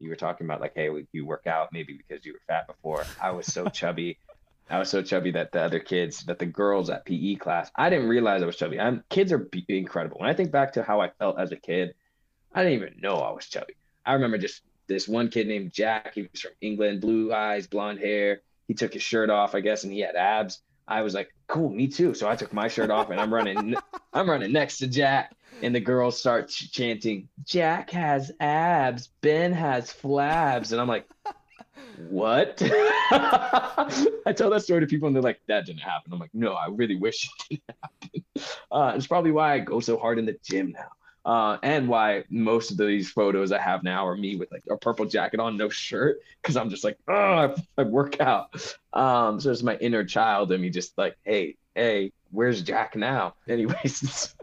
you were talking about like, hey, you work out maybe because you were fat before. I was so chubby. I was so chubby that the other kids, that the girls at PE class, I didn't realize I was chubby. I'm kids are incredible. When I think back to how I felt as a kid, I didn't even know I was chubby. I remember just this one kid named Jack. He was from England, blue eyes, blonde hair. He took his shirt off, I guess, and he had abs. I was like, cool, me too. So I took my shirt off and I'm running, I'm running next to Jack. And the girls start ch- chanting, Jack has abs, Ben has flabs. And I'm like, what? I tell that story to people and they're like, that didn't happen. I'm like, no, I really wish it didn't happen. Uh, it's probably why I go so hard in the gym now uh, and why most of these photos I have now are me with like a purple jacket on, no shirt, because I'm just like, oh, I, I work out. Um, so it's my inner child and me just like, hey, hey, where's Jack now? Anyways,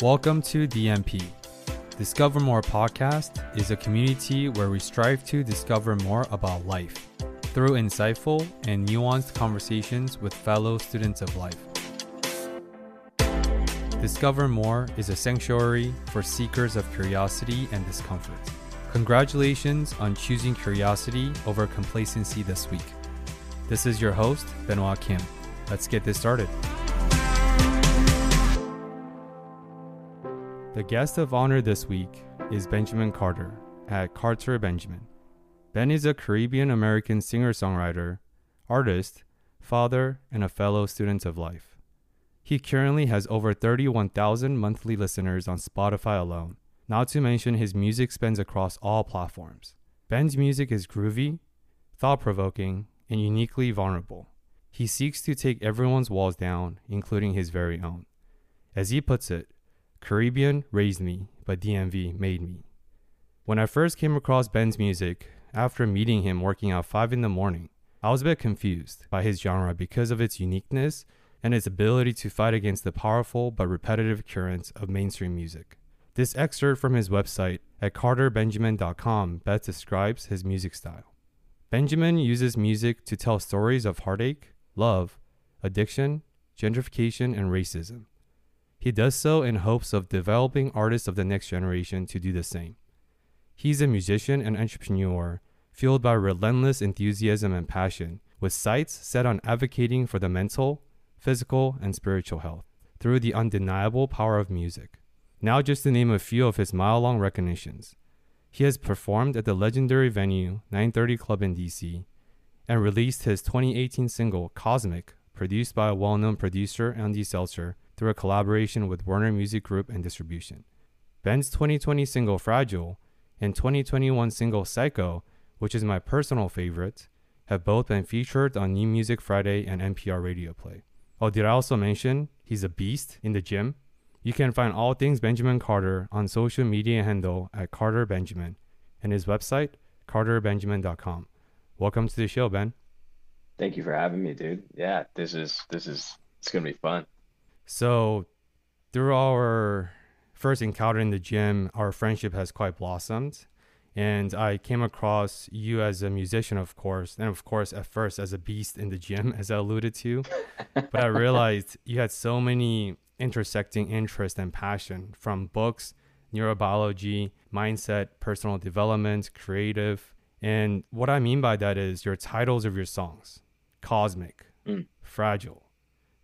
Welcome to DMP. Discover More podcast is a community where we strive to discover more about life through insightful and nuanced conversations with fellow students of life. Discover More is a sanctuary for seekers of curiosity and discomfort. Congratulations on choosing curiosity over complacency this week. This is your host, Benoit Kim. Let's get this started. The guest of honor this week is Benjamin Carter at Carter Benjamin. Ben is a Caribbean American singer songwriter, artist, father, and a fellow student of life. He currently has over 31,000 monthly listeners on Spotify alone, not to mention his music spans across all platforms. Ben's music is groovy, thought provoking, and uniquely vulnerable. He seeks to take everyone's walls down, including his very own. As he puts it, Caribbean raised me, but DMV made me. When I first came across Ben's music, after meeting him working out 5 in the morning. I was a bit confused by his genre because of its uniqueness and its ability to fight against the powerful but repetitive currents of mainstream music. This excerpt from his website at carterbenjamin.com best describes his music style. Benjamin uses music to tell stories of heartache, love, addiction, gentrification, and racism. He does so in hopes of developing artists of the next generation to do the same. He's a musician and entrepreneur, fueled by relentless enthusiasm and passion, with sights set on advocating for the mental, physical, and spiritual health through the undeniable power of music. Now, just to name a few of his mile long recognitions, he has performed at the legendary venue 930 Club in DC and released his 2018 single Cosmic, produced by a well known producer, Andy Seltzer, through a collaboration with Warner Music Group and Distribution. Ben's 2020 single Fragile and 2021 single Psycho, which is my personal favorite, have both been featured on New Music Friday and NPR Radio Play. Oh, did I also mention he's a beast in the gym? You can find all things Benjamin Carter on social media handle at Carter Benjamin and his website, carterbenjamin.com. Welcome to the show, Ben. Thank you for having me, dude. Yeah, this is this is it's gonna be fun. So through our first encounter in the gym, our friendship has quite blossomed. And I came across you as a musician, of course, and of course, at first as a beast in the gym, as I alluded to. but I realized you had so many intersecting interests and passion from books, neurobiology, mindset, personal development, creative. And what I mean by that is your titles of your songs Cosmic, mm. Fragile,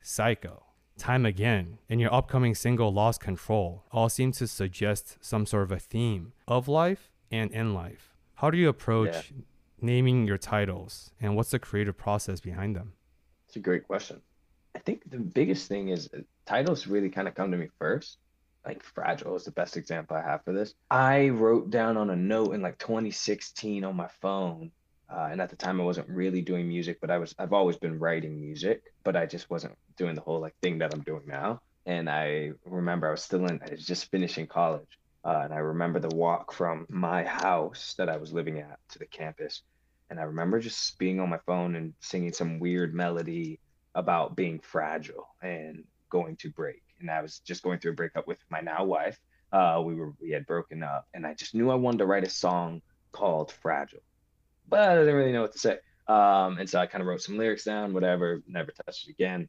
Psycho, time again in your upcoming single Lost Control all seem to suggest some sort of a theme of life and in life. How do you approach yeah. naming your titles and what's the creative process behind them? It's a great question. I think the biggest thing is uh, titles really kind of come to me first. Like Fragile is the best example I have for this. I wrote down on a note in like 2016 on my phone uh, and at the time, I wasn't really doing music, but I was I've always been writing music, but I just wasn't doing the whole like thing that I'm doing now. And I remember I was still in I was just finishing college, uh, and I remember the walk from my house that I was living at to the campus, and I remember just being on my phone and singing some weird melody about being fragile and going to break. And I was just going through a breakup with my now wife. Uh, we were we had broken up, and I just knew I wanted to write a song called Fragile but I didn't really know what to say. Um, and so I kind of wrote some lyrics down, whatever, never touched it again.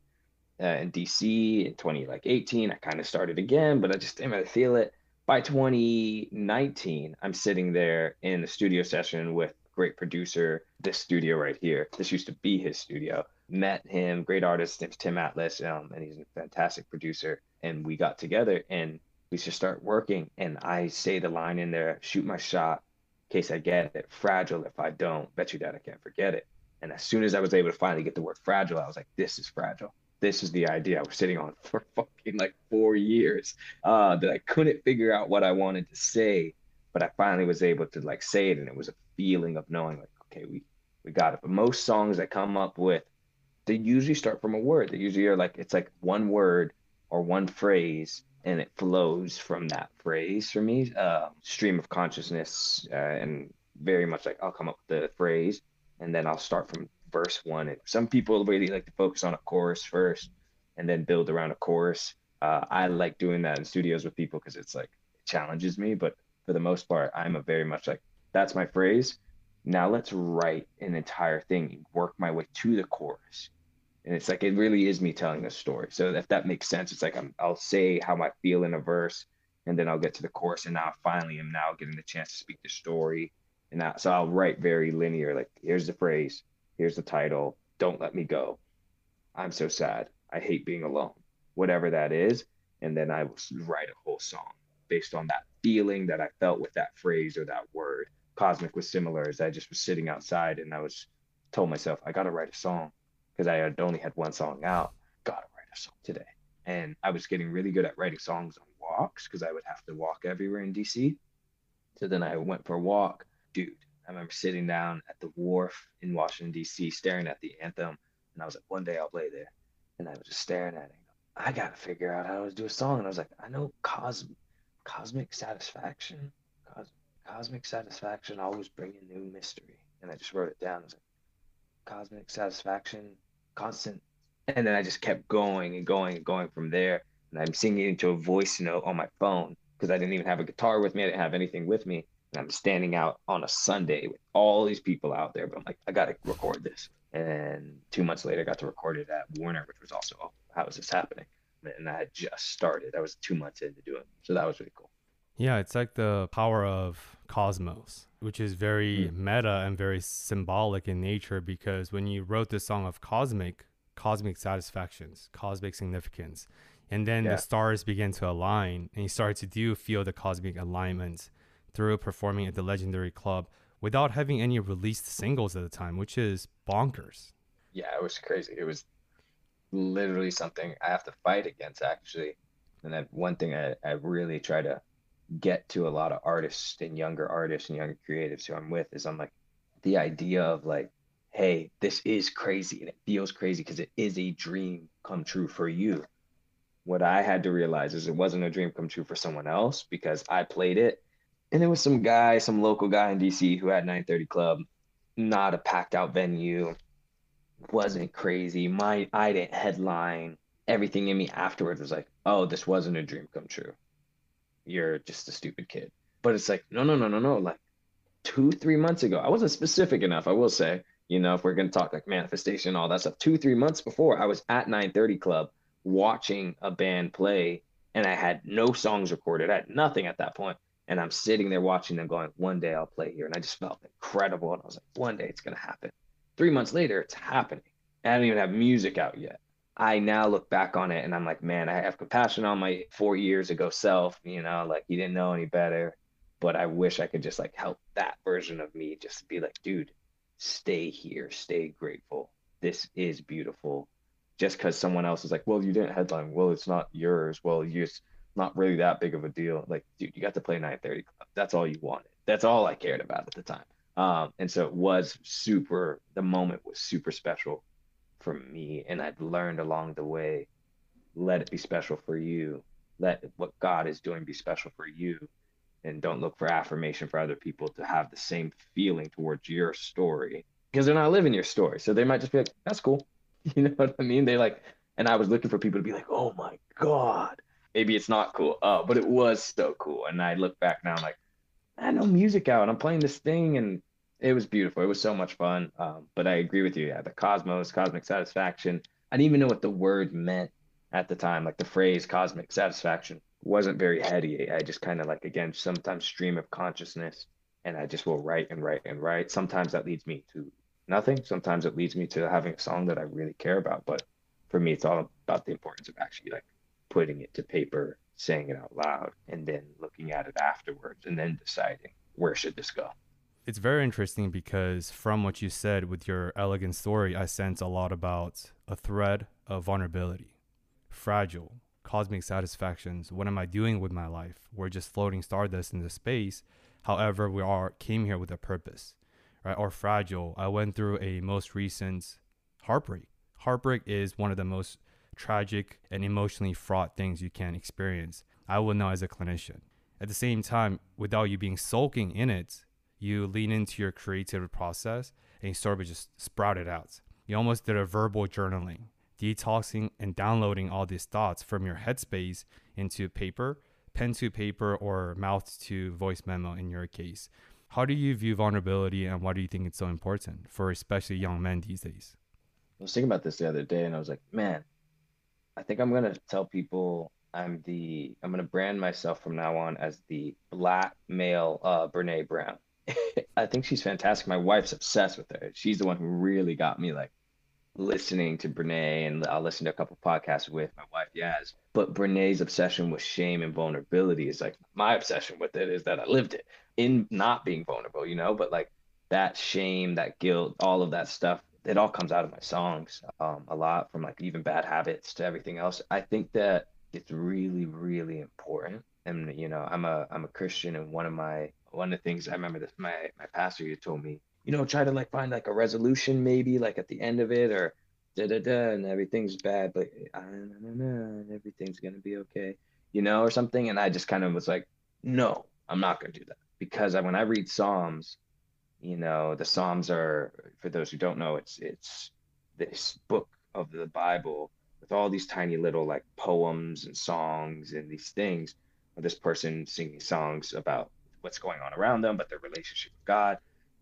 uh, in DC in 20 like 18. I kind of started again, but I just didn't really feel it. By 2019, I'm sitting there in the studio session with great producer, this studio right here. This used to be his studio. Met him, great artist, Tim Atlas, um, and he's a fantastic producer. And we got together and we should start working. And I say the line in there, shoot my shot case I get it. Fragile if I don't. Bet you that I can't forget it. And as soon as I was able to finally get the word fragile, I was like, this is fragile. This is the idea I was sitting on for fucking like four years. Uh, that I couldn't figure out what I wanted to say, but I finally was able to like say it, and it was a feeling of knowing like, okay, we we got it. But most songs that come up with, they usually start from a word. They usually are like it's like one word or one phrase, and it flows from that phrase for me. Uh, stream of consciousness, uh, and very much like I'll come up with the phrase and then I'll start from verse one. And some people really like to focus on a chorus first and then build around a chorus. Uh, I like doing that in studios with people because it's like it challenges me. But for the most part, I'm a very much like that's my phrase. Now let's write an entire thing, work my way to the chorus. And it's like it really is me telling a story. So if that makes sense, it's like I'm, I'll say how I feel in a verse, and then I'll get to the chorus, and now finally am now getting the chance to speak the story and that, so I'll write very linear, like here's the phrase, here's the title, don't let me go. I'm so sad. I hate being alone. Whatever that is. And then I will write a whole song based on that feeling that I felt with that phrase or that word. Cosmic was similar as I just was sitting outside and I was told myself, I gotta write a song because I had only had one song out. Gotta write a song today. And I was getting really good at writing songs on walks because I would have to walk everywhere in DC. So then I went for a walk dude. I remember sitting down at the wharf in Washington D.C. staring at the anthem, and I was like, one day I'll play there. And I was just staring at it. I gotta figure out how to do a song. And I was like, I know cos- cosmic satisfaction, cos- cosmic satisfaction always bring a new mystery. And I just wrote it down. I was like, cosmic satisfaction, constant. And then I just kept going and going and going from there. And I'm singing into a voice note on my phone because I didn't even have a guitar with me. I didn't have anything with me. And I'm standing out on a Sunday with all these people out there, but I'm like, I got to record this. And two months later, I got to record it at Warner, which was also, oh, how is this happening? And I had just started. I was two months into doing it. So that was really cool. Yeah, it's like the power of cosmos, which is very mm meta and very symbolic in nature because when you wrote the song of cosmic, cosmic satisfactions, cosmic significance, and then yeah. the stars begin to align and you start to do feel the cosmic alignment through performing at the legendary club without having any released singles at the time, which is bonkers. Yeah, it was crazy. It was literally something I have to fight against actually. And that one thing I, I really try to get to a lot of artists and younger artists and younger creatives who I'm with is I'm like the idea of like, hey, this is crazy and it feels crazy because it is a dream come true for you. What I had to realize is it wasn't a dream come true for someone else because I played it and it was some guy, some local guy in DC who had 930 Club, not a packed out venue, wasn't crazy. My I didn't headline. Everything in me afterwards was like, oh, this wasn't a dream come true. You're just a stupid kid. But it's like, no, no, no, no, no. Like two, three months ago, I wasn't specific enough. I will say, you know, if we're gonna talk like manifestation, and all that stuff. Two, three months before, I was at 930 Club watching a band play, and I had no songs recorded. I had nothing at that point and I'm sitting there watching them going, one day I'll play here. And I just felt incredible. And I was like, one day it's going to happen. Three months later, it's happening. I don't even have music out yet. I now look back on it and I'm like, man, I have compassion on my four years ago self, you know, like he didn't know any better. But I wish I could just like help that version of me just be like, dude, stay here, stay grateful. This is beautiful. Just because someone else is like, well, you didn't headline. Well, it's not yours. Well, you just not really that big of a deal. Like, dude, you got to play 930 club. That's all you wanted. That's all I cared about at the time. Um, and so it was super, the moment was super special for me. And I've learned along the way, let it be special for you. Let what God is doing be special for you. And don't look for affirmation for other people to have the same feeling towards your story because they're not living your story. So they might just be like, that's cool. You know what I mean? They like, and I was looking for people to be like, oh my God, maybe it's not cool. Uh, but it was so cool. And I look back now, I'm like, I know music out. And I'm playing this thing, and it was beautiful. It was so much fun. Um, but I agree with you. Yeah, the cosmos, cosmic satisfaction. I didn't even know what the word meant at the time. Like the phrase cosmic satisfaction wasn't very heady. I just kind of like, again, sometimes stream of consciousness and I just will write and write and write. Sometimes that leads me to nothing. Sometimes it leads me to having a song that I really care about. But for me, it's all about the importance of actually like putting it to paper, saying it out loud, and then looking at it afterwards and then deciding where should this go. It's very interesting because from what you said with your elegant story, I sense a lot about a thread of vulnerability, fragile, cosmic satisfactions. What am I doing with my life? We're just floating stardust into space. However, we are came here with a purpose, right? Or fragile. I went through a most recent heartbreak. Heartbreak is one of the most tragic and emotionally fraught things you can experience. I will know as a clinician. At the same time, without you being sulking in it, you lean into your creative process and you sort of just sprout it out. You almost did a verbal journaling, detoxing and downloading all these thoughts from your headspace into paper, pen to paper, or mouth to voice memo in your case. How do you view vulnerability and why do you think it's so important for especially young men these days? I was thinking about this the other day and I was like, man, I think I'm gonna tell people I'm the I'm gonna brand myself from now on as the black male uh Brene Brown. I think she's fantastic. My wife's obsessed with her. She's the one who really got me like listening to Brene, and I'll listen to a couple podcasts with my wife, Yaz. But Brene's obsession with shame and vulnerability is like my obsession with it is that I lived it in not being vulnerable, you know. But like that shame, that guilt, all of that stuff, it all comes out of my songs um, a lot, from like even bad habits to everything else. I think that it's really, really important. And you know, I'm a I'm a Christian, and one of my one of the things I remember this my my pastor you told me, you know, try to like find like a resolution maybe like at the end of it or da da da and everything's bad, but nah, nah, nah, everything's gonna be okay, you know, or something. And I just kind of was like, no, I'm not gonna do that because I, when I read Psalms, you know, the Psalms are for those who don't know, it's it's this book of the Bible with all these tiny little like poems and songs and these things this person singing songs about what's going on around them, but their relationship with God.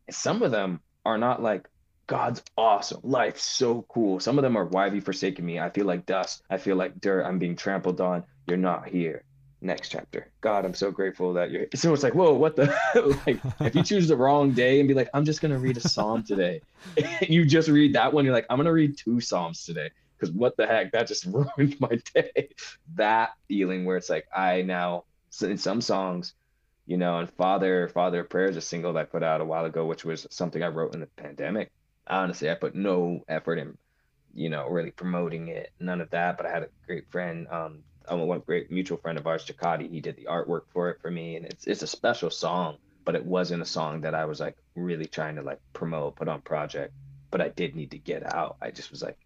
And some of them are not like, God's awesome. Life's so cool. Some of them are, why have you forsaken me? I feel like dust. I feel like dirt. I'm being trampled on. You're not here. Next chapter. God, I'm so grateful that you're. So it's like, whoa, what the? like, if you choose the wrong day and be like, I'm just gonna read a psalm today, you just read that one. You're like, I'm gonna read two psalms today because what the heck? That just ruined my day. That feeling where it's like, I now in some songs you know, and Father Father Prayer is a single that I put out a while ago, which was something I wrote in the pandemic. Honestly, I put no effort in, you know, really promoting it, none of that. But I had a great friend, um, I'm one great mutual friend of ours, Chakati. He did the artwork for it for me, and it's it's a special song, but it wasn't a song that I was like really trying to like promote, put on project. But I did need to get out. I just was like,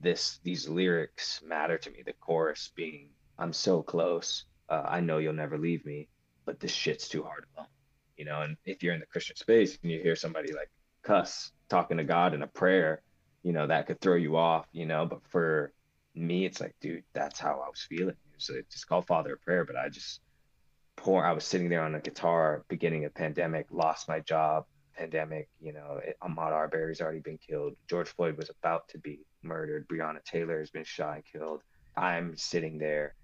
this these lyrics matter to me. The chorus being, "I'm so close. Uh, I know you'll never leave me." But this shit's too hard alone. You know, and if you're in the Christian space and you hear somebody like cuss talking to God in a prayer, you know, that could throw you off, you know. But for me, it's like, dude, that's how I was feeling. So it's just called Father of Prayer, but I just pour I was sitting there on a guitar beginning of pandemic, lost my job, pandemic, you know, Ahmaud Arbery's already been killed. George Floyd was about to be murdered. Breonna Taylor has been shot and killed. I'm sitting there,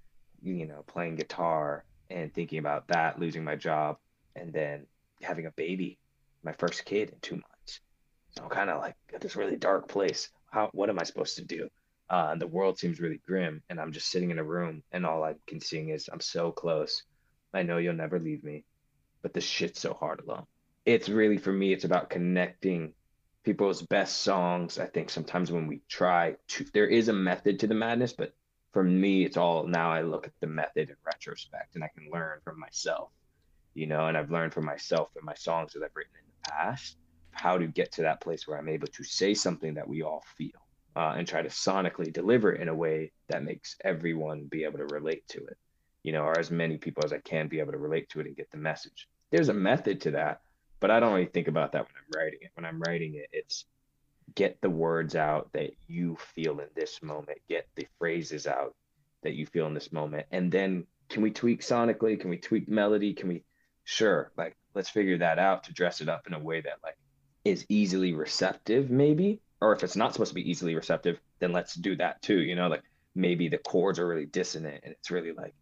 you know, playing guitar and thinking about that, losing my job, and then having a baby, my first kid in two months. So I'm kind of like at this really dark place. How what am I supposed to do? Uh, the world seems really grim, and I'm just sitting in a room, and all I can sing is "I'm so close. I know you'll never leave me, but this shit's so hard alone." It's really for me. It's about connecting people's best songs. I think sometimes when we try to, there is a method to the madness, but for me, it's all now I look at the method in retrospect and I can learn from myself, you know, and I've learned from myself and my songs that I've written in the past how to get to that place where I'm able to say something that we all feel uh, and try to sonically deliver it in a way that makes everyone be able to relate to it, you know, or as many people as I can be able to relate to it and get the message. There's a method to that, but I don't really think about that when I'm writing it. When I'm writing it, it's get the words out that you feel in this moment get the phrases out that you feel in this moment and then can we tweak sonically can we tweak melody can we sure like let's figure that out to dress it up in a way that like is easily receptive maybe or if it's not supposed to be easily receptive then let's do that too. You know, like maybe the chords are really dissonant and it's really like,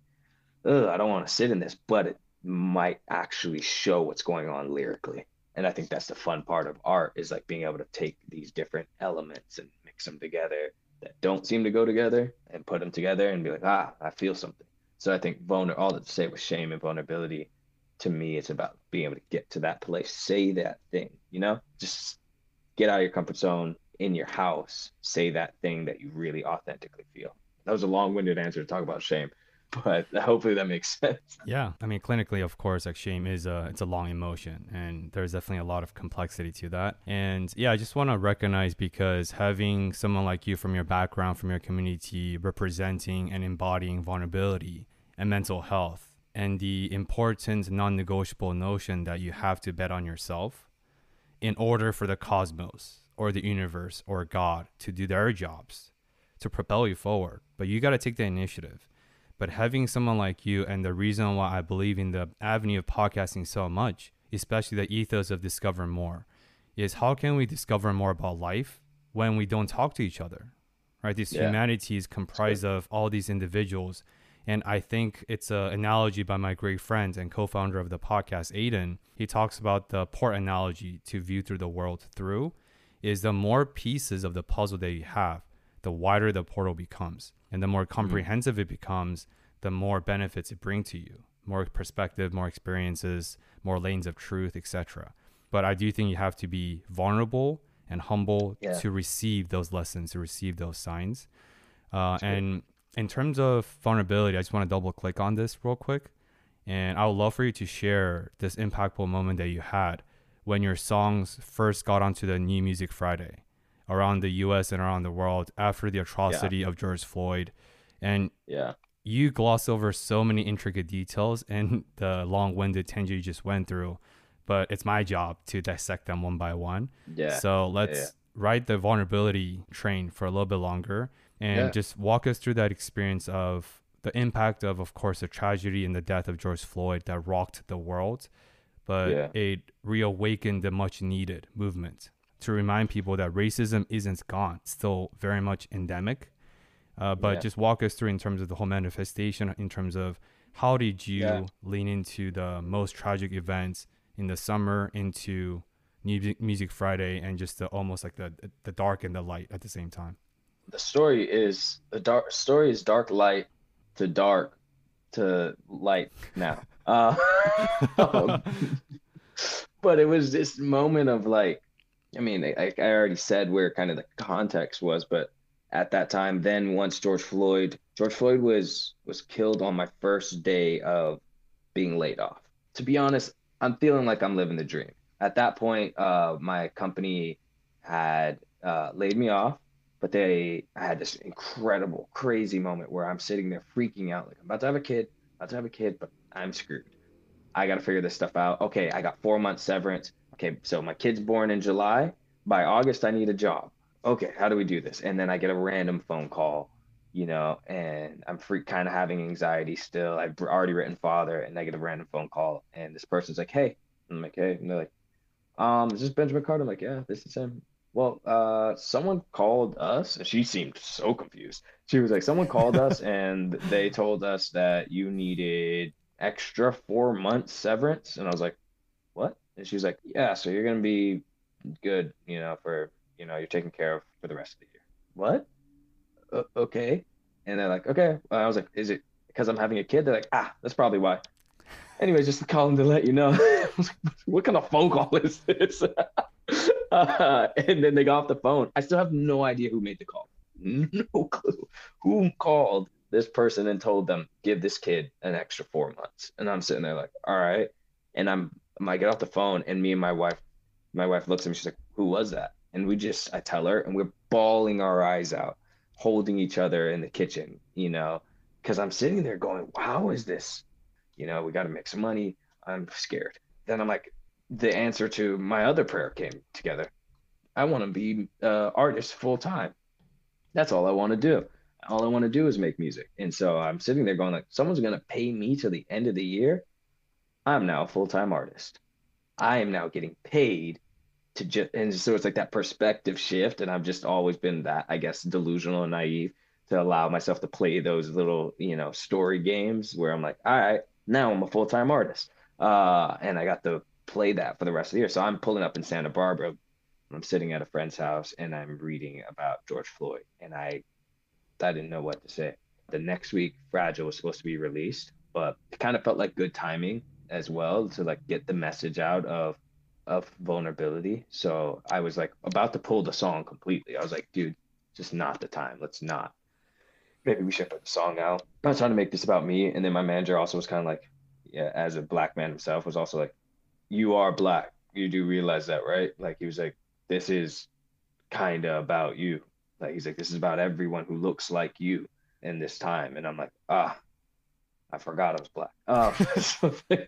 Ugh, I don't want to sit in this, but it might actually show what's going on lyrically. And I think that's the fun part of art is like being able to take these different elements and mix them together that don't seem to go together and put them together and be like, ah, I feel something. So I think vulner all that to say with shame and vulnerability, to me, it's about being able to get to that place, say that thing, you know, just get out of your comfort zone in your house, say that thing that you really authentically feel. That was a long-winded answer to talk about shame, but hopefully that makes sense. Yeah, I mean, clinically, of course, like shame is a it's a long emotion, and there's definitely a lot of complexity to that. And yeah, I just want to recognize because having someone like you from your background, from your community, representing and embodying vulnerability and mental health, and the important non-negotiable notion that you have to bet on yourself in order for the cosmos or the universe or God to do their jobs to propel you forward. But you got to take the initiative. But having someone like you, and the reason why I believe in the avenue of podcasting so much, especially the ethos of discover more, is how can we discover more about life when we don't talk to each other? Right? This yeah. humanity is comprised of all these individuals. And I think it's an analogy by my great friend and co founder of the podcast, Aiden. He talks about the port analogy to view through the world through is the more pieces of the puzzle that you have, the wider the portal becomes. And the more mm-hmm. comprehensive mm. it becomes, the more benefits it brings to you more perspective, more experiences, more lanes of truth, etc. But I do think you have to be vulnerable and humble yeah. to receive those lessons, to receive those signs. Uh, and in terms of vulnerability, I just want to double click on this real quick. And I would love for you to share this impactful moment that you had when your songs first got onto the New Music Friday around the US and around the world after the atrocity yeah. of George Floyd. And yeah, you gloss over so many intricate details and the long-winded tangent you just went through, but it's my job to dissect them one by one. Yeah. So let's yeah. ride the vulnerability train for a little bit longer and yeah. just walk us through that experience of the impact of, of course, the tragedy and the death of George Floyd that rocked the world, but yeah. it reawakened the much needed movement to remind people that racism isn't gone, it's still very much endemic. Uh, but yeah. just walk us through in terms of the whole manifestation, in terms of how did you yeah. lean into the most tragic events in the summer, into Music, Music Friday, and just the, almost like the the dark and the light at the same time. The story is the dark story is dark light to dark to light now. Uh, um, but it was this moment of like I mean, I, I already said where kind of the context was, but at that time, then once George Floyd, George Floyd was was killed on my first day of being laid off. To be honest, I'm feeling like I'm living the dream. At that point, uh, my company had uh, laid me off, but they I had this incredible, crazy moment where I'm sitting there freaking out, like I'm about to have a kid, about to have a kid, but I'm screwed. I got to figure this stuff out. Okay, I got four months severance okay, so my kid's born in July. By August, I need a job. Okay, how do we do this? And then I get a random phone call, you know, and I'm free, kind of having anxiety still. I've already written father, and I get a random phone call, and this person's like, "Hey," I'm like, "Hey," and they're like, "Um, is this Benjamin Carter?" I'm like, "Yeah, this is him." Well, uh, someone called us, and she seemed so confused. She was like, "Someone called us, and they told us that you needed extra four months severance," and I was like, "What?" And she's like, yeah, so you're going to be good, you know, for, you know, you're taken care of for the rest of the year. What? Uh, okay. And they're like, okay. I was like, is it because I'm having a kid? They're like, ah, that's probably why. Anyway, just calling to let you know. what kind of phone call is this? uh, and then they got off the phone. I still have no idea who made the call. No clue. Who called this person and told them, give this kid an extra four months? And I'm sitting there like, all right. And I'm I get off the phone and me and my wife, my wife looks at me. She's like, "Who was that?" And we just, I tell her, and we're bawling our eyes out, holding each other in the kitchen, you know, because I'm sitting there going, "How is this?" You know, we got to make some money. I'm scared. Then I'm like, the answer to my other prayer came together. I want to be uh, artist full time. That's all I want to do. All I want to do is make music. And so I'm sitting there going like, someone's gonna pay me till the end of the year I'm now a full time artist. I am now getting paid to just and so it's like that perspective shift and i've just always been that i guess delusional and naive to allow myself to play those little you know story games where i'm like all right now i'm a full-time artist. Uh and i got to play that for the rest of the year. So i'm pulling up in santa barbara. I'm sitting at a friend's house and i'm reading about george floyd and i i didn't know what to say. The next week fragile was supposed to be released but it kind of felt like good timing as well to like get the message out of of vulnerability. So I was like about to pull the song completely. I was like, dude, just not the time. Let's not. Maybe we should put the song out. I was trying to make this about me. And then my manager also was kind of like, yeah, as a black man himself, was also like, you are black. You do realize that, right? Like he was like, this is kind of about you. Like he's like, this is about everyone who looks like you in this time. And I'm like, ah, I forgot I was black. Um,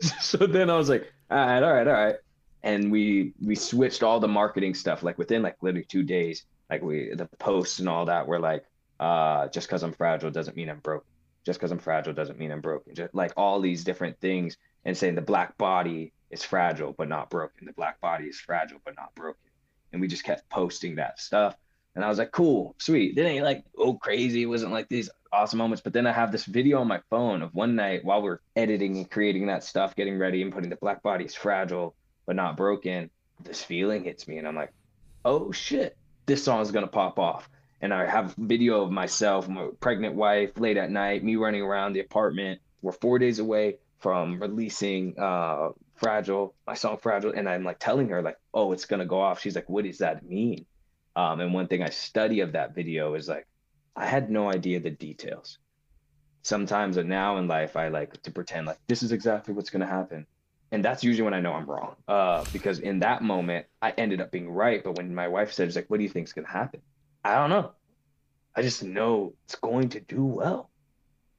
so then I was like, all right, all right, all right. And we we switched all the marketing stuff like within like literally two days. Like we the posts and all that were like, uh, just because I'm fragile doesn't mean I'm broken. Just because I'm fragile doesn't mean I'm broken. Just like all these different things and saying the black body is fragile but not broken. The black body is fragile but not broken. And we just kept posting that stuff. And I was like, cool, sweet. It ain't like oh crazy. It wasn't like these awesome moments. But then I have this video on my phone of one night while we're editing and creating that stuff, getting ready and putting the black body is fragile but not broken. This feeling hits me, and I'm like, oh shit, this song is gonna pop off. And I have video of myself, my pregnant wife, late at night, me running around the apartment. We're four days away from releasing uh fragile my song fragile and i'm like telling her like oh it's gonna go off she's like what does that mean um and one thing i study of that video is like I had no idea the details. Sometimes and now in life, I like to pretend like this is exactly what's going to happen. And that's usually when I know I'm wrong. Uh, because in that moment, I ended up being right. But when my wife said, like, what do you think is going to happen? I don't know. I just know it's going to do well.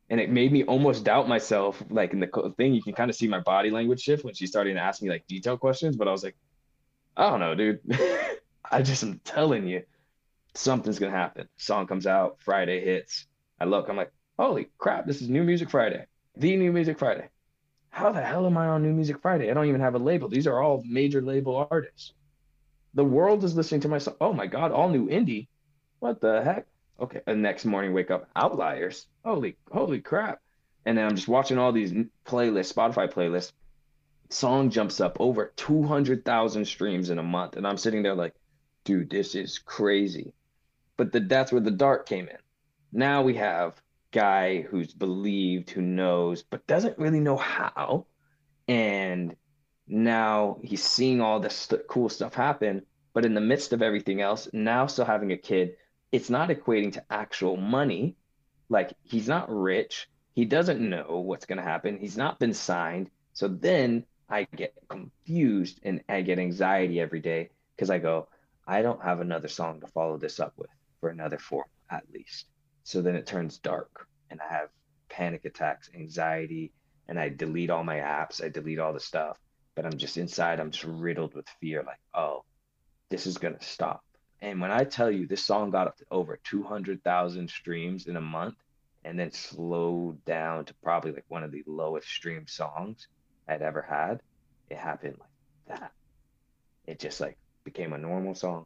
And it made me almost doubt myself. Like in the thing, you can kind of see my body language shift when she started to ask me like detailed questions. But I was like, I don't know, dude. I just am telling you something's gonna happen. Song comes out, Friday hits. I look, I'm like, holy crap, this is New Music Friday. The New Music Friday. How the hell am I on New Music Friday? I don't even have a label. These are all major label artists. The world is listening to my song. Oh my God, all new indie. What the heck? Okay. And next morning, wake up, outliers. Holy, holy crap. And then I'm just watching all these playlists, Spotify playlists. Song jumps up over 200,000 streams in a month. And I'm sitting there like, dude, this is crazy but the, that's where the dark came in. Now we have guy who's believed, who knows, but doesn't really know how. And now he's seeing all this st- cool stuff happen. But in the midst of everything else, now still having a kid, it's not equating to actual money. Like he's not rich. He doesn't know what's going to happen. He's not been signed. So then I get confused and I get anxiety every day because I go, I don't have another song to follow this up with for another four at least. So then it turns dark and I have panic attacks, anxiety, and I delete all my apps, I delete all the stuff, but I'm just inside, I'm just riddled with fear like, oh, this is going to stop. And when I tell you this song got up to over 200,000 streams in a month and then slowed down to probably like one of the lowest streamed songs I'd ever had, it happened like that. It just like became a normal song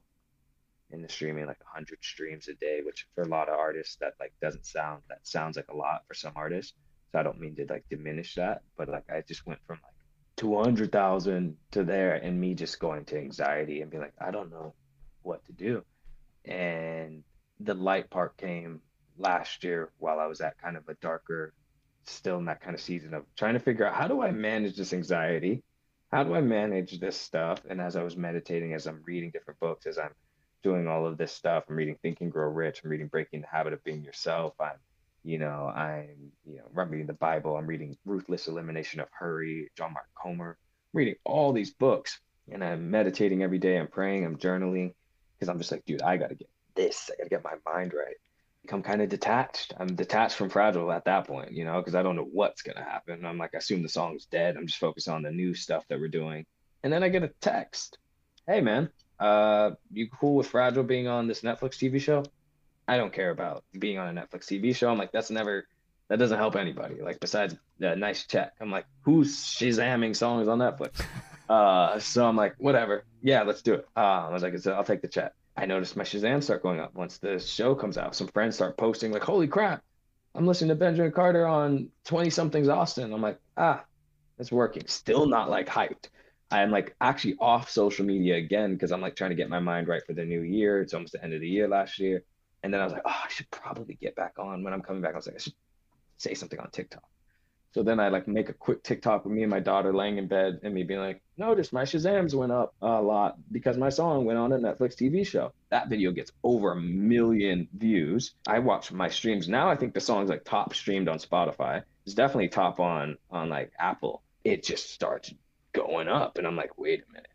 in the streaming like 100 streams a day which for a lot of artists that like doesn't sound that sounds like a lot for some artists. So i don't mean to like diminish that but like i just went from like 200,000 to there and me just going to anxiety and being like i don't know what to do. And the light part came last year while i was at kind of a darker still in that kind of season of trying to figure out how do i manage this anxiety how do i manage this stuff and as i was meditating as i'm reading different books as i'm doing all of this stuff. I'm reading Think and Grow Rich. I'm reading Breaking the Habit of Being Yourself. I'm, you know, I'm, you know, I'm reading the Bible. I'm reading Ruthless Elimination of Hurry, John Mark Comer. I'm reading all these books and I'm meditating every day. I'm praying. I'm journaling because I'm just like, dude, I got to get this. I got to get my mind right. Become kind of detached. I'm detached from fragile at that point, you know, because I don't know what's gonna happen. I'm like, I assume the song's dead. I'm just focused on the new stuff that we're doing. And then I get a text. Hey man, uh, you cool with Fragile being on this Netflix TV show? I don't care about being on a Netflix TV show. I'm like, that's never, that doesn't help anybody. Like, besides a nice check, I'm like, who's shazamming songs on Netflix? Uh, so I'm like, whatever. Yeah, let's do it. Uh, I was like, I'll take the chat. I noticed my Shazam start going up once the show comes out. Some friends start posting like, holy crap, I'm listening to Benjamin Carter on 20 somethings Austin. I'm like, ah, it's working. Still not like hyped. I'm like actually off social media again because I'm like trying to get my mind right for the new year. It's almost the end of the year last year. And then I was like, oh, I should probably get back on when I'm coming back. I was like, I should say something on TikTok. So then I like make a quick TikTok with me and my daughter laying in bed and me being like, notice my Shazams went up a lot because my song went on a Netflix TV show. That video gets over a million views. I watch my streams now. I think the song's like top streamed on Spotify. It's definitely top on on like Apple. It just starts going up, and I'm like, wait a minute,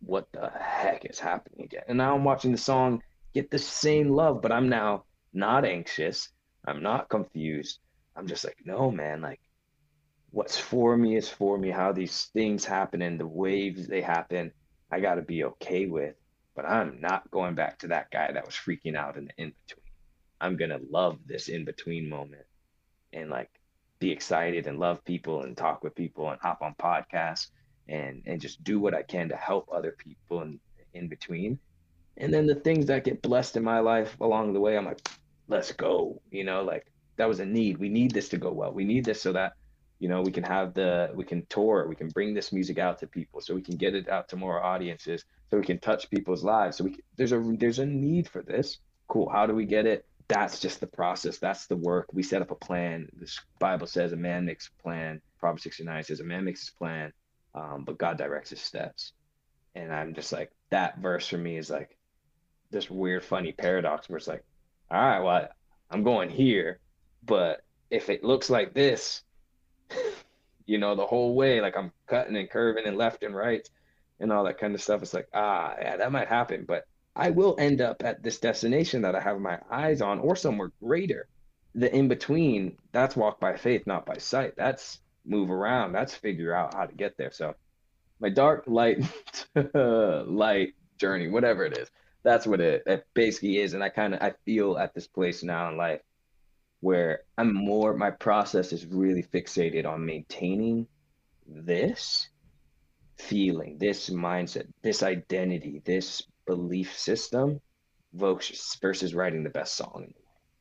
what the heck is happening again? And now I'm watching the song get the same love, but I'm now not anxious. I'm not confused. I'm just like, no, man, like what's for me is for me. How these things happen and the waves they happen, I got to be okay with. But I'm not going back to that guy that was freaking out in the in between. I'm going to love this in between moment and like be excited and love people and talk with people and hop on podcasts and and just do what I can to help other people in in between. And then the things that get blessed in my life along the way, I'm like, let's go. You know, like that was a need. We need this to go well. We need this so that you know we can have the we can tour, we can bring this music out to people, so we can get it out to more audiences, so we can touch people's lives. So we can, there's a there's a need for this. Cool. How do we get it? That's just the process. That's the work. We set up a plan. This Bible says a man makes a plan. Proverbs 69 says a man makes his plan, um, but God directs his steps. And I'm just like that verse for me is like this weird, funny paradox where it's like, all right, well, I'm going here, but if it looks like this, you know, the whole way, like I'm cutting and curving and left and right and all that kind of stuff, it's like, ah, yeah, that might happen, but I will end up at this destination that I have my eyes on or somewhere greater. The in between, that's walk by faith, not by sight. That's move around. That's figure out how to get there. So my dark light light journey, whatever it is, that's what it, it basically is. And I kind of I feel at this place now in life where I'm more, my process is really fixated on maintaining this feeling, this mindset, this identity, this belief system versus writing the best song.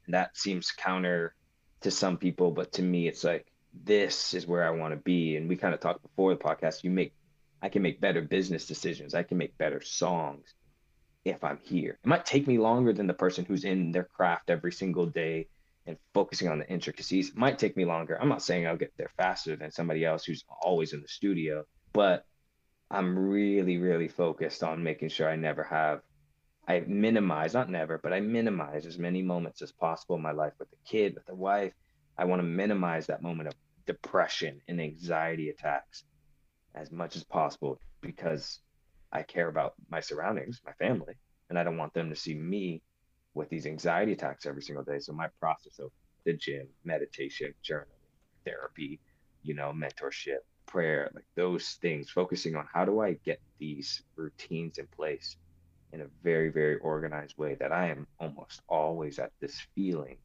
And that seems counter to some people, but to me, it's like, this is where I want to be. And we kind of talked before the podcast, you make, I can make better business decisions. I can make better songs if I'm here. It might take me longer than the person who's in their craft every single day and focusing on the intricacies might take me longer. I'm not saying I'll get there faster than somebody else who's always in the studio, but I'm really, really focused on making sure I never have, I minimize, not never, but I minimize as many moments as possible in my life with the kid, with the wife. I want to minimize that moment of depression and anxiety attacks as much as possible because I care about my surroundings, my family, and I don't want them to see me with these anxiety attacks every single day. So my process of the gym, meditation, journaling, therapy, you know, mentorship, prayer, like those things, focusing on how do I get these routines in place in a very, very organized way that I am almost always at this feeling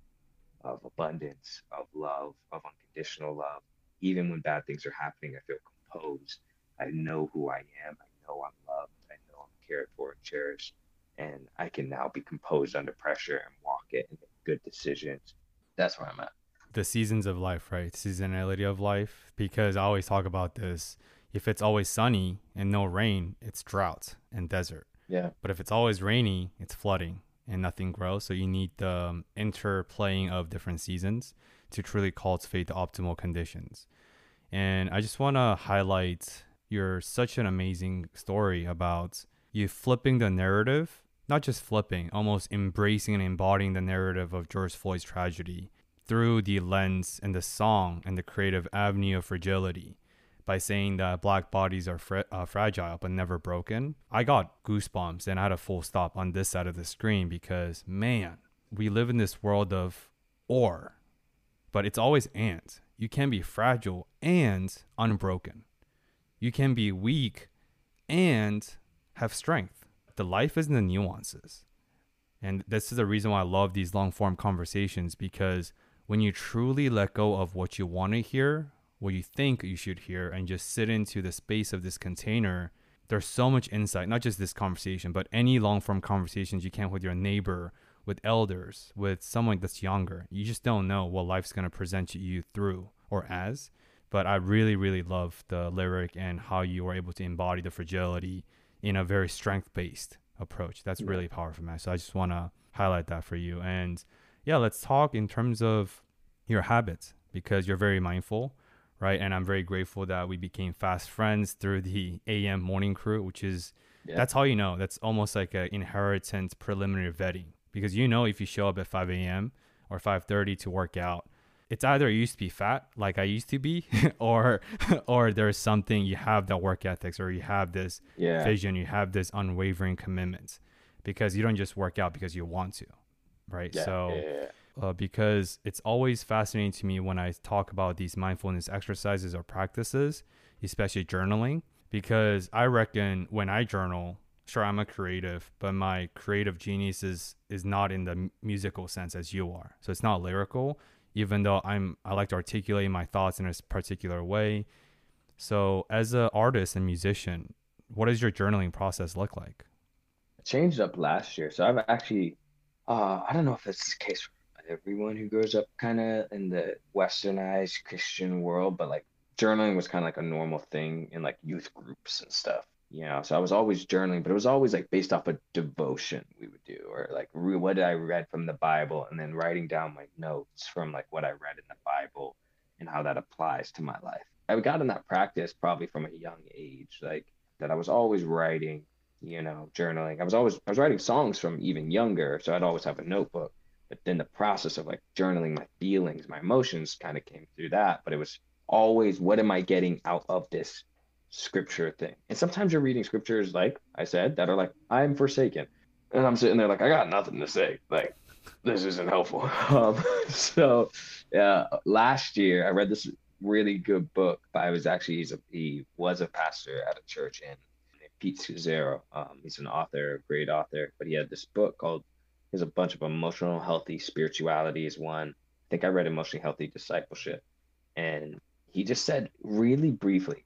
of abundance, of love, of unconditional love. Even when bad things are happening, I feel composed. I know who I am. I know I'm loved. I know I'm cared for and cherished and I can now be composed under pressure and walk it and make good decisions. That's where I'm at. The seasons of life, right? Seasonality of life. Because I always talk about this. If it's always sunny and no rain, it's drought and desert. Yeah. But if it's always rainy, it's flooding and nothing grows. So you need the um, interplaying of different seasons to truly cultivate the optimal conditions. And I just want to highlight your such an amazing story about you flipping the narrative not just flipping, almost embracing and embodying the narrative of George Floyd's tragedy through the lens and the song and the creative avenue of fragility by saying that black bodies are uh, fragile but never broken. I got goosebumps and I had a full stop on this side of the screen because, man, we live in this world of or, but it's always and. You can be fragile and unbroken. You can be weak and have strength the life is in the nuances. And this is the reason why I love these long form conversations because when you truly let go of what you want to hear, what you think you should hear and just sit into the space of this container there's so much insight not just this conversation but any long form conversations you can with your neighbor with elders with someone that's younger you just don't know what life's going to present you through or as but i really really love the lyric and how you were able to embody the fragility in a very strength based approach that's really powerful man so i just want to highlight that for you and yeah let's talk in terms of your habits because you're very mindful right? And I'm very grateful that we became fast friends through the AM morning crew, which is yeah. that's how you know. That's almost like an inheritance preliminary vetting because you know if you show up at 5 a.m. or 5:30 to work out, it's either you used to be fat like I used to be, or or there's something you have that work ethics or you have this yeah. vision, you have this unwavering commitment because you don't just work out because you want to, right? Yeah, so uh, because it's always fascinating to me when I talk about these mindfulness exercises or practices, especially journaling, because I reckon when I journal, sure I'm a creative, but my creative genius is is not in the musical sense as you are. So it's not lyrical, even though I'm I like to articulate my thoughts in a particular way. So as an artist and musician, what does your journaling process look like? It changed up last year. So I've actually uh, I don't know if it's the case for everyone who grows up kind of in the westernized Christian world, but like journaling was kind of like a normal thing in like youth groups and stuff. Know, so I was always journaling, but it was always like based off a devotion we would do, or like re- what did I read from the Bible, and then writing down my notes from like what I read in the Bible and how that applies to my life. I got in that practice probably from a young age, like that I was always writing, you know, journaling. I was always I was writing songs from even younger, so I'd always have a notebook but then the process of like journaling my feelings, my emotions kind of came through that. But it was always, what am I getting out of this scripture thing? And sometimes you're reading scriptures, like I said, that are like, I'm forsaken. And I'm sitting there like, I got nothing to say. Like, this isn't helpful. Um, so, last year I read this really good book. I was actually he's a, he was a pastor at a church in Pete Scazzero. Um, he's an author, great author, but he had this book called there's a bunch of emotional healthy spirituality is one. I think I read emotionally healthy discipleship, and he just said really briefly,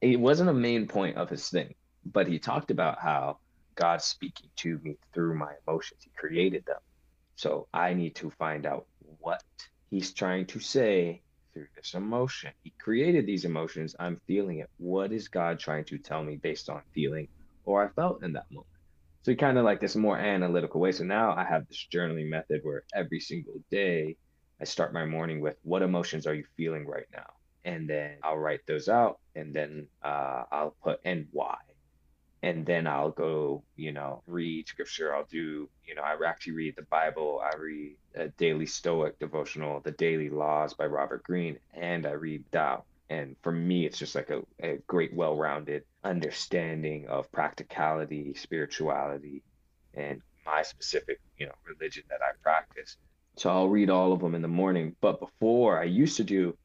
it wasn't a main point of his thing, but he talked about how God's speaking to me through my emotions. He created them, so I need to find out what He's trying to say through this emotion. He created these emotions. I'm feeling it. What is God trying to tell me based on feeling or I felt in that moment? So kind of like this more analytical way. So now I have this journaling method where every single day I start my morning with what emotions are you feeling right now? And then I'll write those out and then uh, I'll put and why. And then I'll go, you know, read scripture. I'll do, you know, I actually read the Bible. I read a daily Stoic devotional, The Daily Laws by Robert Greene, and I read Tao. And for me, it's just like a, a great, well rounded understanding of practicality, spirituality, and my specific, you know, religion that I practice. So I'll read all of them in the morning. But before I used to do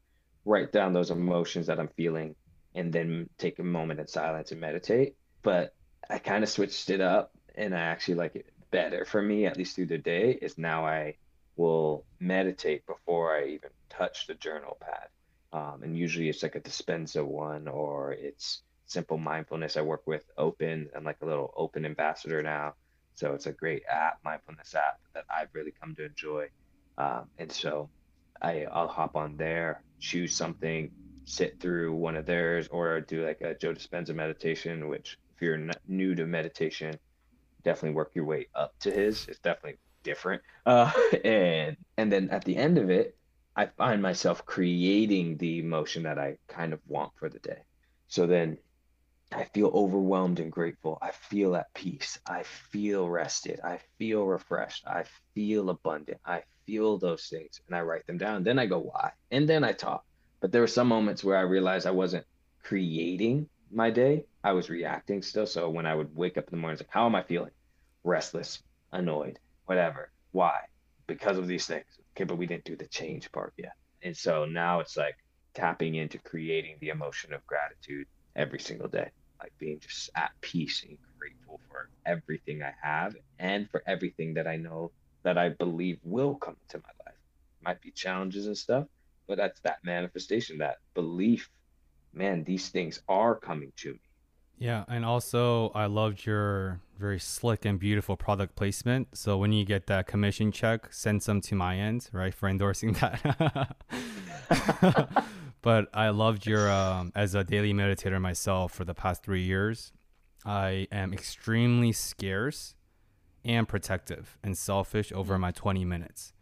write down those emotions that I'm feeling and then take a moment in silence and meditate. But I kind of switched it up and I actually like it better for me, at least through the day, is now I will meditate before I even touch the journal pad. Um, and usually it's like a Dispenza one or it's simple mindfulness. I work with Open. I'm like a little Open ambassador now. So it's a great app, mindfulness app that I've really come to enjoy. Um, and so I, I'll hop on there, choose something, sit through one of theirs, or do like a Joe Dispenza meditation, which if you're new to meditation, definitely work your way up to his. It's definitely different. Uh, and and then at the end of it, I find myself creating the emotion that I kind of want for the day. So then I feel overwhelmed and grateful. I feel at peace. I feel rested. I feel refreshed. I feel abundant. I feel those things and I write them down. Then I go, why? And then I talk. But there were some moments where I realized I wasn't creating my day. I was reacting still. So when I would wake up in the morning, it's like, how am I feeling? Restless, annoyed, whatever. Why? Because of these things okay, but we didn't do the change part yet. And so now it's like tapping into creating the emotion of gratitude every single day, like being just at peace and grateful for everything I have and for everything that I know that I believe will come into my life. Might be challenges and stuff, but that's that manifestation, that belief. Man, these things are coming to me. Yeah, and also I loved your very slick and beautiful product placement. So when you get that commission check, send some to my end, right, for endorsing that. but I loved your um, as a daily meditator myself for the past three years. I am extremely scarce and protective and selfish over my 20 minutes.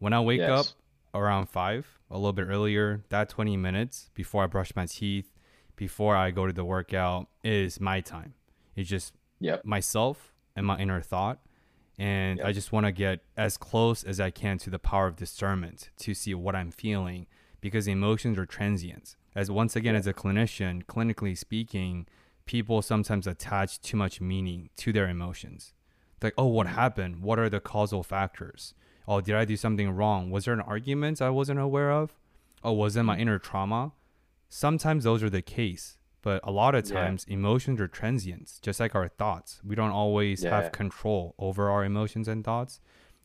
When I wake yes. up around five, a little bit earlier, that 20 minutes before I brush my teeth, before I go to the workout is my time. It's just yep. myself and my inner thought. And yep. I just want to get as close as I can to the power of discernment to see what I'm feeling because emotions are transient. As once again, as a clinician, clinically speaking, people sometimes attach too much meaning to their emotions. Like, oh, what happened? What are the causal factors? Oh, did I do something wrong? Was there an argument I wasn't aware of? Oh, was it my inner trauma? Sometimes those are the case, but a lot of times yeah. emotions are transient, just like our thoughts. We don't always yeah. have control over our emotions and thoughts.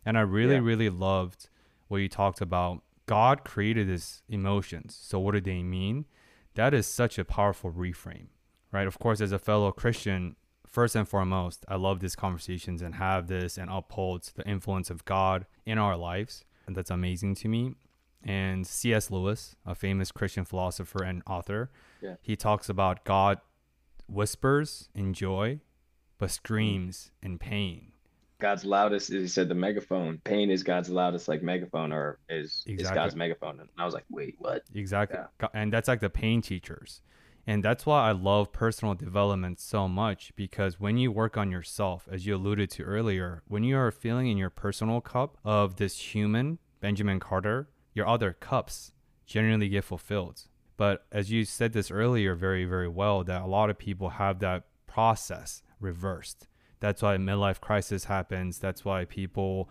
And I really, yeah. really loved what you talked about God created these emotions. So what do they mean? That is such a powerful reframe, right? Of course, as a fellow Christian, first and foremost, I love these conversations and have this and upholds the influence of God in our lives. And that's amazing to me. And C.S. Lewis, a famous Christian philosopher and author, yeah. he talks about God whispers in joy, but screams in pain. God's loudest is he said the megaphone. Pain is God's loudest like megaphone or is exactly. is God's megaphone. And I was like, wait, what? Exactly. Yeah. And that's like the pain teachers. And that's why I love personal development so much because when you work on yourself, as you alluded to earlier, when you are feeling in your personal cup of this human, Benjamin Carter, your other cups generally get fulfilled. But as you said this earlier very, very well, that a lot of people have that process reversed that's why midlife crisis happens. That's why people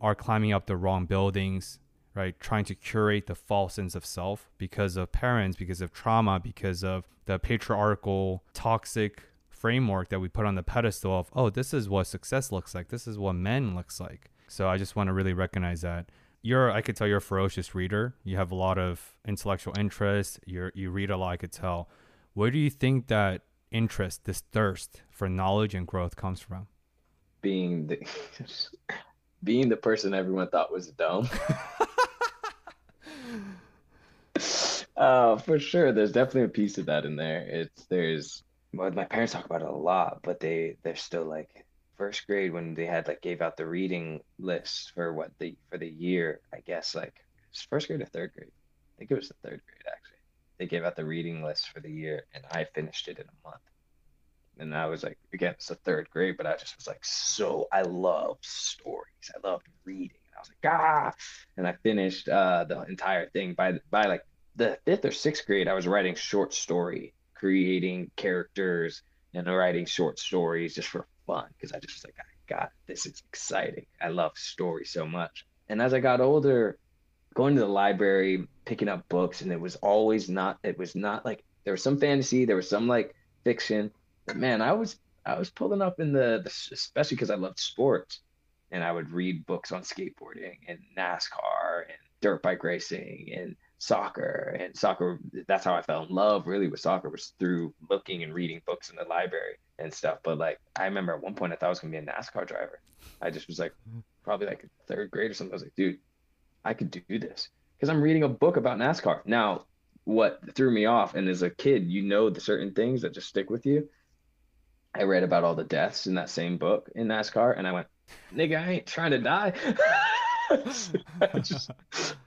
are climbing up the wrong buildings, right? Trying to curate the false sense of self because of parents, because of trauma, because of the patriarchal, toxic framework that we put on the pedestal of, oh, this is what success looks like. This is what men looks like. So I just want to really recognize that. You're, I could tell you're a ferocious reader. You have a lot of intellectual interest. You're, you read a lot, I could tell. Where do you think that interest, this thirst for knowledge and growth comes from? Being the being the person everyone thought was dumb. uh, for sure, there's definitely a piece of that in there. It's there's well, my parents talk about it a lot, but they they're still like first grade when they had like gave out the reading list for what the for the year. I guess like first grade or third grade. I think it was the third grade actually they gave out the reading list for the year, and I finished it in a month. And I was like, again, it's the third grade, but I just was like, so I love stories. I loved reading. And I was like, ah, and I finished uh, the entire thing by by like the fifth or sixth grade. I was writing short story, creating characters, and writing short stories just for fun because I just was like, God, this is exciting. I love stories so much. And as I got older, going to the library, picking up books, and it was always not. It was not like there was some fantasy, there was some like fiction, but man, I was I was pulling up in the, the especially because I loved sports, and I would read books on skateboarding and NASCAR and dirt bike racing and soccer and soccer that's how i fell in love really with soccer was through looking and reading books in the library and stuff but like i remember at one point i thought i was going to be a nascar driver i just was like probably like third grade or something i was like dude I could do this because I'm reading a book about NASCAR. Now, what threw me off, and as a kid, you know the certain things that just stick with you. I read about all the deaths in that same book in NASCAR, and I went, "Nigga, I ain't trying to die." I, just,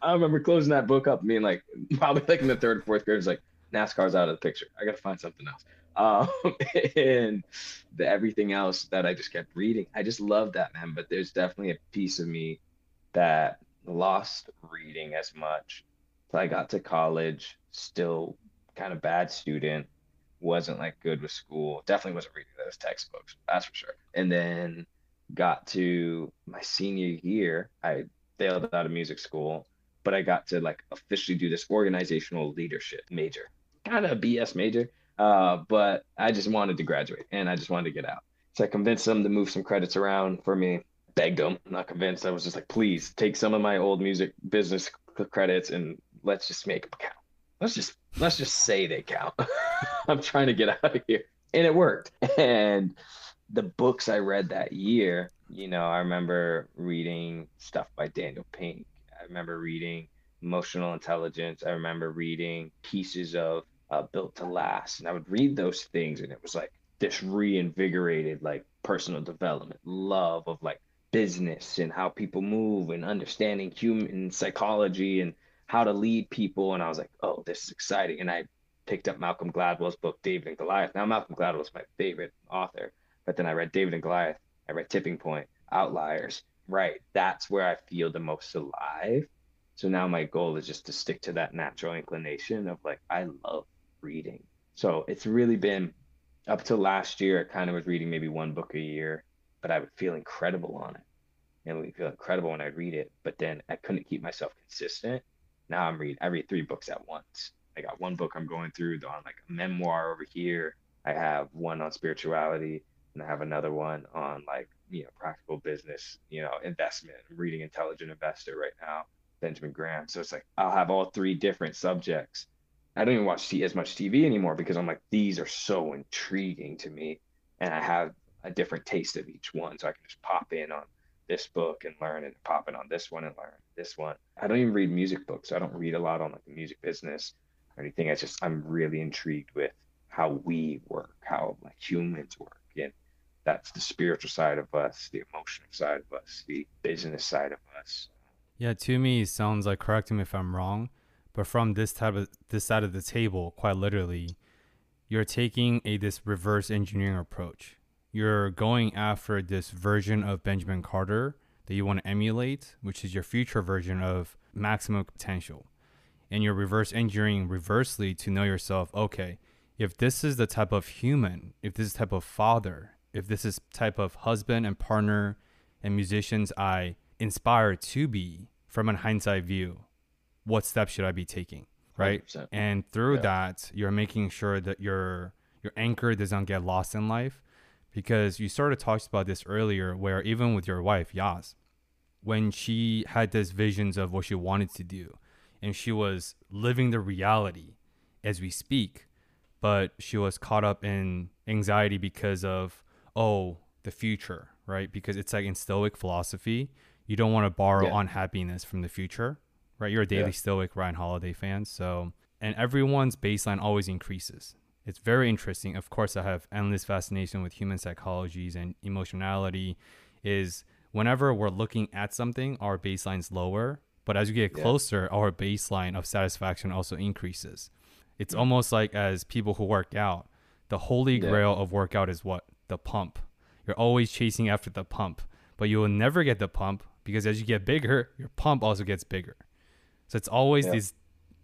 I remember closing that book up, and being like, probably like in the third, fourth grade, it's like NASCAR's out of the picture. I got to find something else. Um, and the everything else that I just kept reading, I just love that man. But there's definitely a piece of me that lost reading as much. So I got to college, still kind of bad student, wasn't like good with school, definitely wasn't reading those textbooks, that's for sure. And then got to my senior year, I failed out of music school, but I got to like officially do this organizational leadership major, kind of a BS major. Uh, but I just wanted to graduate and I just wanted to get out. So I convinced them to move some credits around for me begged them. I'm not convinced. I was just like, please take some of my old music business credits and let's just make them count. Let's just let's just say they count. I'm trying to get out of here. And it worked. And the books I read that year, you know, I remember reading stuff by Daniel Pink. I remember reading Emotional Intelligence. I remember reading pieces of uh, Built to Last. And I would read those things and it was like this reinvigorated like personal development, love of like business and how people move and understanding human psychology and how to lead people. And I was like, oh, this is exciting. And I picked up Malcolm Gladwell's book, David and Goliath. Now, Malcolm Gladwell is my favorite author, but then I read David and Goliath. I read Tipping Point, Outliers. Right. That's where I feel the most alive. So now my goal is just to stick to that natural inclination of like, I love reading. So it's really been up to last year, I kind of was reading maybe one book a year but I would feel incredible on it. And we'd feel incredible when I read it, but then I couldn't keep myself consistent. Now I'm read I read three books at once. I got one book I'm going through on like a memoir over here. I have one on spirituality, and I have another one on like you know practical business, you know investment. I'm reading Intelligent Investor right now, Benjamin Graham. So it's like I'll have all three different subjects. I don't even watch as much TV anymore because I'm like these are so intriguing to me, and I have a different taste of each one. So I can just pop in on this book and learn and pop in on this one and learn this one. I don't even read music books. I don't read a lot on like the music business or anything. I just I'm really intrigued with how we work, how like humans work. And that's the spiritual side of us, the emotional side of us, the business side of us. Yeah, to me sounds like correct me if I'm wrong, but from this type of this side of the table, quite literally, you're taking a this reverse engineering approach you're going after this version of Benjamin Carter that you want to emulate, which is your future version of maximum potential. And you're reverse engineering reversely to know yourself, okay, if this is the type of human, if this is type of father, if this is type of husband and partner and musicians I inspire to be from a hindsight view, what steps should I be taking? Right. 100%. And through yeah. that, you're making sure that your your anchor doesn't get lost in life because you sort of talked about this earlier where even with your wife Yas when she had these visions of what she wanted to do and she was living the reality as we speak but she was caught up in anxiety because of oh the future right because it's like in stoic philosophy you don't want to borrow yeah. unhappiness from the future right you're a daily yeah. stoic ryan holiday fan so and everyone's baseline always increases it's very interesting. Of course, I have endless fascination with human psychologies and emotionality. Is whenever we're looking at something, our baseline's lower, but as you get closer, yeah. our baseline of satisfaction also increases. It's mm-hmm. almost like as people who work out, the holy grail yeah. of workout is what? The pump. You're always chasing after the pump, but you will never get the pump because as you get bigger, your pump also gets bigger. So it's always these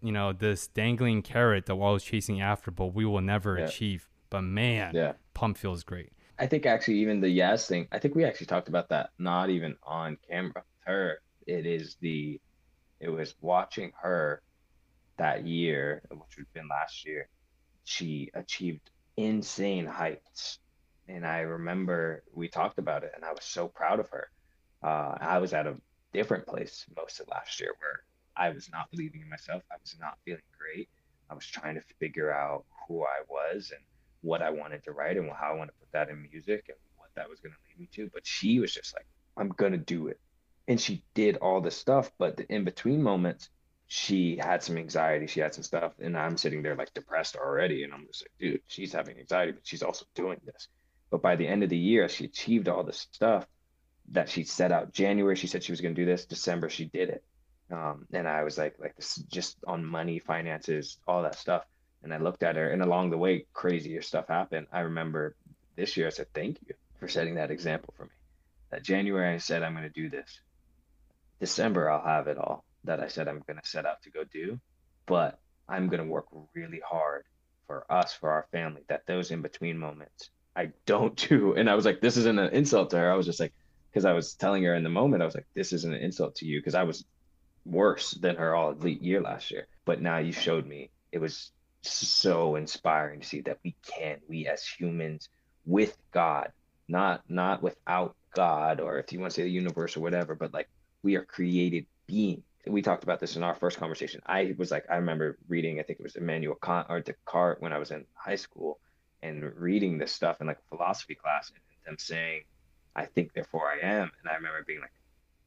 you know this dangling carrot that we're always chasing after, but we will never yeah. achieve. But man, yeah, pump feels great. I think actually even the yes thing. I think we actually talked about that. Not even on camera her. It is the. It was watching her that year, which would have been last year. She achieved insane heights, and I remember we talked about it, and I was so proud of her. Uh, I was at a different place most of last year where I was not believing in myself. I was not feeling great. I was trying to figure out who I was and what I wanted to write and how I want to put that in music and what that was going to lead me to. But she was just like, I'm going to do it. And she did all this stuff. But the in between moments, she had some anxiety. She had some stuff. And I'm sitting there like depressed already. And I'm just like, dude, she's having anxiety, but she's also doing this. But by the end of the year, she achieved all this stuff that she set out. January, she said she was going to do this. December, she did it um, and I was like, like this just on money, finances, all that stuff. And I looked at her, and along the way, crazier stuff happened. I remember this year, I said, "Thank you for setting that example for me." That January, I said, "I'm going to do this." December, I'll have it all that I said I'm going to set out to go do, but I'm going to work really hard for us, for our family. That those in between moments, I don't do. And I was like, this isn't an insult to her. I was just like, because I was telling her in the moment, I was like, this isn't an insult to you, because I was worse than her all elite year last year. But now you showed me it was so inspiring to see that we can, we as humans with God, not not without God, or if you want to say the universe or whatever, but like we are created beings we talked about this in our first conversation. I was like, I remember reading, I think it was Immanuel Kant or Descartes when I was in high school and reading this stuff in like a philosophy class and them saying, I think, therefore I am. And I remember being like,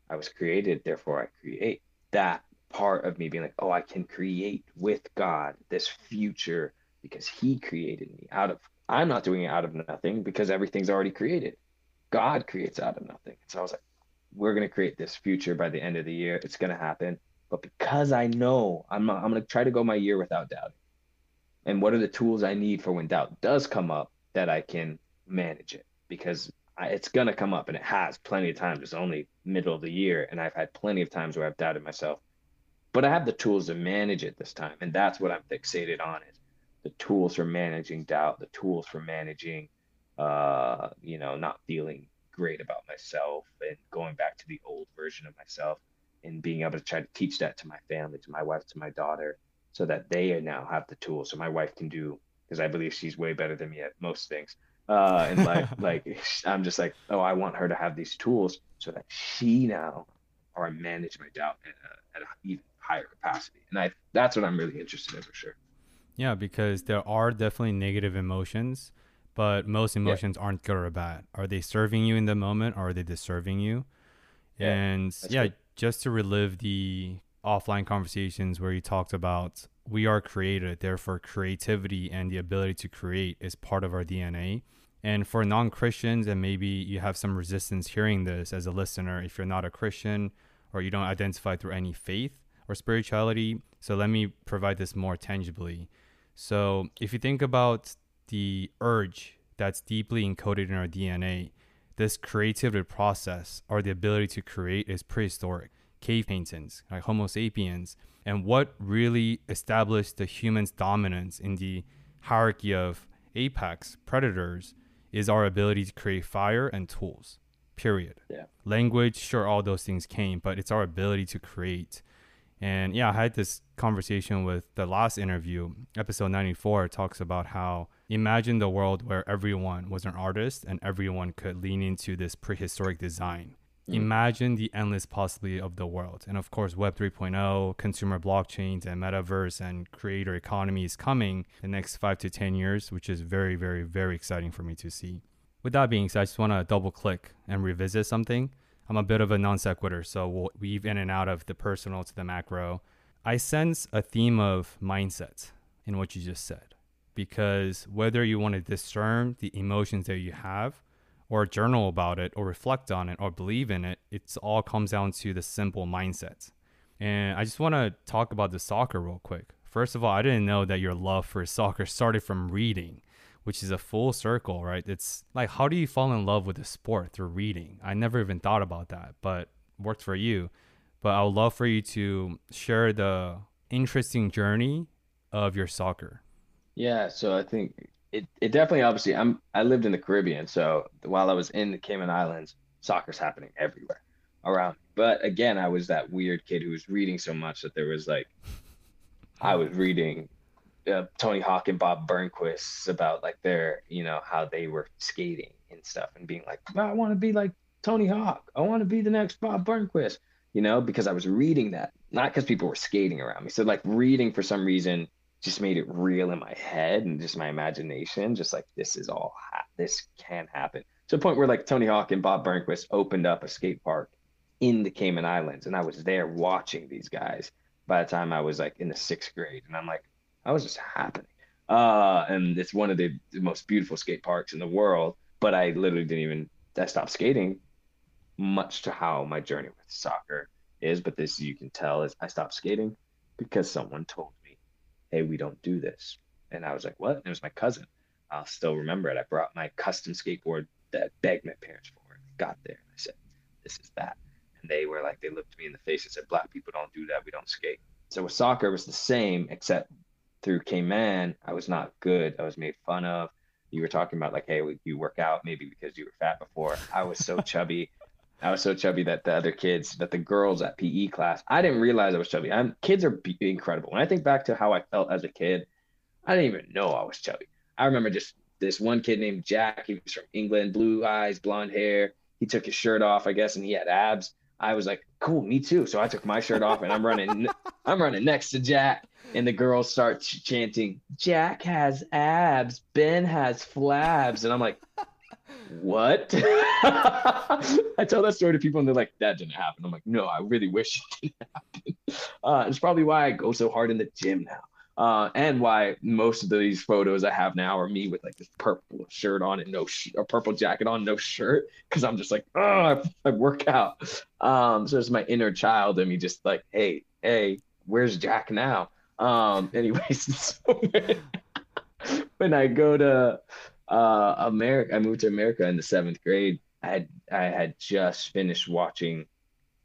I was created, therefore I create. That part of me being like, oh, I can create with God this future because He created me out of, I'm not doing it out of nothing because everything's already created. God creates out of nothing. So I was like, we're going to create this future by the end of the year. It's going to happen. But because I know I'm, I'm going to try to go my year without doubt. And what are the tools I need for when doubt does come up that I can manage it? Because it's going to come up and it has plenty of times. It's only middle of the year. And I've had plenty of times where I've doubted myself. But I have the tools to manage it this time. And that's what I'm fixated on is the tools for managing doubt, the tools for managing, uh, you know, not feeling great about myself and going back to the old version of myself and being able to try to teach that to my family, to my wife, to my daughter, so that they now have the tools. So my wife can do, because I believe she's way better than me at most things. Uh, and like, like I'm just like, oh, I want her to have these tools so that she now, or I manage my doubt at, a, at an even higher capacity. And I, that's what I'm really interested in for sure. Yeah, because there are definitely negative emotions but most emotions yeah. aren't good or bad. Are they serving you in the moment or are they deserving you? Yeah, and yeah, good. just to relive the offline conversations where you talked about we are created, therefore creativity and the ability to create is part of our DNA. And for non Christians, and maybe you have some resistance hearing this as a listener, if you're not a Christian or you don't identify through any faith or spirituality. So let me provide this more tangibly. So if you think about the urge that's deeply encoded in our DNA. This creativity process or the ability to create is prehistoric. Cave paintings, like Homo sapiens, and what really established the human's dominance in the hierarchy of apex predators is our ability to create fire and tools. Period. Yeah. Language, sure, all those things came, but it's our ability to create. And yeah, I had this conversation with the last interview, episode 94, talks about how imagine the world where everyone was an artist and everyone could lean into this prehistoric design. Mm. Imagine the endless possibility of the world. And of course, Web 3.0, consumer blockchains, and metaverse and creator economy is coming the next five to 10 years, which is very, very, very exciting for me to see. With that being said, I just want to double click and revisit something. I'm a bit of a non sequitur, so we'll weave in and out of the personal to the macro. I sense a theme of mindset in what you just said because whether you want to discern the emotions that you have or journal about it or reflect on it or believe in it, it all comes down to the simple mindset. And I just want to talk about the soccer real quick. First of all, I didn't know that your love for soccer started from reading, which is a full circle, right? It's like, how do you fall in love with a sport through reading? I never even thought about that, but worked for you. But I would love for you to share the interesting journey of your soccer. Yeah, so I think it, it definitely obviously I'm I lived in the Caribbean, so while I was in the Cayman Islands, soccer's happening everywhere around. But again, I was that weird kid who was reading so much that there was like I was reading uh, Tony Hawk and Bob Burnquist about like their, you know, how they were skating and stuff and being like, I want to be like Tony Hawk. I want to be the next Bob Burnquist, you know, because I was reading that, not because people were skating around me. So like reading for some reason just made it real in my head and just my imagination, just like this is all ha- this can happen. To the point where like Tony Hawk and Bob Burnquist opened up a skate park in the Cayman Islands, and I was there watching these guys. By the time I was like in the sixth grade, and I'm like, I was just happening. Uh, and it's one of the, the most beautiful skate parks in the world. But I literally didn't even. I stopped skating, much to how my journey with soccer is. But this you can tell is I stopped skating because someone told hey, we don't do this. And I was like, what? And it was my cousin. I'll still remember it. I brought my custom skateboard that I begged my parents for. Got there and I said, this is that. And they were like, they looked me in the face and said, black people don't do that. We don't skate. So with soccer, it was the same, except through Cayman, I was not good. I was made fun of. You were talking about like, hey, you work out maybe because you were fat before. I was so chubby. I was so chubby that the other kids, that the girls at PE class, I didn't realize I was chubby. I'm kids are incredible. When I think back to how I felt as a kid, I didn't even know I was chubby. I remember just this one kid named Jack. He was from England, blue eyes, blonde hair. He took his shirt off, I guess, and he had abs. I was like, cool, me too. So I took my shirt off and I'm running, I'm running next to Jack. And the girls start ch- chanting, Jack has abs, Ben has flabs. And I'm like, what? I tell that story to people and they're like, that didn't happen. I'm like, no, I really wish it didn't happen. Uh, it's probably why I go so hard in the gym now. Uh, and why most of these photos I have now are me with like this purple shirt on and no sh- a purple jacket on, no shirt, because I'm just like, oh, I, I work out. Um, so it's my inner child and me just like, hey, hey, where's Jack now? Um, anyways, so when I go to uh, America, I moved to America in the seventh grade. I had I had just finished watching.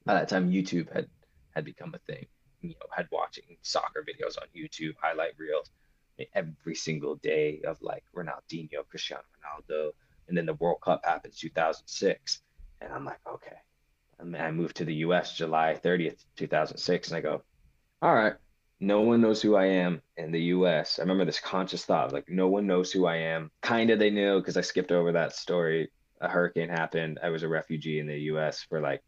By that time, YouTube had had become a thing you know, had watching soccer videos on YouTube, highlight reels every single day of like Ronaldinho, Cristiano Ronaldo, and then the World Cup happens 2006, and I'm like, okay. And I moved to the U.S. July 30th, 2006, and I go, all right, no one knows who I am in the U.S. I remember this conscious thought, like no one knows who I am. Kind of they knew because I skipped over that story. A hurricane happened. I was a refugee in the U.S. for like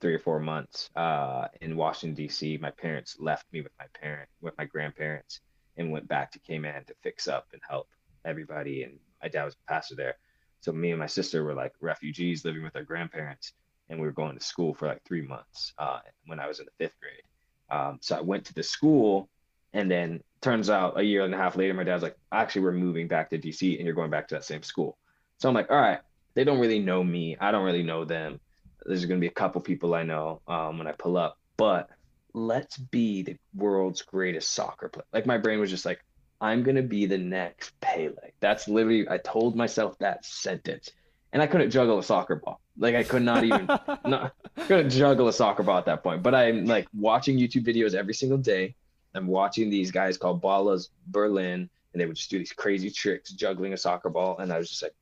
three or four months uh, in Washington D.C. My parents left me with my parent with my grandparents and went back to Cayman to fix up and help everybody. And my dad was a pastor there, so me and my sister were like refugees living with our grandparents, and we were going to school for like three months uh, when I was in the fifth grade. Um, so I went to the school, and then turns out a year and a half later, my dad's like, actually, we're moving back to D.C. and you're going back to that same school. So I'm like, all right, they don't really know me. I don't really know them there's going to be a couple people I know um, when I pull up, but let's be the world's greatest soccer player. Like my brain was just like, I'm going to be the next Pele. That's literally, I told myself that sentence and I couldn't juggle a soccer ball. Like I could not even, not, couldn't juggle a soccer ball at that point, but I'm like watching YouTube videos every single day. I'm watching these guys called Ballas Berlin and they would just do these crazy tricks juggling a soccer ball. And I was just like,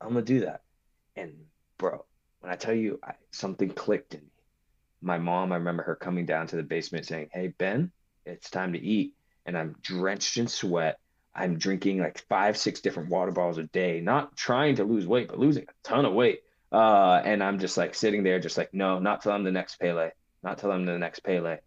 I'm to do that. And bro, when I tell you I, something clicked in me, my mom, I remember her coming down to the basement saying, Hey, Ben, it's time to eat. And I'm drenched in sweat. I'm drinking like five, six different water bottles a day, not trying to lose weight, but losing a ton of weight. Uh, and I'm just like sitting there, just like, no, not till I'm the next Pele, not till I'm the next Pele.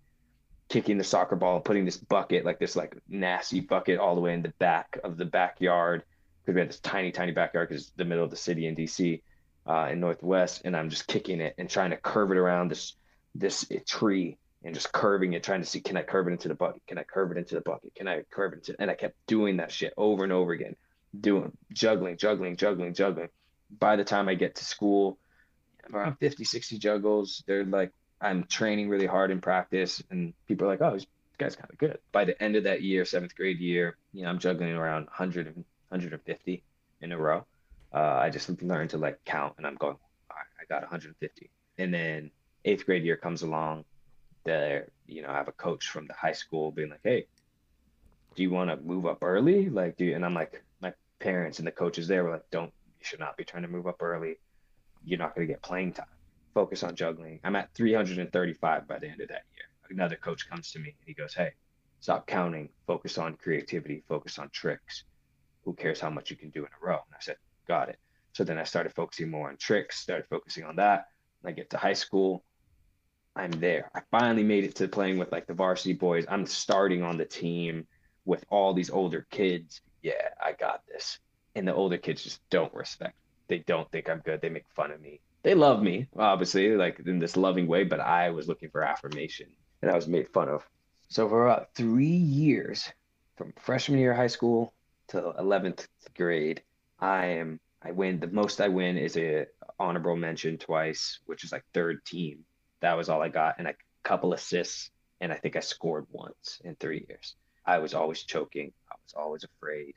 Kicking the soccer ball, and putting this bucket, like this like nasty bucket, all the way in the back of the backyard because we had this tiny, tiny backyard because the middle of the city in DC uh, in Northwest, and I'm just kicking it and trying to curve it around this this tree and just curving it, trying to see can I curve it into the bucket? Can I curve it into the bucket? Can I curve it into? And I kept doing that shit over and over again, doing juggling, juggling, juggling, juggling. By the time I get to school, around 50, 60 juggles. They're like, I'm training really hard in practice, and people are like, oh, this guy's kind of good. By the end of that year, seventh grade year, you know, I'm juggling around 100 and 150 in a row uh, I just learned to like count, and I'm going, all right, I got 150. And then eighth grade year comes along. There, you know, I have a coach from the high school being like, hey, do you want to move up early? Like, do you? And I'm like, my parents and the coaches there were like, don't, you should not be trying to move up early. You're not going to get playing time. Focus on juggling. I'm at 335 by the end of that year. Another coach comes to me and he goes, hey, stop counting. Focus on creativity. Focus on tricks. Who cares how much you can do in a row? And I said, got it. So then I started focusing more on tricks, started focusing on that. I get to high school, I'm there. I finally made it to playing with like the varsity boys. I'm starting on the team with all these older kids. Yeah, I got this. And the older kids just don't respect. Me. They don't think I'm good. They make fun of me. They love me, obviously, like in this loving way, but I was looking for affirmation and I was made fun of. So for about three years, from freshman year of high school to 11th grade, I am I win the most I win is a honorable mention twice, which is like third team. That was all I got, and a couple assists, and I think I scored once in three years. I was always choking. I was always afraid.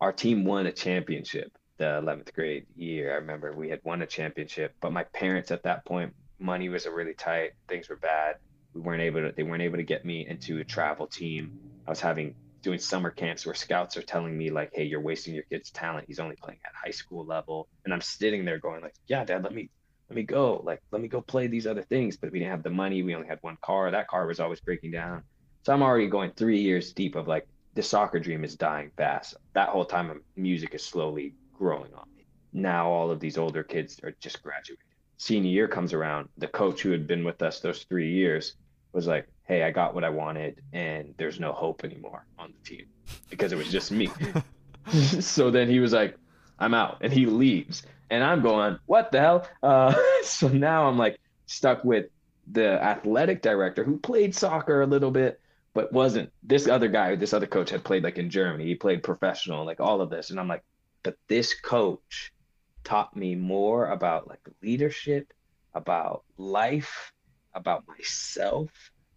Our team won a championship the 11th grade year. I remember we had won a championship, but my parents at that point, money was really tight. Things were bad. We weren't able to. They weren't able to get me into a travel team. I was having doing summer camps where scouts are telling me like, "Hey, you're wasting your kid's talent. He's only playing at high school level." And I'm sitting there going like, "Yeah, dad, let me let me go. Like, let me go play these other things." But we didn't have the money. We only had one car. That car was always breaking down. So I'm already going 3 years deep of like the soccer dream is dying fast. That whole time music is slowly growing on me. Now all of these older kids are just graduating. senior year comes around, the coach who had been with us those three years was like, Hey, I got what I wanted, and there's no hope anymore on the team because it was just me. so then he was like, I'm out, and he leaves. And I'm going, What the hell? Uh, so now I'm like stuck with the athletic director who played soccer a little bit, but wasn't this other guy, this other coach had played like in Germany. He played professional, like all of this. And I'm like, but this coach taught me more about like leadership, about life, about myself,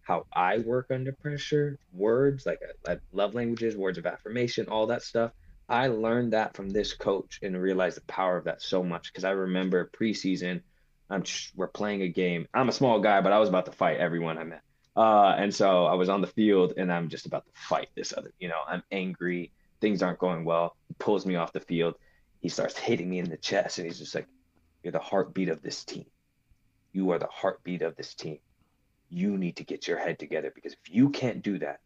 how I work under pressure, words like I, I love languages, words of affirmation, all that stuff. I learned that from this coach and realized the power of that so much because I remember preseason, I'm we're playing a game. I'm a small guy, but I was about to fight everyone I met. Uh, and so I was on the field and I'm just about to fight this other, you know, I'm angry. Things aren't going well. He pulls me off the field he starts hitting me in the chest and he's just like, You're the heartbeat of this team. You are the heartbeat of this team. You need to get your head together because if you can't do that,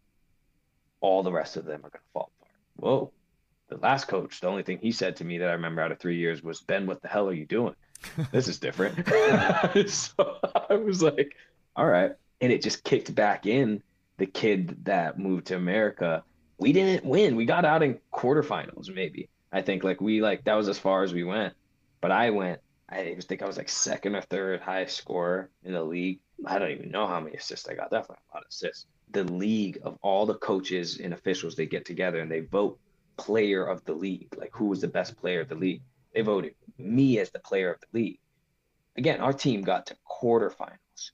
all the rest of them are going to fall apart. Whoa. The last coach, the only thing he said to me that I remember out of three years was, Ben, what the hell are you doing? This is different. so I was like, All right. And it just kicked back in the kid that moved to America. We didn't win. We got out in quarterfinals, maybe I think like we like that was as far as we went. But I went. I think I was like second or third highest scorer in the league. I don't even know how many assists I got. Definitely a lot of assists. The league of all the coaches and officials, they get together and they vote player of the league, like who was the best player of the league. They voted me as the player of the league. Again, our team got to quarterfinals.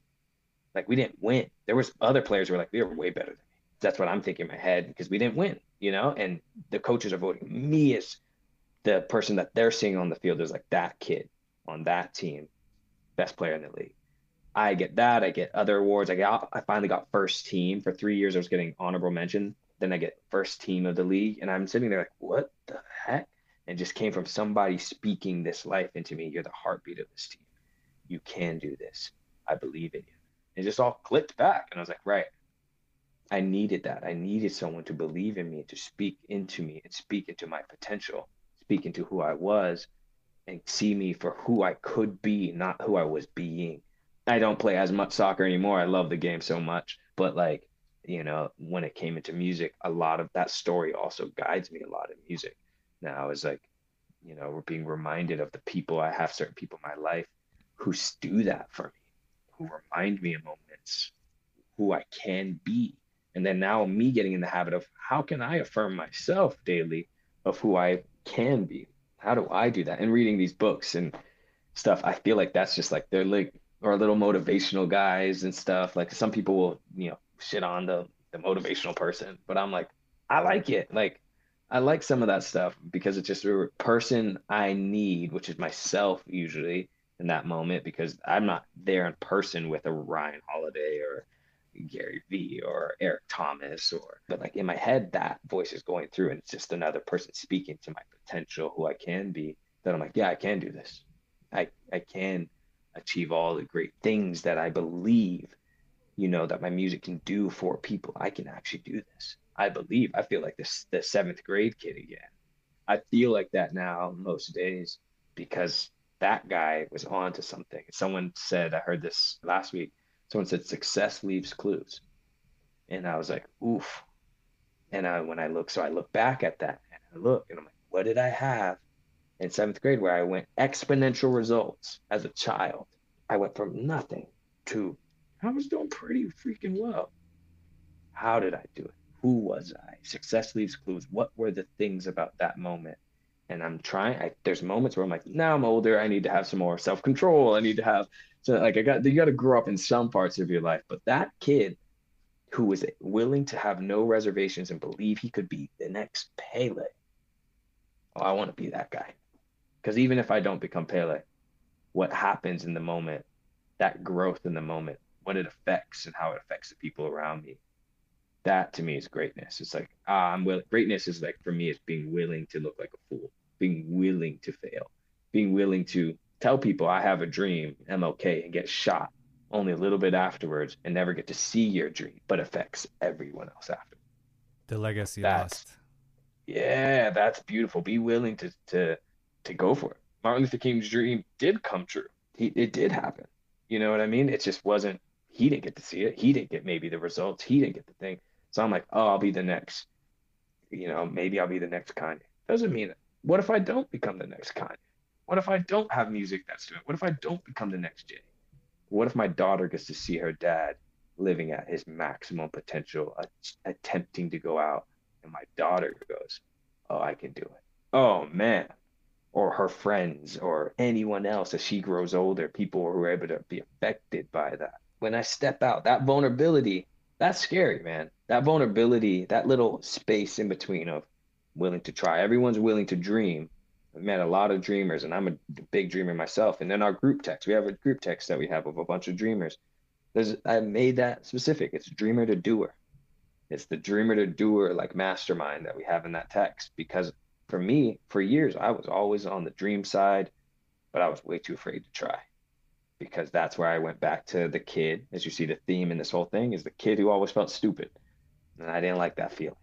Like we didn't win. There was other players who were like, we were way better than me. That's what I'm thinking in my head because we didn't win, you know. And the coaches are voting me as the person that they're seeing on the field is like that kid on that team, best player in the league. I get that. I get other awards. I got. I finally got first team for three years. I was getting honorable mention. Then I get first team of the league, and I'm sitting there like, what the heck? And just came from somebody speaking this life into me. You're the heartbeat of this team. You can do this. I believe in you. It just all clicked back, and I was like, right. I needed that. I needed someone to believe in me, to speak into me, and speak into my potential speak into who I was and see me for who I could be, not who I was being. I don't play as much soccer anymore. I love the game so much, but like, you know, when it came into music, a lot of that story also guides me a lot in music. Now is like, you know, we're being reminded of the people I have certain people in my life who do that for me, who remind me of moments, who I can be. And then now me getting in the habit of how can I affirm myself daily of who I can be. How do I do that? And reading these books and stuff, I feel like that's just like they're like or little motivational guys and stuff. Like some people will, you know, shit on the the motivational person, but I'm like, I like it. Like I like some of that stuff because it's just a person I need, which is myself usually in that moment because I'm not there in person with a Ryan Holiday or Gary Vee or Eric Thomas or but like in my head that voice is going through and it's just another person speaking to my potential who I can be that I'm like, yeah, I can do this. I I can achieve all the great things that I believe, you know, that my music can do for people. I can actually do this. I believe. I feel like this the seventh grade kid again. I feel like that now most days because that guy was on to something. Someone said, I heard this last week someone said success leaves clues and i was like oof and I, when i look so i look back at that and i look and i'm like what did i have in seventh grade where i went exponential results as a child i went from nothing to i was doing pretty freaking well. How did i do it? Who was i? Success leaves clues. What were the things about that moment? And i'm trying I, there's moments where i'm like now i'm older. I need to have some more self-control. I need to have so like I got you got to grow up in some parts of your life, but that kid who was willing to have no reservations and believe he could be the next Pele. Oh, I want to be that guy. Because even if I don't become Pele, what happens in the moment, that growth in the moment, what it affects and how it affects the people around me, that to me is greatness. It's like ah, I'm will. Greatness is like for me, it's being willing to look like a fool, being willing to fail, being willing to tell people I have a dream, MLK, and get shot only a little bit afterwards and never get to see your dream, but affects everyone else after. The legacy that's, lost. Yeah, that's beautiful. Be willing to to to go for it. Martin Luther King's dream did come true. he, it did happen. You know what I mean? It just wasn't, he didn't get to see it. He didn't get maybe the results. He didn't get the thing. So I'm like, oh, I'll be the next, you know, maybe I'll be the next Kanye. Doesn't mean it. What if I don't become the next Kanye? What if I don't have music that's doing? It? What if I don't become the next Jay? What if my daughter gets to see her dad living at his maximum potential, attempting to go out, and my daughter goes, "Oh, I can do it." Oh man, or her friends or anyone else as she grows older, people who are able to be affected by that. When I step out, that vulnerability, that's scary, man. That vulnerability, that little space in between of willing to try. Everyone's willing to dream, I've met a lot of dreamers, and I'm a big dreamer myself. And then our group text, we have a group text that we have of a bunch of dreamers. There's I made that specific. It's dreamer to doer. It's the dreamer to doer like mastermind that we have in that text. Because for me, for years, I was always on the dream side, but I was way too afraid to try. Because that's where I went back to the kid. As you see, the theme in this whole thing is the kid who always felt stupid. And I didn't like that feeling.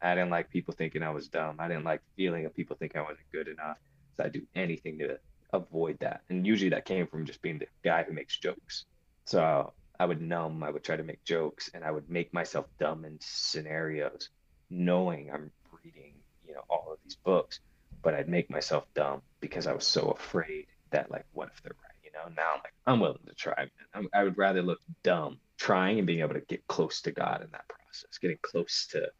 I didn't like people thinking I was dumb. I didn't like feeling of people thinking I wasn't good enough. So I do anything to avoid that. And usually that came from just being the guy who makes jokes. So I would numb, I would try to make jokes, and I would make myself dumb in scenarios, knowing I'm reading, you know, all of these books, but I'd make myself dumb because I was so afraid that like, what if they're right? You know, now I'm like, I'm willing to try. Man. i would rather look dumb trying and being able to get close to God in that process, getting close to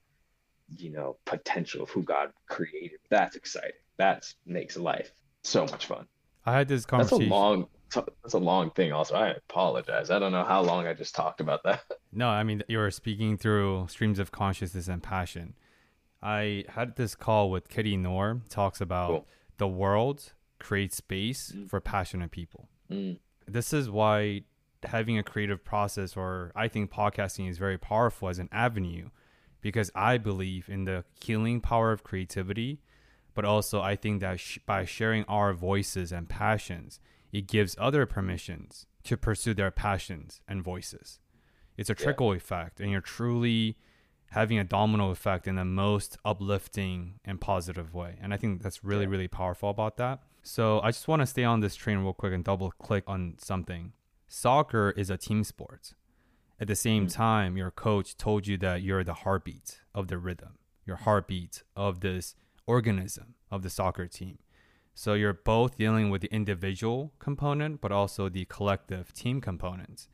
you know potential of who God created. That's exciting. That makes life so much fun. I had this conversation. That's a long. That's a long thing. Also, I apologize. I don't know how long I just talked about that. No, I mean you were speaking through streams of consciousness and passion. I had this call with Kitty Noor. Talks about cool. the world creates space mm. for passionate people. Mm. This is why having a creative process, or I think podcasting, is very powerful as an avenue because I believe in the healing power of creativity, but also I think that sh- by sharing our voices and passions, it gives other permissions to pursue their passions and voices. It's a trickle yeah. effect, and you're truly having a domino effect in the most uplifting and positive way. And I think that's really, yeah. really powerful about that. So I just want to stay on this train real quick and double click on something. Soccer is a team sport. At the same mm-hmm. time, your coach told you that you're the heartbeat of the rhythm, your heartbeat of this organism of the soccer team. So you're both dealing with the individual component, but also the collective team component.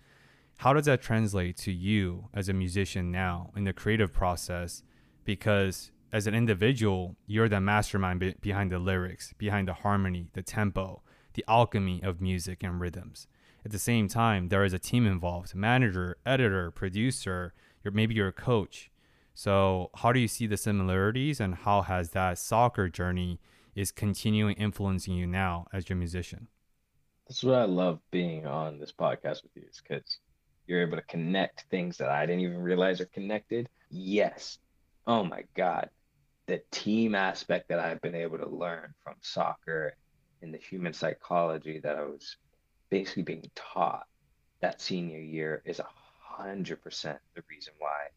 How does that translate to you as a musician now in the creative process? Because as an individual, you're the mastermind be- behind the lyrics, behind the harmony, the tempo, the alchemy of music and rhythms. At the same time, there is a team involved manager, editor, producer, you're, maybe you're a coach. So, how do you see the similarities and how has that soccer journey is continuing influencing you now as your musician? That's what I love being on this podcast with you is because you're able to connect things that I didn't even realize are connected. Yes. Oh my God. The team aspect that I've been able to learn from soccer and the human psychology that I was basically being taught that senior year is a hundred percent the reason why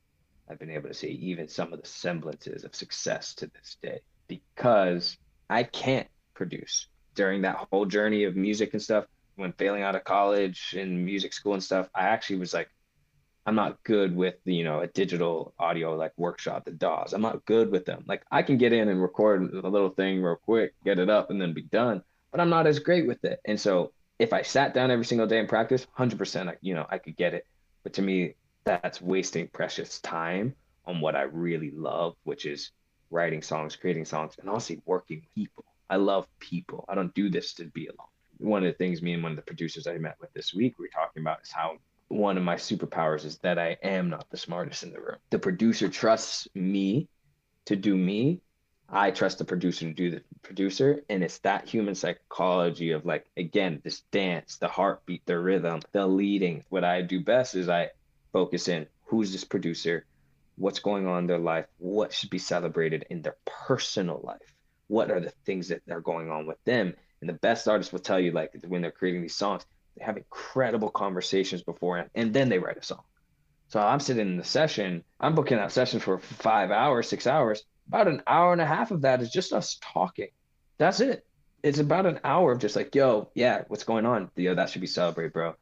I've been able to see even some of the semblances of success to this day because I can't produce during that whole journey of music and stuff. When failing out of college and music school and stuff, I actually was like, I'm not good with you know, a digital audio like workshop, the DAWs. I'm not good with them. Like I can get in and record a little thing real quick, get it up, and then be done. But I'm not as great with it. And so if I sat down every single day and practice, 100%, I, you know, I could get it. But to me, that's wasting precious time on what I really love, which is writing songs, creating songs, and also working people. I love people. I don't do this to be alone. One of the things me and one of the producers I met with this week we were talking about is how one of my superpowers is that I am not the smartest in the room. The producer trusts me to do me I trust the producer to do the producer. And it's that human psychology of like, again, this dance, the heartbeat, the rhythm, the leading. What I do best is I focus in who's this producer, what's going on in their life, what should be celebrated in their personal life, what are the things that are going on with them. And the best artists will tell you, like, when they're creating these songs, have incredible conversations beforehand and then they write a song. So I'm sitting in the session, I'm booking out sessions for five hours, six hours about an hour and a half of that is just us talking. That's it. it's about an hour of just like, yo, yeah, what's going on? Yo, that should be celebrated, bro.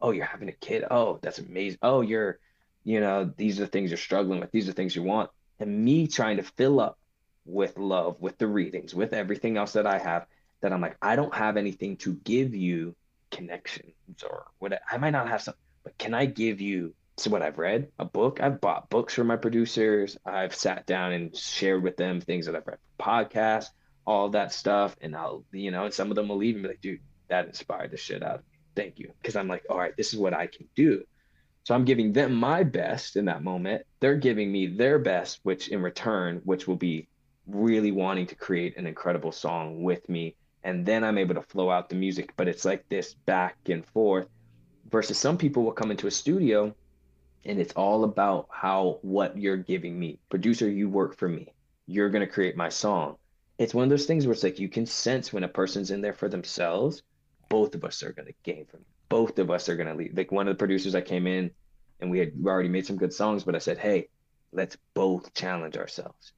Oh, you're having a kid. Oh, that's amazing. Oh, you're, you know, these are the things you're struggling with. These are the things you want. And me trying to fill up with love, with the readings, with everything else that I have, that I'm like, I don't have anything to give you connections or what I might not have some, but can I give you so what I've read, a book. I've bought books for my producers. I've sat down and shared with them things that I've read for podcasts all that stuff. And I'll, you know, and some of them will leave and be like, dude, that inspired the shit out of me. Thank you. Cause I'm like, all right, this is what I can do. So I'm giving them my best in that moment. They're giving me their best, which in return, which will be really wanting to create an incredible song with me. And then I'm able to flow out the music. But it's like this back and forth versus some people will come into a studio and it's all about how what you're giving me. Producer, you work for me. You're going to create my song it's one of those things where it's like you can sense when a person's in there for themselves, both of us are going to gain from it. Both of us are going to leave. Like one of the producers I came in and we had already made some good songs, but I said, hey, let's both challenge ourselves.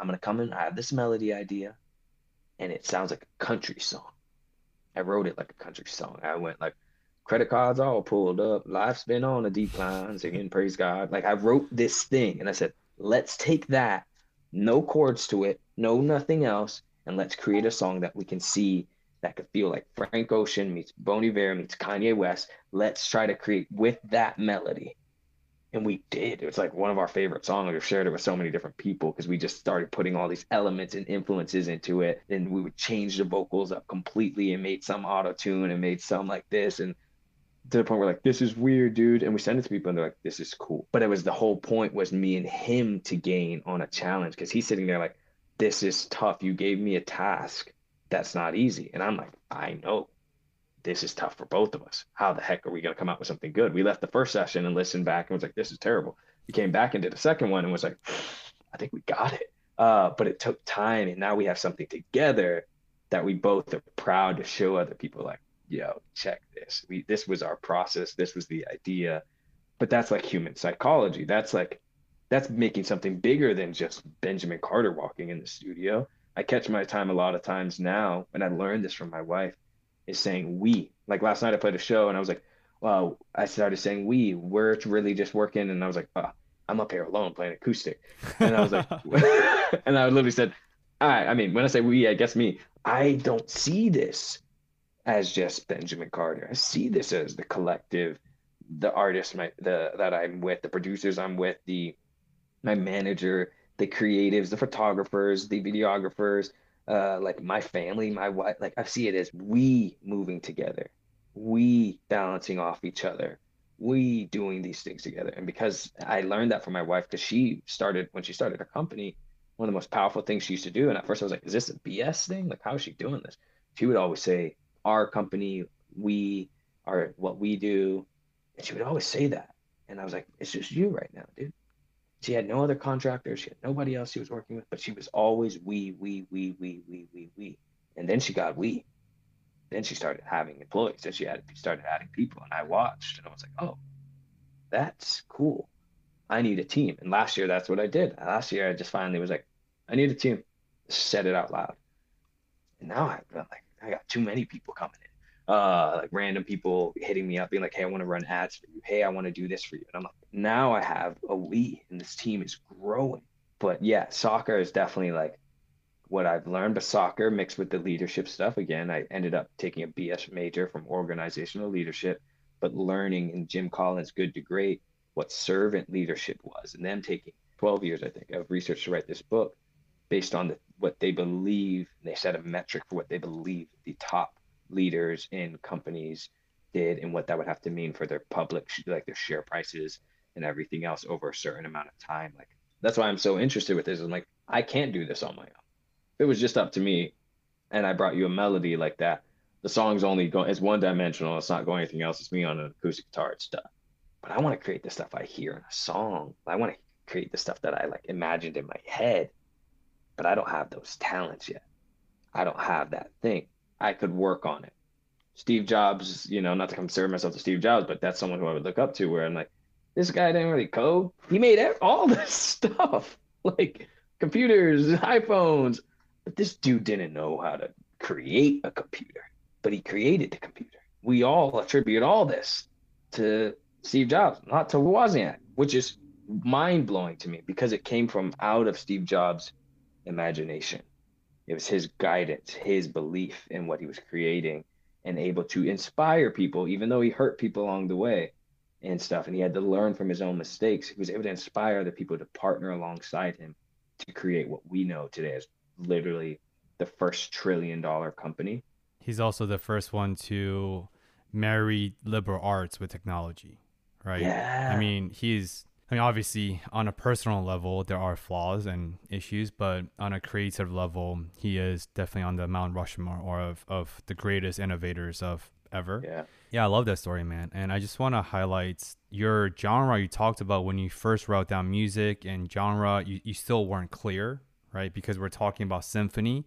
I'm going to come in, I have this melody idea, and it sounds like a country song. I wrote it like a country song. I went like, credit cards all pulled up, life's been on a decline, singing praise God. Like I wrote this thing and I said, let's take that, no chords to it, no nothing else, and let's create a song that we can see that could feel like Frank Ocean meets Bon Iver meets Kanye West. Let's try to create with that melody. And we did. It was like one of our favorite songs. We've shared it with so many different people because we just started putting all these elements and influences into it. And we would change the vocals up completely and made some auto tune and made some like this. And to the point where like, this is weird, dude. And we send it to people and they're like, this is cool. But it was the whole point was me and him to gain on a challenge because he's sitting there like, this is tough. You gave me a task that's not easy. And I'm like, I know this is tough for both of us. How the heck are we going to come out with something good? We left the first session and listened back and was like, this is terrible. We came back and did a second one and was like, I think we got it. Uh, but it took time. And now we have something together that we both are proud to show other people like, yo, check this. We, this was our process. This was the idea. But that's like human psychology. That's like that's making something bigger than just Benjamin Carter walking in the studio. I catch my time a lot of times now, and I learned this from my wife, is saying we. Like last night I played a show and I was like, well, I started saying we, we're really just working. And I was like, oh, I'm up here alone playing acoustic. And I was like, and I literally said, I, I mean, when I say we, I guess me, I don't see this as just Benjamin Carter. I see this as the collective, the artists my, the, that I'm with, the producers I'm with, the my manager, the creatives, the photographers, the videographers, uh, like my family, my wife. Like I see it as we moving together, we balancing off each other, we doing these things together. And because I learned that from my wife, because she started when she started her company, one of the most powerful things she used to do. And at first I was like, is this a BS thing? Like, how is she doing this? She would always say, our company, we are what we do. And she would always say that. And I was like, it's just you right now, dude. She had no other contractors. She had nobody else she was working with, but she was always we, we, we, we, we, we, we. And then she got we. Then she started having employees. Then she had started adding people, and I watched, and I was like, oh, that's cool. I need a team. And last year, that's what I did. Last year, I just finally was like, I need a team. Said it out loud. And now I like I got too many people coming in uh, like random people hitting me up, being like, "Hey, I want to run ads for you. Hey, I want to do this for you." And I'm like, now I have a we, and this team is growing. But yeah, soccer is definitely like what I've learned. But soccer mixed with the leadership stuff. Again, I ended up taking a BS major from organizational leadership, but learning in Jim Collins' Good to Great what servant leadership was, and then taking 12 years, I think, of research to write this book based on the, what they believe. They set a metric for what they believe the top leaders in companies did and what that would have to mean for their public like their share prices and everything else over a certain amount of time like that's why i'm so interested with this. I'm like i can't do this on my own. If it was just up to me and i brought you a melody like that. The song's only going it's one dimensional it's not going anything else it's me on an acoustic guitar it's stuff but i want to create the stuff i hear in a song. I want to create the stuff that i like imagined in my head. But i don't have those talents yet. I don't have that thing I could work on it. Steve Jobs, you know, not to compare myself to Steve Jobs, but that's someone who I would look up to where I'm like, this guy didn't really code. He made all this stuff, like computers, iPhones, but this dude didn't know how to create a computer, but he created the computer. We all attribute all this to Steve Jobs, not to Wozniak, which is mind blowing to me because it came from out of Steve Jobs' imagination. It was his guidance, his belief in what he was creating, and able to inspire people, even though he hurt people along the way and stuff. And he had to learn from his own mistakes. He was able to inspire other people to partner alongside him to create what we know today as literally the first trillion dollar company. He's also the first one to marry liberal arts with technology, right? Yeah. I mean, he's I mean, obviously, on a personal level, there are flaws and issues, but on a creative level, he is definitely on the Mount Rushmore or of, of the greatest innovators of ever. Yeah. Yeah, I love that story, man. And I just want to highlight your genre you talked about when you first wrote down music and genre, you, you still weren't clear, right? Because we're talking about symphony.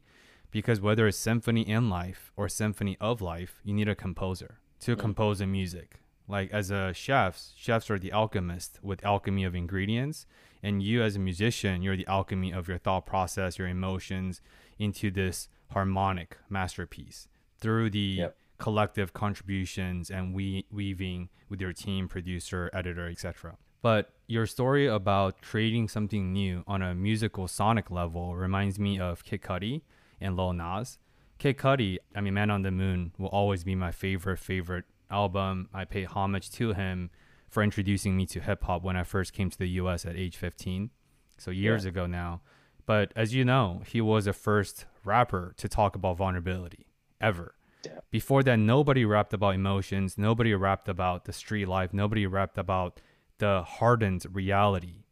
Because whether it's symphony in life or symphony of life, you need a composer to mm. compose the music like as a chef chefs are the alchemist with alchemy of ingredients and you as a musician you're the alchemy of your thought process your emotions into this harmonic masterpiece through the Yep. collective contributions and we weaving with your team producer editor etc but your story about creating something new on a musical sonic level reminds me of Kid Cudi and Lil Nas. Kid Cudi, I mean, Man on the Moon will always be my favorite, favorite album. I pay homage to him for introducing me to hip hop when I first came to the US at age 15. So years Yeah. ago now. But as you know, he was the first rapper to talk about vulnerability ever. Yeah. Before that, nobody rapped about emotions. Nobody rapped about the street life. Nobody rapped about the hardened reality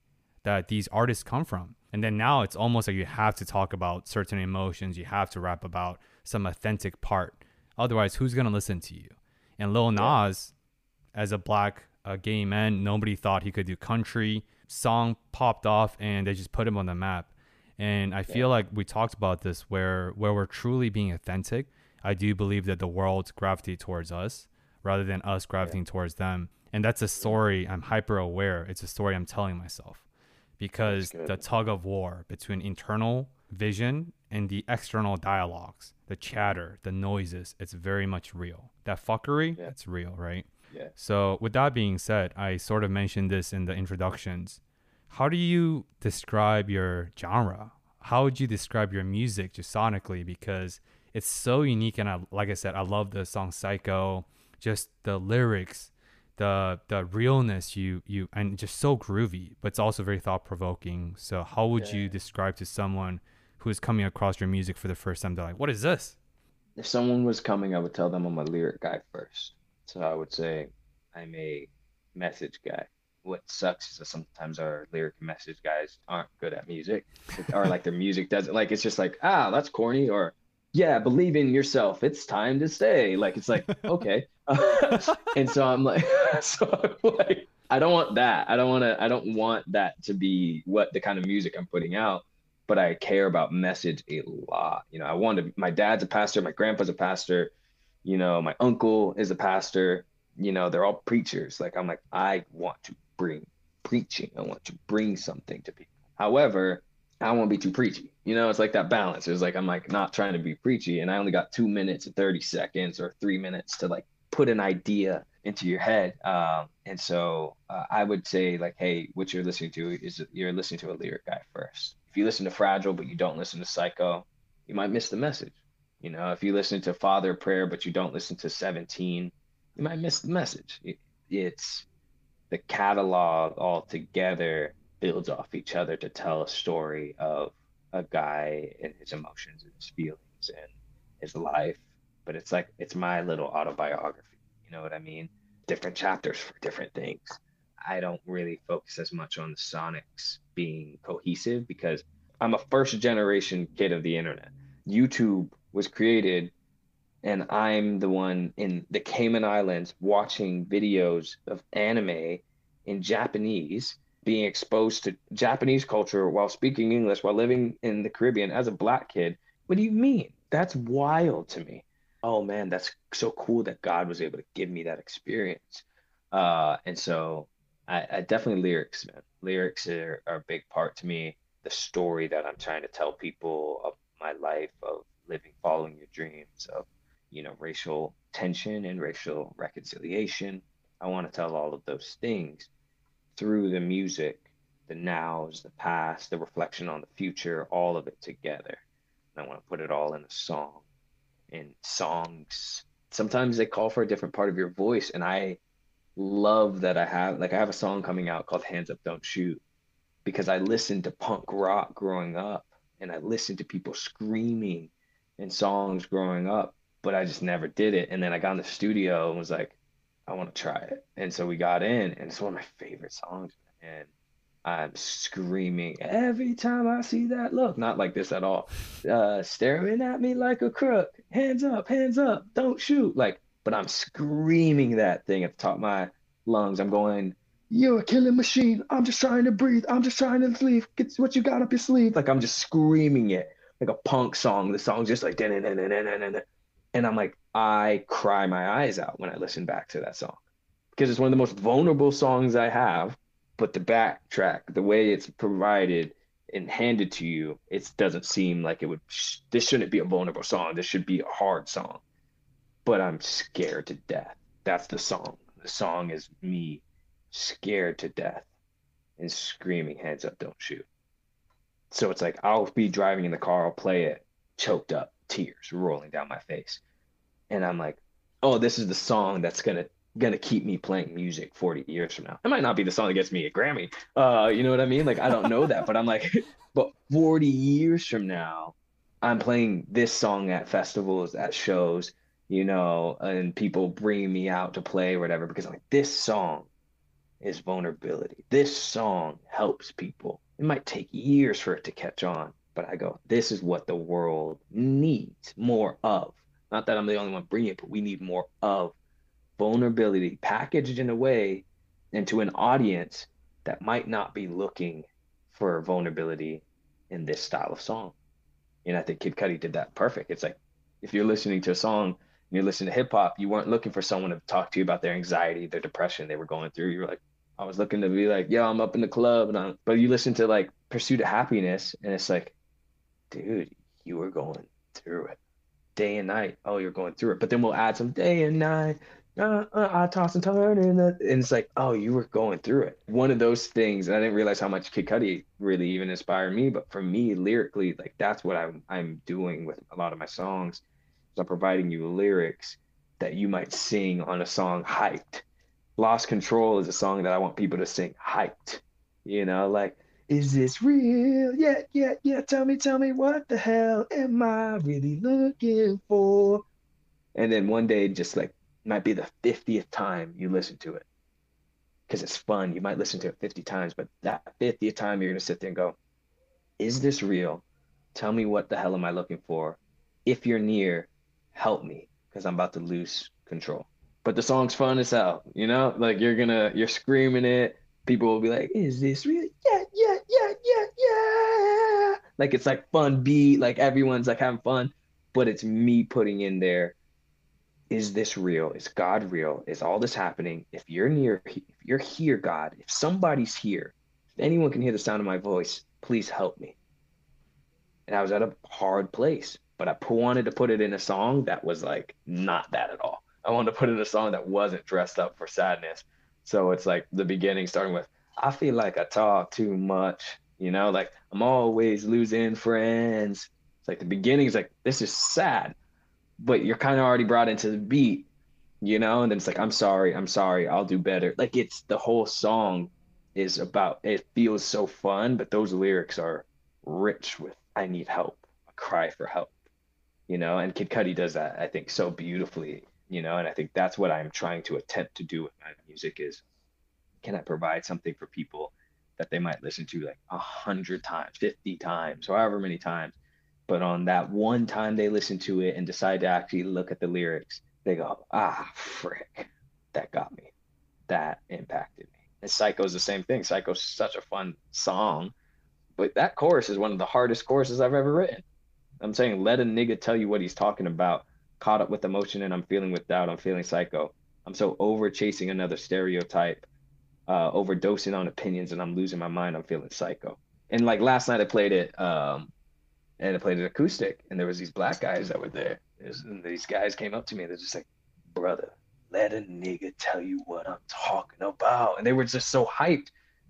that these artists come from. And then now it's almost like you have to talk about certain emotions. You have to rap about some authentic part. Otherwise, who's going to listen to you? And Lil Yeah. Nas, as a black uh, gay man, nobody thought he could do country. Song popped off and they just put him on the map. And I feel like we talked about this where where we're truly being authentic. I do believe that the world gravitate towards us rather than us gravitating towards them. And that's a story I'm hyper aware. It's a story I'm telling myself because the tug of war between internal vision and the external dialogues, the chatter, the noises, it's very much real. That fuckery, Yeah. it's real, right? Yeah. So, with that being said, I sort of mentioned this in the introductions. How do you describe your genre? How would you describe your music just sonically? Because it's so unique, and I, like I said, I love the song "Psycho." Just the lyrics, the the realness you you, and just so groovy, but it's also very thought provoking. So, how would you describe to someone who is coming across your music for the first time? They're like, "What is this?" If someone was coming, I would tell them I'm a lyric guy first. So I would say I'm a message guy. What sucks is that sometimes our lyric message guys aren't good at music, or like their music doesn't like it's just like ah that's corny or yeah believe in yourself. It's time to stay. Like it's like okay. And so I'm like so I'm like I don't want that. I don't want to I don't want that to be what the kind of music I'm putting out but I care about message a lot. You know, I want to, my dad's a pastor, my grandpa's a pastor, you know, my uncle is a pastor, you know, they're all preachers. Like, I'm like, I want to bring preaching. I want to bring something to people. However, I won't be too preachy. You know, it's like that balance. It's like, I'm like not trying to be preachy and I only got two minutes and 30 seconds or three minutes to like put an idea into your head. Um, and so uh, I would say like, hey, what you're listening to is you're listening to a lyric guy first. If you listen to Fragile but you don't listen to Psycho, you might miss the message. You know, if you listen to Father Prayer but you don't listen to 17, you might miss the message. It, it's the catalog all together builds off each other to tell a story of a guy and his emotions and his feelings and his life. But it's like it's my little autobiography. You know what I mean? Different chapters for different things. I don't really focus as much on the sonics being cohesive because I'm a first generation kid of the internet. YouTube was created and I'm the one in the Cayman Islands watching videos of anime in Japanese, being exposed to Japanese culture while speaking English, while living in the Caribbean as a black kid. What do you mean? That's wild to me. Oh man, that's so cool that God was able to give me that experience. Uh, and so I, I definitely lyrics, man. Lyrics are, are a big part to me. The story that I'm trying to tell people of my life of living, following your dreams, of, you know, racial tension and racial reconciliation. I want to tell all of those things through the music, the nows, the past, the reflection on the future, all of it together. And I want to put it all in a song. And songs, sometimes they call for a different part of your voice. And I love that I have, like, I have a song coming out called Hands Up, Don't Shoot because I listened to punk rock growing up and I listened to people screaming in songs growing up, but I just never did it. And then I got in the studio and was like, I want to try it. And so we got in, and it's one of my favorite songs. And I'm screaming every time I see that look. Not like this at all. Uh, staring at me like a crook. Hands up, hands up, don't shoot. Like, but I'm screaming that thing at the top of my lungs. I'm going, you're a killing machine. I'm just trying to breathe. I'm just trying to sleep. Get what you got up your sleeve. Like I'm just screaming it like a punk song. The song's just like and I'm like, I cry my eyes out when I listen back to that song because it's one of the most vulnerable songs I have. But the backtrack, the way it's provided and handed to you, it doesn't seem like it would. This shouldn't be a vulnerable song. This should be a hard song. But I'm scared to death. That's the song. The song is me scared to death and screaming, hands up, don't shoot. So it's like I'll be driving in the car, I'll play it, choked up, tears rolling down my face. And I'm like, oh, this is the song that's gonna gonna keep me playing music 40 years from now. It might not be the song that gets me a Grammy. Uh, you know what I mean? Like I don't know that, but I'm like, but 40 years from now, I'm playing this song at festivals, at shows, you know, and people bring me out to play or whatever because I'm like, this song is vulnerability. This song helps people. It might take years for it to catch on, but I go, this is what the world needs more of. Not that I'm the only one bringing it, but we need more of vulnerability packaged in a way into an audience that might not be looking for vulnerability in this style of song. And I think Kid Cudi did that perfect. It's like if you're listening to a song and you're listening to hip hop, you weren't looking for someone to talk to you about their anxiety, their depression they were going through. You were like, I was looking to be like, yo, I'm up in the club, and I'm, but you listen to like Pursuit of Happiness, and it's like, dude, you were going through it, day and night. Oh, you're going through it. But then we'll add some day and night. Uh, uh, I toss and turn, and, and it's like, oh, you were going through it. One of those things, and I didn't realize how much Kid Cudi really even inspired me. But for me, lyrically, like that's what I'm I'm doing with a lot of my songs. I'm providing you lyrics that you might sing on a song hyped Lost Control is a song that I want people to sing hyped. You know, like, is this real? Yeah, yeah, yeah. Tell me, tell me, what the hell am I really looking for? And then one day, just like, might be the 50th time you listen to it because it's fun. You might listen to it 50 times, but that 50th time, you're going to sit there and go, is this real? Tell me, what the hell am I looking for? If you're near, help me because I'm about to lose control but the song's fun as hell. You know, like you're gonna you're screaming it. People will be like, "Is this real?" Yeah, yeah, yeah, yeah, yeah. Like it's like fun beat. Like everyone's like having fun, but it's me putting in there. Is this real? Is God real? Is all this happening? If you're near, if you're here, God, if somebody's here, if anyone can hear the sound of my voice, please help me. And I was at a hard place, but I wanted to put it in a song that was like not that at all. I wanted to put it in a song that wasn't dressed up for sadness. So it's like the beginning starting with, I feel like I talk too much, you know, like I'm always losing friends. It's like the beginning is like, this is sad, but you're kind of already brought into the beat, you know, and then it's like, I'm sorry, I'm sorry, I'll do better. Like it's the whole song is about, it feels so fun, but those lyrics are rich with, I need help, a cry for help, you know, and Kid Cudi does that, I think, so beautifully you know and i think that's what i'm trying to attempt to do with my music is can i provide something for people that they might listen to like a hundred times 50 times however many times but on that one time they listen to it and decide to actually look at the lyrics they go ah frick that got me. That impacted me. And psycho's the same thing. Psycho's such a fun song but that chorus is one of the hardest choruses i've ever written i'm saying let a nigga tell you what he's talking about caught up with emotion and I'm feeling with doubt. I'm feeling psycho. I'm so over chasing another stereotype, uh, overdosing on opinions, and I'm losing my mind. I'm feeling psycho. And like last night, I played it, um, and I played it acoustic. And there was these black guys that were there. And these guys came up to me. They're just like, brother, let a nigga tell you what I'm talking about. And they were just so hyped.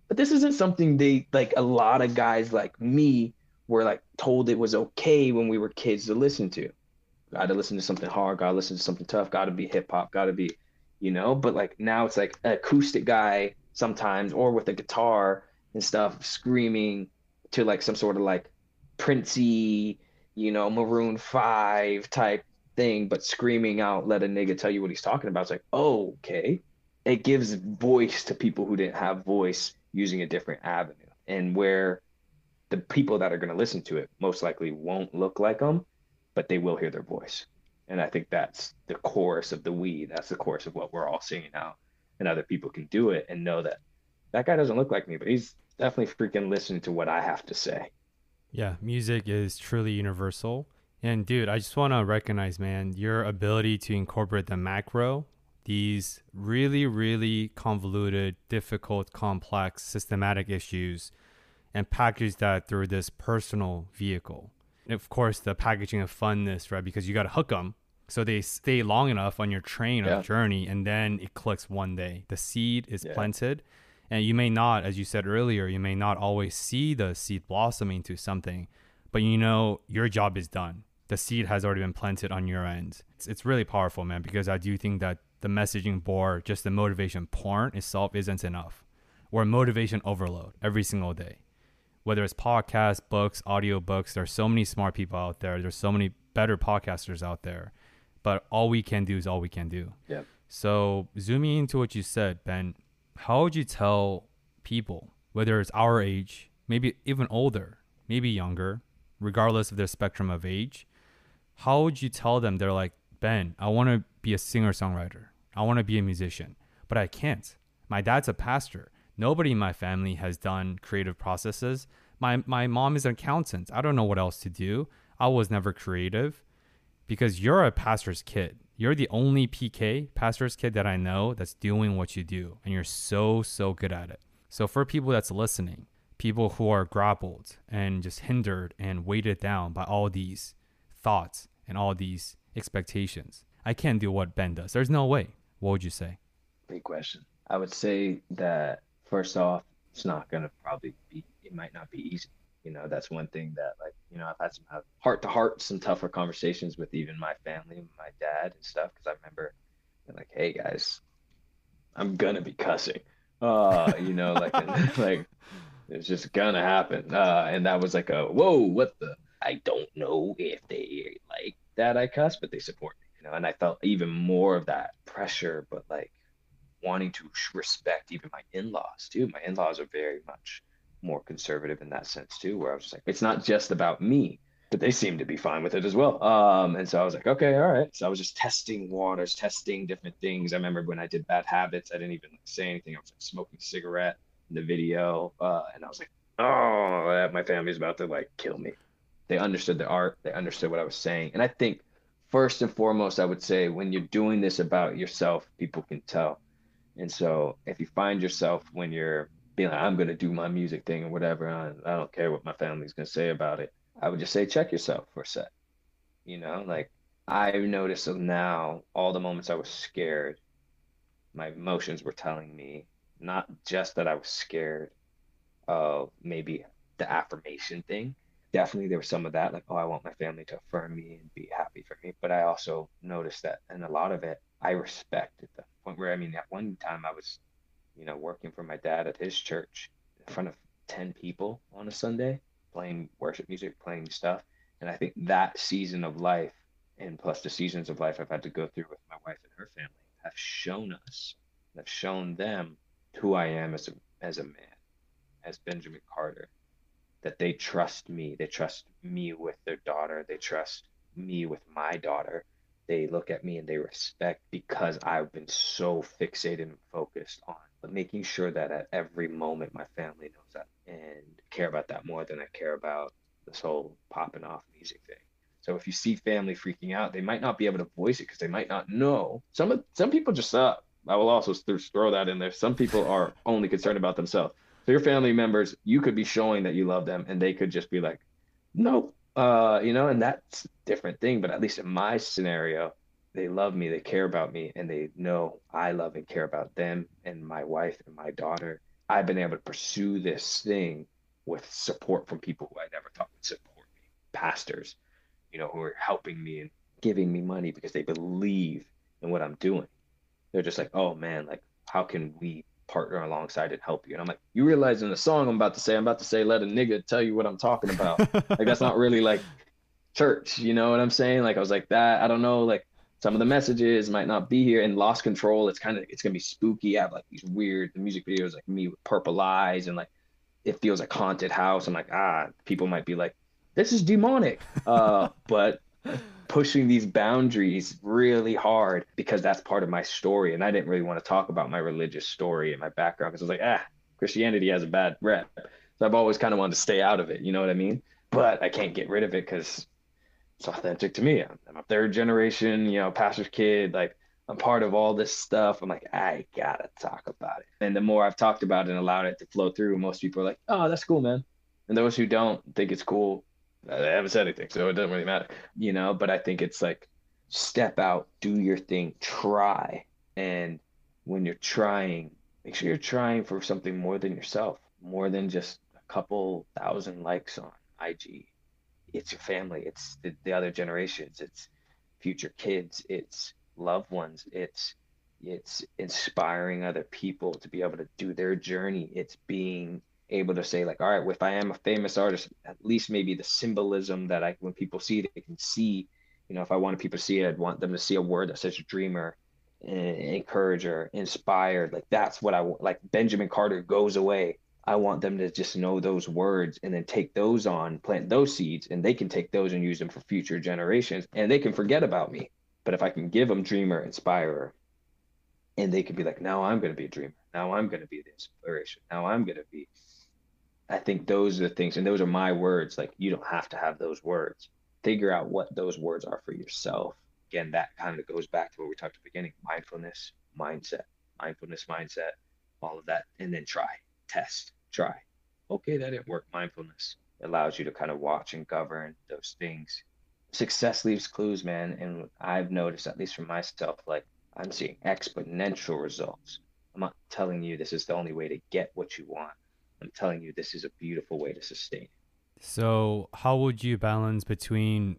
But this isn't something they like a lot of guys like me were like told it was okay when we were kids to listen to. Got to listen to something hard, got to listen to something tough, got to be hip hop, got to be, you know. But like now it's like acoustic guy sometimes, or with a guitar and stuff, screaming to like some sort of like Princey, you know, Maroon Five type thing, but screaming out, let a nigga tell you what he's talking about. It's like, oh, okay. It gives voice to people who didn't have voice using a different avenue. And where the people that are going to listen to it most likely won't look like them, but they will hear their voice. And I think that's the chorus of the we. That's the chorus of what we're all singing now. And other people can do it and know that that guy doesn't look like me, but he's definitely freaking listening to what I have to say. Yeah, music is truly universal. And dude, I just want to recognize, man, your ability to incorporate the macro, these really, really convoluted, difficult, complex, systematic issues, and package that through this personal vehicle. And of course, the packaging of funness, right? Because you got to hook them so they stay long enough on your train yeah. journey, and then it clicks one day. The seed is yeah. planted, and you may not, as you said earlier, you may not always see the seed blossoming to something, but you know your job is done. The seed has already been planted on your end. It's, it's really powerful, man, because I do think that the messaging board, just the motivation porn itself isn't enough, or motivation overload every single day. Whether it's podcasts, books, audio books, there's so many smart people out there. There's so many better podcasters out there, but all we can do is all we can do. Yeah. So zooming into what you said, Ben, how would you tell people, whether it's our age, maybe even older, maybe younger, regardless of their spectrum of age, how would you tell them they're like, Ben, I want to be a singer songwriter. I want to be a musician, but I can't. My dad's a pastor. Nobody in my family has done creative processes. My, my mom is an accountant. I don't know what else to do. I was never creative because you're a pastor's kid you're the only PK, pastor's kid that I know that's doing what you do. And you're so, so good at it. So for people that's listening, people who are grappled and just hindered and weighted down by all these thoughts and all these expectations, I can't do what Ben does. There's no way. What would you say? Great question. I would say that first off, it's not to probably be, it might not be easy. You know that's one thing that like you know i've had some heart to heart some tougher conversations with even my family my dad and stuff because i remember like hey guys i'm gonna be cussing. Uh you know like and, like it's just gonna happen. Uh and that was like a whoa what the i don't know if they like that i cuss but they support me. You know and i felt even more of that pressure but like wanting to respect even my in-laws too my in-laws are very much more conservative in that sense too, where I was like, it's not just about me, but they seem to be fine with it as well. Um, and so I was like, okay, all right. So I was just testing waters, testing different things. I remember when I did bad habits, I didn't even like, say anything. I was like smoking a cigarette in the video, uh, and I was like, oh, my family's about to like kill me. They understood the art. They understood what I was saying, and I think first and foremost, I would say when you're doing this about yourself, people can tell. And so if you find yourself when you're being like, I'm gonna do my music thing or whatever. I, I don't care what my family's gonna say about it. I would just say check yourself for a sec. You know, like I noticed now all the moments I was scared, my emotions were telling me not just that I was scared of maybe the affirmation thing. Definitely there was some of that, like, oh, I want my family to affirm me and be happy for me. But I also noticed that and a lot of it I respected the point where I mean at one time I was you know, working for my dad at his church in front of 10 people on a Sunday, playing worship music, playing stuff. And I think that season of life, and plus the seasons of life I've had to go through with my wife and her family, have shown us, have shown them who I am as a, as a man, as Benjamin Carter, that they trust me. They trust me with their daughter. They trust me with my daughter. They look at me and they respect because I've been so fixated and focused on making sure that at every moment my family knows that and care about that more than I care about this whole popping off music thing. So if you see family freaking out, they might not be able to voice it because they might not know. Some some people just suck. I will also throw that in there. Some people are only concerned about themselves. So your family members, you could be showing that you love them, and they could just be like, "Nope, Uh, you know, and that's a different thing, but at least in my scenario, they love me, they care about me, and they know I love and care about them and my wife and my daughter. I've been able to pursue this thing with support from people who I never thought would support me, pastors, you know, who are helping me and giving me money because they believe in what I'm doing. They're just like, oh man, like how can we partner alongside and help you? And I'm like, you realize in the song I'm about to say, I'm about to say, let a nigga tell you what I'm talking about. like that's not really like church, you know what I'm saying? Like I was like that. I don't know, like some of the messages might not be here in lost control it's kind of it's gonna be spooky i have like these weird the music videos like me with purple eyes and like it feels like haunted house i'm like ah people might be like this is demonic uh but pushing these boundaries really hard because that's part of my story and i didn't really want to talk about my religious story and my background because i was like ah christianity has a bad rep so i've always kind of wanted to stay out of it you know what i mean but i can't get rid of it because it's authentic to me. I'm, I'm a third generation, you know, pastor's kid. Like I'm part of all this stuff. I'm like, I gotta talk about it. And the more I've talked about it and allowed it to flow through, most people are like, oh, that's cool, man. And those who don't think it's cool, uh, they haven't said anything, so it doesn't really matter, you know. But I think it's like, step out, do your thing, try, and when you're trying, make sure you're trying for something more than yourself, more than just a couple thousand likes on IG it's your family, it's the, the other generations, it's future kids, it's loved ones, it's it's inspiring other people to be able to do their journey. It's being able to say like, all right, if I am a famous artist, at least maybe the symbolism that I when people see it, they can see. You know, if I wanted people to see it, I'd want them to see a word that says dreamer, eh, encourager, inspired. Like that's what I want. Like Benjamin Carter goes away I want them to just know those words and then take those on, plant those seeds, and they can take those and use them for future generations and they can forget about me. But if I can give them dreamer, inspirer, and they can be like, now I'm going to be a dreamer. Now I'm going to be the inspiration. Now I'm going to be. I think those are the things, and those are my words. Like, you don't have to have those words. Figure out what those words are for yourself. Again, that kind of goes back to what we talked at the beginning mindfulness, mindset, mindfulness, mindset, all of that, and then try test, try. Okay, that didn't work. Mindfulness allows you to kind of watch and govern those things. Success leaves clues, man. And I've noticed, at least for myself, like I'm seeing exponential results. I'm not telling you this is the only way to get what you want. I'm telling you this is a beautiful way to sustain. So, how would you balance between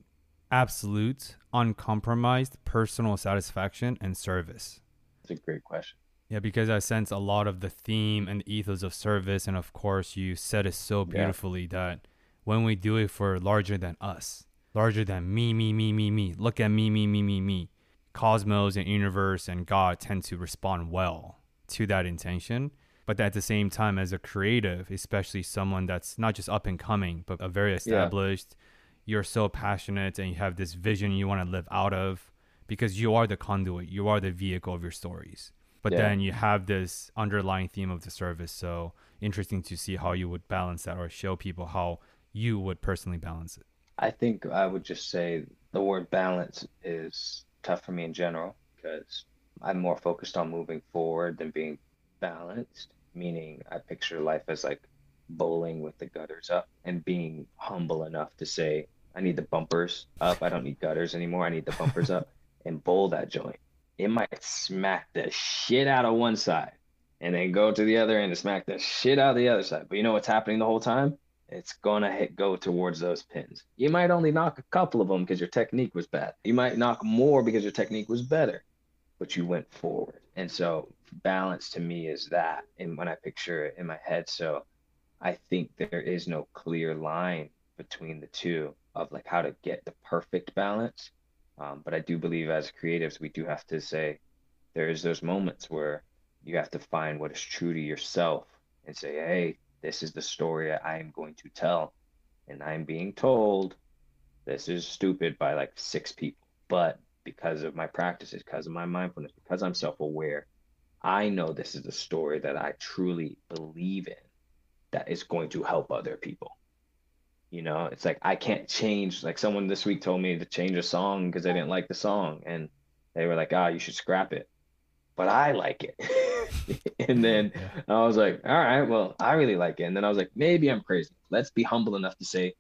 absolute, uncompromised personal satisfaction and service? That's a great question. Yeah, because I sense a lot of the theme and the ethos of service, and of course, you said it so beautifully yeah. that when we do it for larger than us, larger than me, me, me, me, me, look at me, me, me, me, me, cosmos and universe and God tend to respond well to that intention. But at the same time, as a creative, especially someone that's not just up and coming, but a very established, yeah. you're so passionate and you have this vision you want to live out of because you are the conduit, you are the vehicle of your stories but yeah. then you have this underlying theme of the service. So interesting to see how you would balance that or show people how you would personally balance it. I think I would just say the word balance is tough for me in general because I'm more focused on moving forward than being balanced, meaning I picture life as like bowling with the gutters up and being humble enough to say, I need the bumpers up. I don't need gutters anymore. I need the bumpers up and bowl that joint it might smack the shit out of one side and then go to the other end and smack the shit out of the other side. But you know what's happening the whole time? It's gonna hit go towards those pins. You might only knock a couple of them because your technique was bad. You might knock more because your technique was better, but you went forward. And so balance to me is that. And when I picture it in my head, so I think there is no clear line between the two of like how to get the perfect balance um, but I do believe as creatives, we do have to say there is those moments where you have to find what is true to yourself and say, hey, this is the story I am going to tell. And I'm being told this is stupid by like six people. But because of my practices, because of my mindfulness, because I'm self aware, I know this is a story that I truly believe in that is going to help other people. You know, it's like I can't change. Like someone this week told me to change a song because they didn't like the song, and they were like, "Ah, you should scrap it." But I like it. and then. I was like, "All right, well, I really like it." And then I was like, "Maybe I'm crazy. Let's be humble enough to say,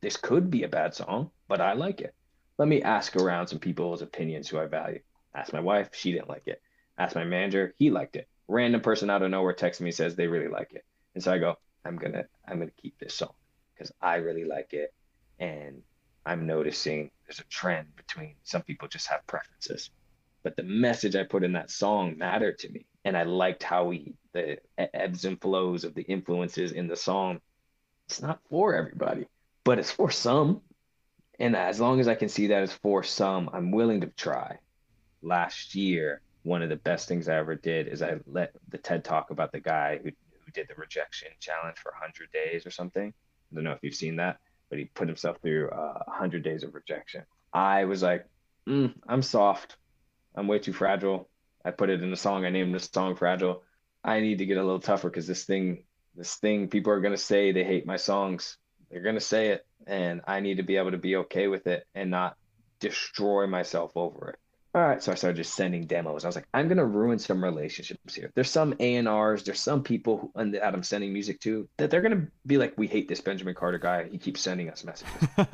this could be a bad song, but I like it. Let me ask around some people's opinions who I value. Ask my wife, she didn't like it. Ask my manager, he liked it. Random person out of nowhere texts me says they really like it. And so I go, I'm gonna I'm gonna keep this song because I really like it. And I'm noticing there's a trend between some people just have preferences. But the message I put in that song mattered to me. And I liked how we the ebbs and flows of the influences in the song. It's not for everybody, but it's for some. And as long as I can see that it's for some, I'm willing to try. Last year, one of the best things I ever did is I let the TED talk about the guy who, who did the rejection challenge for 100 days or something. I don't know if you've seen that, but he put himself through uh, 100 days of rejection. I was like, mm, I'm soft. I'm way too fragile. I put it in a song. I named the song Fragile. I need to get a little tougher because this thing, this thing, people are going to say they hate my songs. They're going to say it. And I need to be able to be okay with it and not destroy myself over it all right. So i started just sending demos. I was like i'm gonna ruin some relationships here. There's some a&rs there's some people who, that i'm sending music to that they're gonna be like we hate this benjamin carter guy. He keeps sending us messages.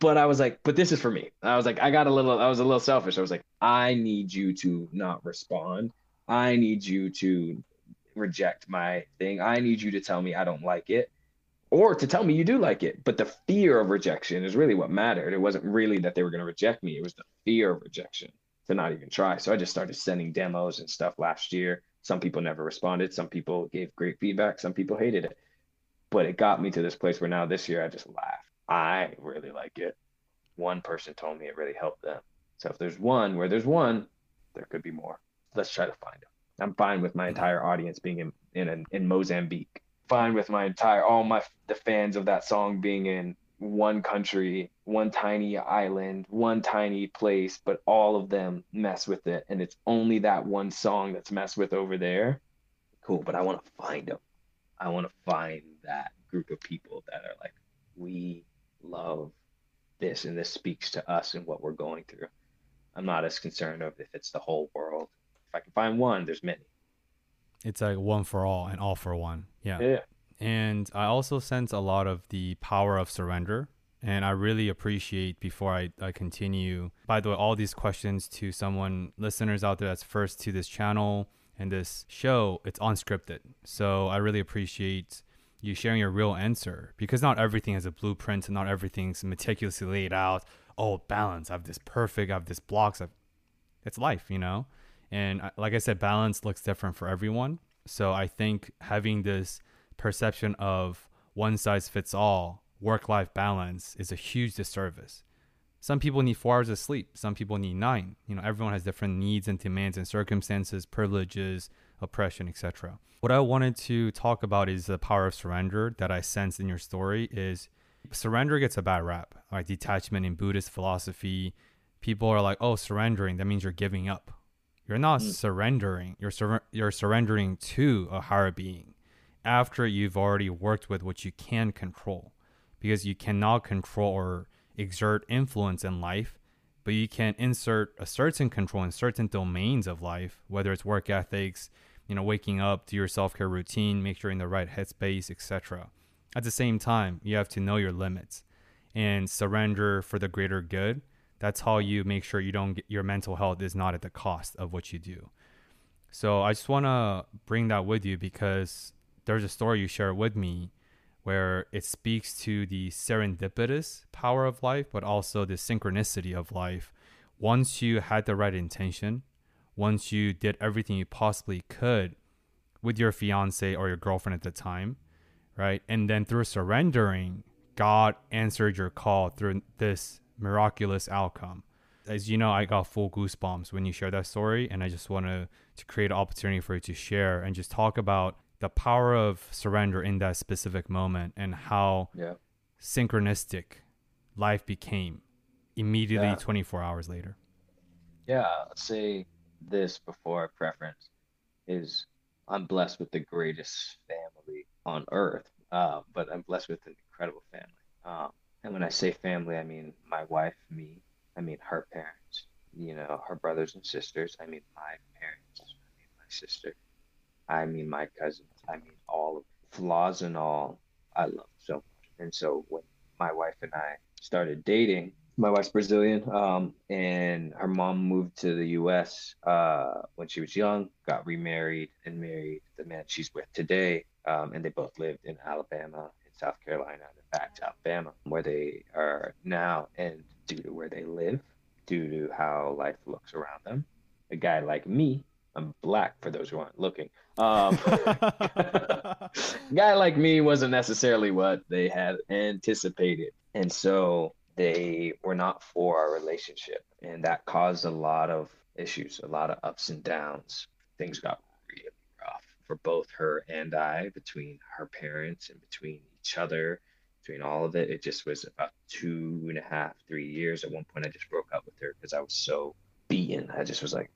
But i was like but this is for me. I was like i got a little i was a little selfish. I was like i need you to not respond. I need you to reject my thing. I need you to tell me i don't like it or to tell me you do like it. But the fear of rejection is really what mattered. It wasn't really that they were going to reject me, it was the fear of rejection to not even try. So I just started sending demos and stuff last year. Some people never responded, some people gave great feedback, some people hated it. But it got me to this place where now this year I just laugh. I really like it. One person told me it really helped them. So if there's one, where there's one, there could be more. Let's try to find them. I'm fine with my entire audience being in in, in Mozambique fine with my entire all my the fans of that song being in one country, one tiny island, one tiny place, but all of them mess with it, and it's only that one song that's messed with over there. Cool, but I want to find them. I want to find that group of people that are like, we love this, and this speaks to us and what we're going through. I'm not as concerned of if it's the whole world. If I can find one, there's many it's like one for all and all for one. Yeah. Yeah. And I also sense a lot of the power of surrender. And I really appreciate before I, I continue, by the way, all these questions to someone, listeners out there that's first to this channel and this show, it's unscripted. So I really appreciate you sharing your real answer because not everything has a blueprint and not everything's meticulously laid out. Oh, balance. I have this perfect, I have this blocks. I've, it's life, you know? And like I said, balance looks different for everyone. So I think having this perception of one size fits all work life balance is a huge disservice. Some people need four hours of sleep. Some people need nine. You know, everyone has different needs and demands and circumstances, privileges, oppression, etc. What I wanted to talk about is the power of surrender that I sense in your story is surrender gets a bad rap. Like detachment in Buddhist philosophy, people are like, "Oh, surrendering, that means you're giving up." You're not mm. surrendering. You're sur- you're surrendering to a higher being after you've already worked with what you can control, because you cannot control or exert influence in life, but you can insert a certain control in certain domains of life, whether it's work ethics, you know, waking up, do your self care routine, make sure you're in the right headspace, etc. At the same time, you have to know your limits and surrender for the greater good that's how you make sure you don't get your mental health is not at the cost of what you do. So I just want to bring that with you because there's a story you share with me where it speaks to the serendipitous power of life, but also the synchronicity of life. Once you had the right intention, once you did everything you possibly could with your fiance or your girlfriend at the time, right? And then through surrendering, God answered your call through this miraculous outcome. As you know, I got full goosebumps when you share that story, and I just want to to create an opportunity for you to share and just talk about the power of surrender in that specific moment and how yeah. synchronistic life became immediately yeah. 24 hours later. Yeah, let's say this before I preference is I'm blessed with the greatest family on earth, uh, but I'm blessed with an incredible family. Um, and when I say family, I mean my wife, me, I mean her parents, you know, her brothers and sisters. I mean my parents, I mean my sister, I mean my cousins, I mean all of flaws and all. I love so much. And so when my wife and I started dating. My wife's Brazilian, um, and her mom moved to the U.S. Uh, when she was young, got remarried, and married the man she's with today. Um, and they both lived in Alabama, South Carolina, and back to Alabama, where they are now. And due to where they live, due to how life looks around them, a guy like me, I'm black for those who aren't looking. Um, guy like me wasn't necessarily what they had anticipated. And so they were not for our relationship. And that caused a lot of issues, a lot of ups and downs. Things got really rough for both her and I, between her parents and between each other, between all of it. It just was about two and a half, three years. At one point, I just broke up with her because I was so beaten. I just was like,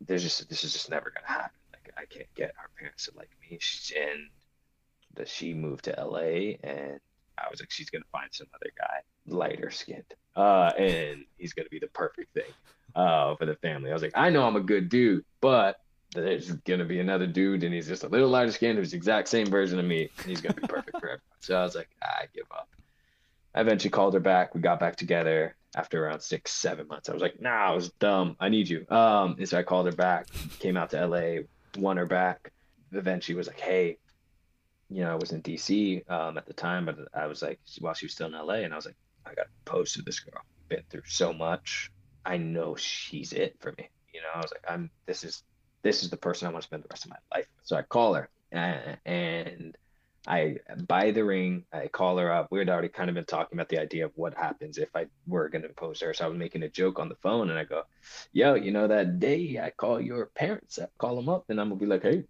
there's just, this is just never to happen. Like, I can't get her parents to like me. And that she moved to LA and I was like, she's gonna find some other guy, lighter skinned, uh, and he's gonna be the perfect thing uh, for the family. I was like, I know I'm a good dude, but there's gonna be another dude, and he's just a little lighter skinned, who's the exact same version of me, and he's gonna be perfect for everyone. So I was like, I give up. I eventually called her back. We got back together after around six, seven months. I was like, Nah, I was dumb. I need you. Um, and so I called her back, came out to LA, won her back. Eventually was like, Hey, you know, I was in DC um, at the time, but I was like, while she was still in LA, and I was like, I got to this girl. Been through so much. I know she's it for me. You know, I was like, I'm. This is this is the person I want to spend the rest of my life. So I call her, and, and I buy the ring. I call her up. We had already kind of been talking about the idea of what happens if I were going to propose her. So I was making a joke on the phone, and I go, "Yo, you know that day I call your parents, I call them up, and I'm gonna be like, hey,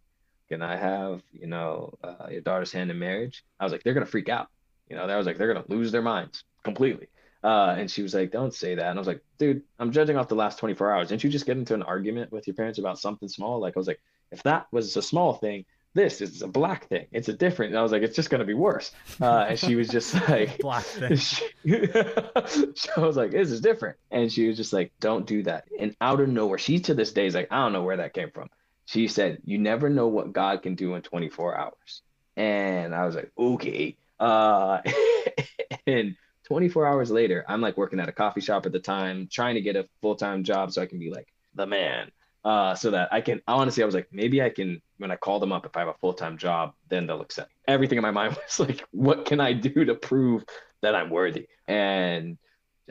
can I have, you know, uh, your daughter's hand in marriage? I was like, they're to freak out. You know, I was like, they're to lose their minds completely. Uh, and she was like, don't say that. And I was like, dude, I'm judging off the last 24 hours. Didn't you just get into an argument with your parents about something small? Like, I was like, if that was a small thing, this is a black thing. It's a different. And I was like, it's just going to be worse. Uh, and she was just like, black thing. She, I was like, this is different. And she was just like, don't do that. And out of nowhere, she to this day is like, I don't know where that came from she said, You never know what God can do in 24 hours. And I was like, Okay. Uh, and 24 hours later, I'm like working at a coffee shop at the time, trying to get a full time job so I can be like the man. Uh, so that I can honestly, I was like, maybe I can, when I call them up, if I have a full time job, then they'll accept. Everything in my mind was like, what can I do to prove that I'm worthy? And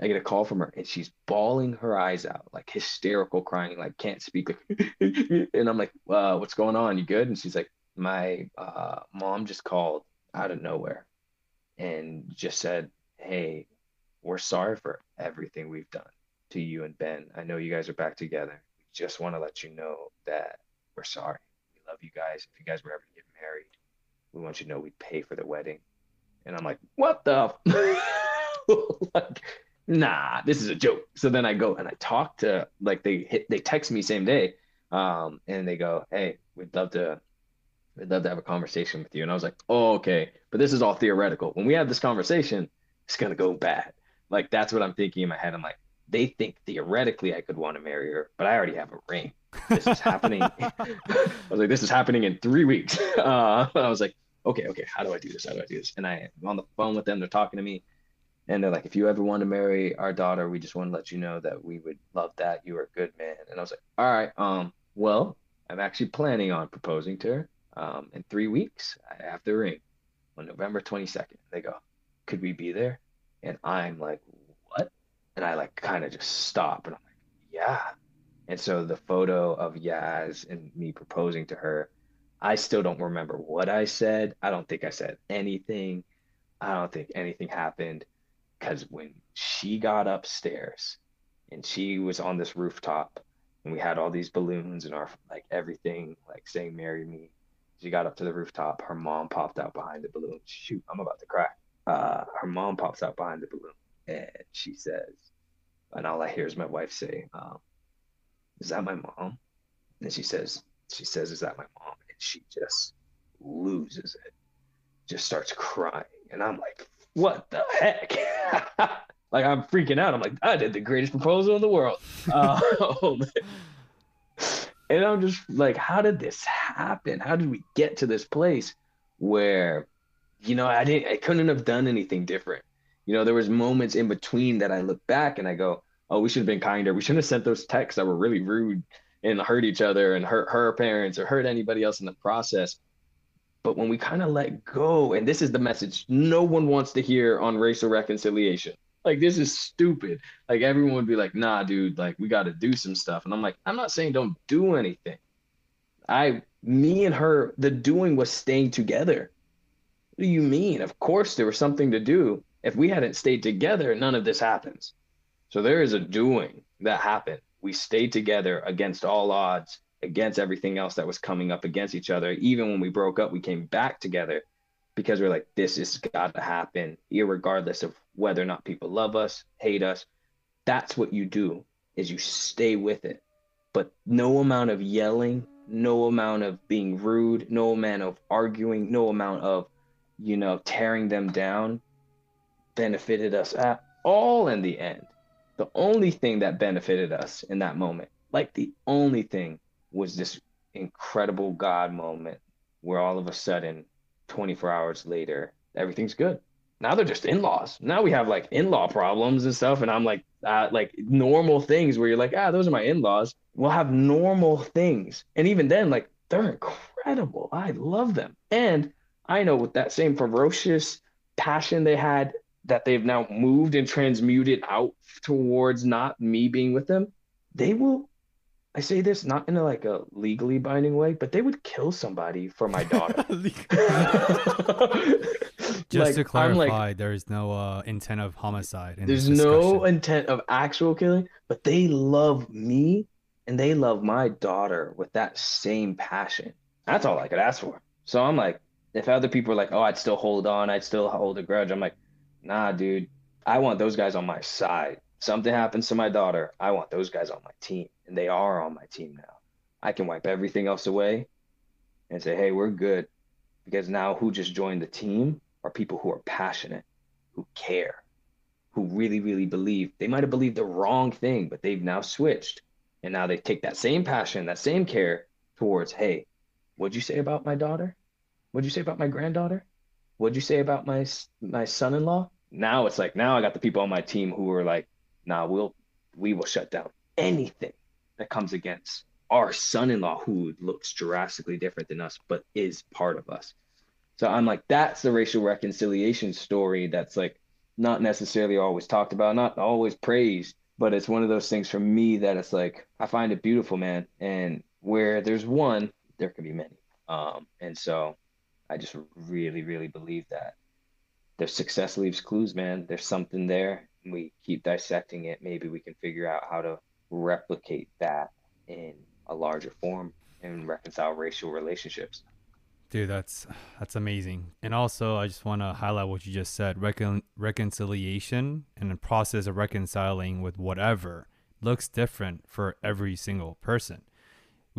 I get a call from her and she's bawling her eyes out, like hysterical crying, like can't speak. and I'm like, uh, what's going on? You good? And she's like, my uh, mom just called out of nowhere and just said, hey, we're sorry for everything we've done to you and Ben. I know you guys are back together. We just want to let you know that we're sorry. We love you guys. If you guys were ever to get married, we want you to know we'd pay for the wedding. And I'm like, what the? like, nah, this is a joke. So then I go and I talk to like they hit they text me same day, um, and they go, hey, we'd love to we'd love to have a conversation with you. And I was like, oh, okay, but this is all theoretical. When we have this conversation, it's gonna go bad. Like that's what I'm thinking in my head. I'm like, they think theoretically I could want to marry her, but I already have a ring. This is happening. I was like, this is happening in three weeks. Uh, I was like, okay, okay, how do I do this? How do I do this? And I am on the phone with them. They're talking to me and they're like, if you ever want to marry our daughter, we just want to let you know that we would love that. You are a good man. And I was like, all right, um, well, I'm actually planning on proposing to her um, in three weeks. I have the ring on November 22nd. They go, could we be there? And I'm like, what? And I like kind of just stop and I'm like, yeah. And so the photo of Yaz and me proposing to her, I still don't remember what I said. I don't think I said anything. I don't think anything happened because when she got upstairs and she was on this rooftop and we had all these balloons and our like everything like saying marry me she got up to the rooftop her mom popped out behind the balloon shoot i'm about to cry uh, her mom pops out behind the balloon and she says and all i hear is my wife say um, is that my mom and she says she says is that my mom and she just loses it just starts crying and i'm like what the heck? like I'm freaking out. I'm like, I did the greatest proposal in the world. Um, and I'm just like, how did this happen? How did we get to this place where, you know, I didn't, I couldn't have done anything different. You know, there was moments in between that I look back and I go, oh, we should have been kinder. We shouldn't have sent those texts that were really rude and hurt each other and hurt her parents or hurt anybody else in the process. But when we kind of let go, and this is the message no one wants to hear on racial reconciliation. Like this is stupid. Like everyone would be like, nah, dude, like we got to do some stuff. And I'm like, I'm not saying don't do anything. I, me and her, the doing was staying together. What do you mean? Of course there was something to do. If we hadn't stayed together, none of this happens. So there is a doing that happened. We stayed together against all odds, against everything else that was coming up against each other. Even when we broke up, we came back together because we're like, this has got to happen, regardless of whether or not people love us, hate us. That's what you do is you stay with it. But no amount of yelling, no amount of being rude, no amount of arguing, no amount of, you know, tearing them down benefited us at all in the end. The only thing that benefited us in that moment, like the only thing, was this incredible God moment where all of a sudden, 24 hours later, everything's good. Now they're just in-laws. Now we have like in-law problems and stuff, and I'm like, uh, like normal things where you're like, ah, those are my in-laws. We'll have normal things, and even then, like they're incredible. I love them, and I know with that same ferocious passion they had that they've now moved and transmuted out towards not me being with them, they will I say this not in a, like a legally binding way, but they would kill somebody for my daughter. Just like, to clarify, like, there is no uh, intent of homicide. there's no intent of actual killing, but they love me and they love my daughter with that same passion. That's all I could ask for. So I'm like, if other people are like, oh, I'd still hold on, I'd still hold a grudge. I'm like, nah, dude, I want those guys on my side. Something happens to my daughter, I want those guys on my team, and they are on my team now. I can wipe everything else away and say, hey, we're good. Because now who just joined the team are people who are passionate, who care, who really, really believe. They might have believed the wrong thing, but they've now switched. And now they take that same passion, that same care towards, hey, what'd you say about my daughter? What'd you say about my granddaughter? What'd you say about my my son-in-law? Now it's like now I got the people on my team who are like, nah, we'll we will shut down anything that comes against our son-in-law who looks drastically different than us but is part of us. So I'm like, that's the racial reconciliation story that's like not necessarily always talked about, not always praised, but it's one of those things for me that it's like I find it beautiful, man. And where there's one, there can be many. Um, and so I just really, really believe that their success leaves clues, man. There's something there. We keep dissecting it. Maybe we can figure out how to replicate that in a larger form and reconcile racial relationships. Dude, that's that's amazing. And also, I just want to highlight what you just said. Recon- reconciliation and the process of reconciling with whatever looks different for every single person.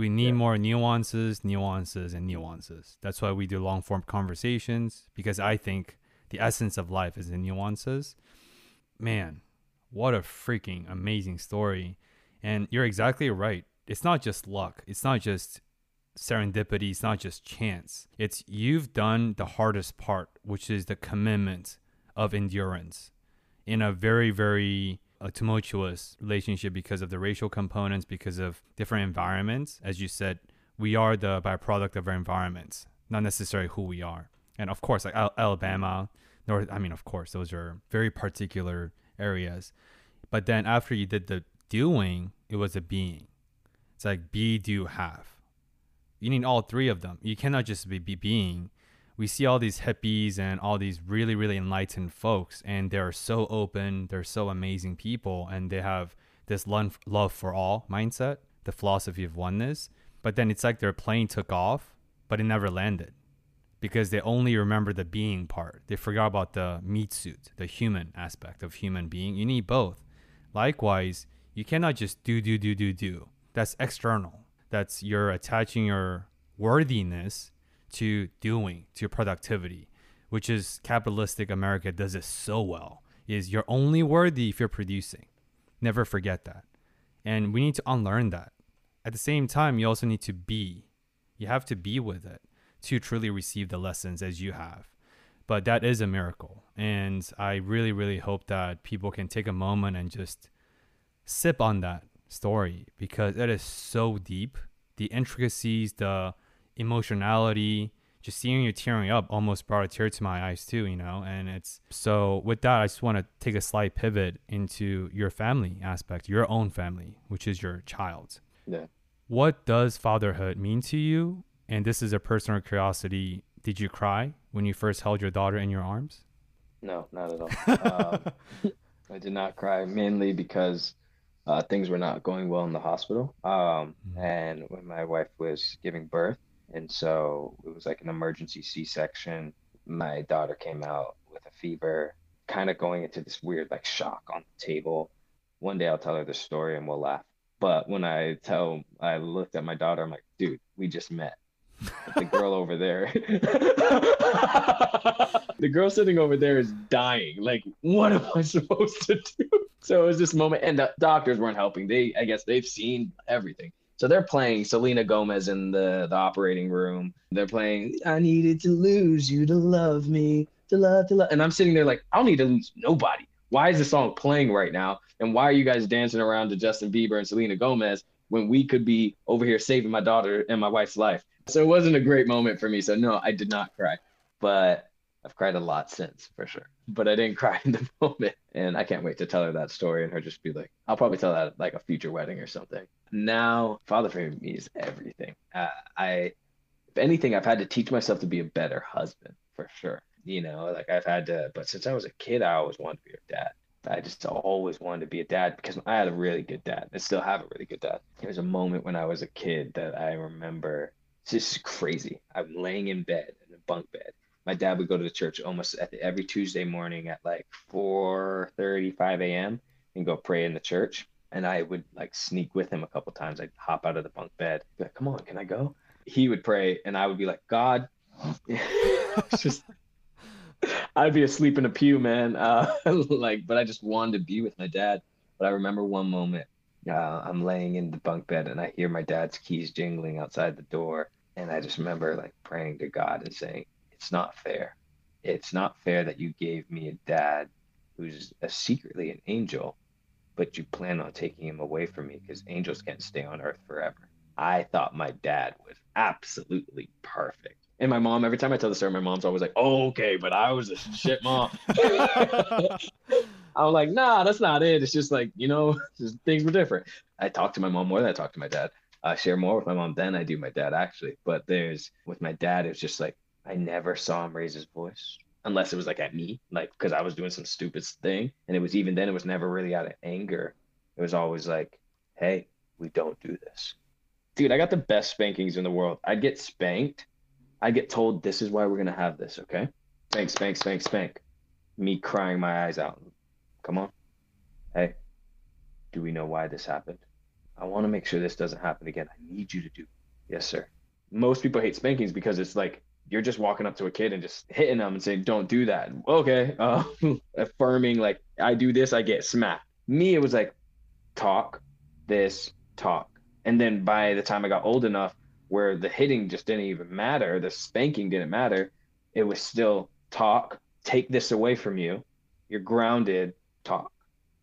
We need yeah. more nuances, nuances, and nuances. That's why we do long form conversations because I think the essence of life is in nuances. Man, what a freaking amazing story. And you're exactly right. It's not just luck, it's not just serendipity, it's not just chance. It's you've done the hardest part, which is the commitment of endurance in a very, very a tumultuous relationship because of the racial components, because of different environments. As you said, we are the byproduct of our environments, not necessarily who we are. And of course, like Alabama, North, I mean, of course, those are very particular areas. But then after you did the doing, it was a being. It's like be, do, have. You need all three of them. You cannot just be, be being we see all these hippies and all these really really enlightened folks and they're so open they're so amazing people and they have this love for all mindset the philosophy of oneness. But then it's like their plane took off but it never landed because they only remember the being part. They forgot about the meat suit the human aspect of human being. You need both. Likewise you cannot just do do do do do. That's external. That's you're attaching your worthiness to doing, to productivity, which is capitalistic America does it so well. Is you're only worthy if you're producing. Never forget that. And we need to unlearn that. At the same time, you also need to be. You have to be with it to truly receive the lessons as you have. but that is a miracle. And I really, really hope that people can take a moment and just sip on that story because it is so deep. The intricacies, the emotionality, just seeing you tearing up almost brought a tear to my eyes too, you know. And it's so with that, I just want to take a slight pivot into your family aspect, your own family, which is your child. Yeah. What does fatherhood mean to you? And this is a personal curiosity. Did you cry when you first held your daughter in your arms? No, not at all. um, I did not cry mainly because uh, things were not going well in the hospital. Um, mm-hmm. and when my wife was giving birth, and so it was like an emergency C-section. My daughter came out with a fever, kind of going into this weird like shock on the table. One day I'll tell her the story and we'll laugh. But when I tell, I looked at my daughter, I'm like, dude, we just met. the girl over there, the girl sitting over there is dying. Like, what am I supposed to do? So it was this moment, and the doctors weren't helping. They, I guess, they've seen everything. So they're playing Selena Gomez in the, the operating room. They're playing I needed to lose you to love me, to love, to love. And I'm sitting there like, I don't need to lose nobody. Why is this song playing right now? And why are you guys dancing around to Justin Bieber and Selena Gomez when we could be over here saving my daughter and my wife's life? So it wasn't a great moment for me. So no, I did not cry. But I've cried a lot since for sure, but I didn't cry in the moment. And I can't wait to tell her that story and her just be like, I'll probably tell that at like a future wedding or something. Now, father for me is everything. Uh, I, if anything, I've had to teach myself to be a better husband for sure. You know, like I've had to, but since I was a kid, I always wanted to be a dad. I just always wanted to be a dad because I had a really good dad. I still have a really good dad. There was a moment when I was a kid that I remember. It's just crazy. I'm laying in bed in a bunk bed my dad would go to the church almost every Tuesday morning at like 4:35 a.m. and go pray in the church. And I would like sneak with him a couple times. I'd hop out of the bunk bed, be like, "Come on, can I go?" He would pray, and I would be like, "God," just. I'd be asleep in a pew, man. Uh, like, but I just wanted to be with my dad. But I remember one moment, uh, I'm laying in the bunk bed and I hear my dad's keys jingling outside the door, and I just remember like praying to God and saying, it's not fair. It's not fair that you gave me a dad who's a secretly an angel, but you plan on taking him away from me because angels can't stay on earth forever. I thought my dad was absolutely perfect. And my mom, every time I tell the story, my mom's always like, oh, okay, but I was a shit mom. I'm like, nah, that's not it. It's just like, you know, just things were different. I talk to my mom more than I talk to my dad. I share more with my mom than I do my dad, actually. But there's, with my dad, it's just like, I never saw him raise his voice unless it was like at me, like because I was doing some stupid thing. And it was even then, it was never really out of anger. It was always like, hey, we don't do this. Dude, I got the best spankings in the world. I'd get spanked. I get told, this is why we're going to have this, okay? Spank, spank, spank, spank. Me crying my eyes out. Come on. Hey, do we know why this happened? I want to make sure this doesn't happen again. I need you to do. Yes, sir. Most people hate spankings because it's like you're just walking up to a kid and just hitting them and saying, "Don't do that." Okay, uh, affirming like I do this, I get smacked. Me, it was like talk, this, talk, and then by the time I got old enough where the hitting just didn't even matter, the spanking didn't matter, it was still talk, take this away from you, you're grounded, talk.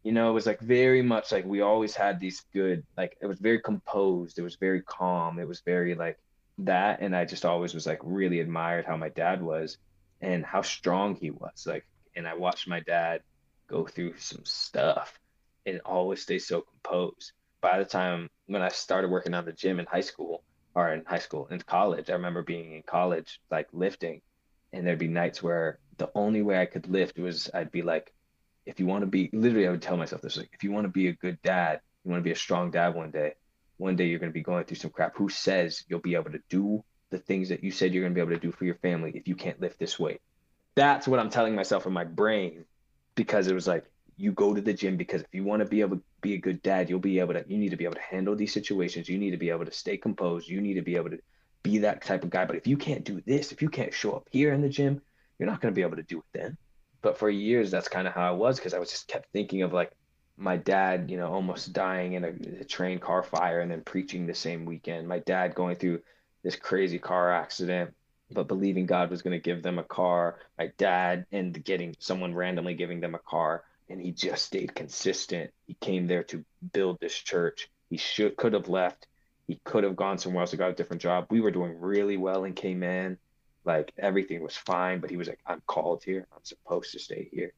You know, it was like very much like we always had these good, like it was very composed, it was very calm, it was very like that and I just always was like really admired how my dad was and how strong he was. Like and I watched my dad go through some stuff and always stay so composed. By the time when I started working on the gym in high school or in high school in college, I remember being in college like lifting and there'd be nights where the only way I could lift was I'd be like if you want to be literally I would tell myself this like if you want to be a good dad, you want to be a strong dad one day, one day you're going to be going through some crap. Who says you'll be able to do the things that you said you're going to be able to do for your family if you can't lift this weight? That's what I'm telling myself in my brain because it was like, you go to the gym because if you want to be able to be a good dad, you'll be able to, you need to be able to handle these situations. You need to be able to stay composed. You need to be able to be that type of guy. But if you can't do this, if you can't show up here in the gym, you're not going to be able to do it then. But for years, that's kind of how I was because I was just kept thinking of like, my dad, you know, almost dying in a, a, train car fire and then preaching the same weekend. My dad going through this crazy car accident but believing God was going to give them a car. My dad and getting someone randomly giving them a car, and he just stayed consistent. He came there to build this church. He should could have left. He could have gone somewhere else and got a different job. We were doing really well in Cayman. Like everything was fine, but he was like, I'm called here. I'm supposed to stay here.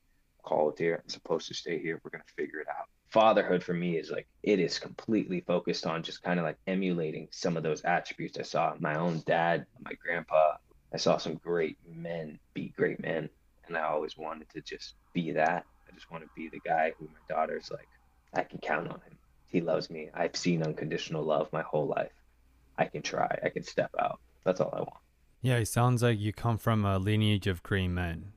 Here. I'm supposed to stay here. We're gonna figure it out. Fatherhood for me is like it is completely focused on just kind of like emulating some of those attributes I saw my own dad, my grandpa. I saw some great men be great men, and I always wanted to just be that. I just want to be the guy who my daughter's like, I can count on him he loves me. I've seen unconditional love my whole life. I can try. I can step out. That's all I want. Yeah, it sounds like you come from a lineage of great men.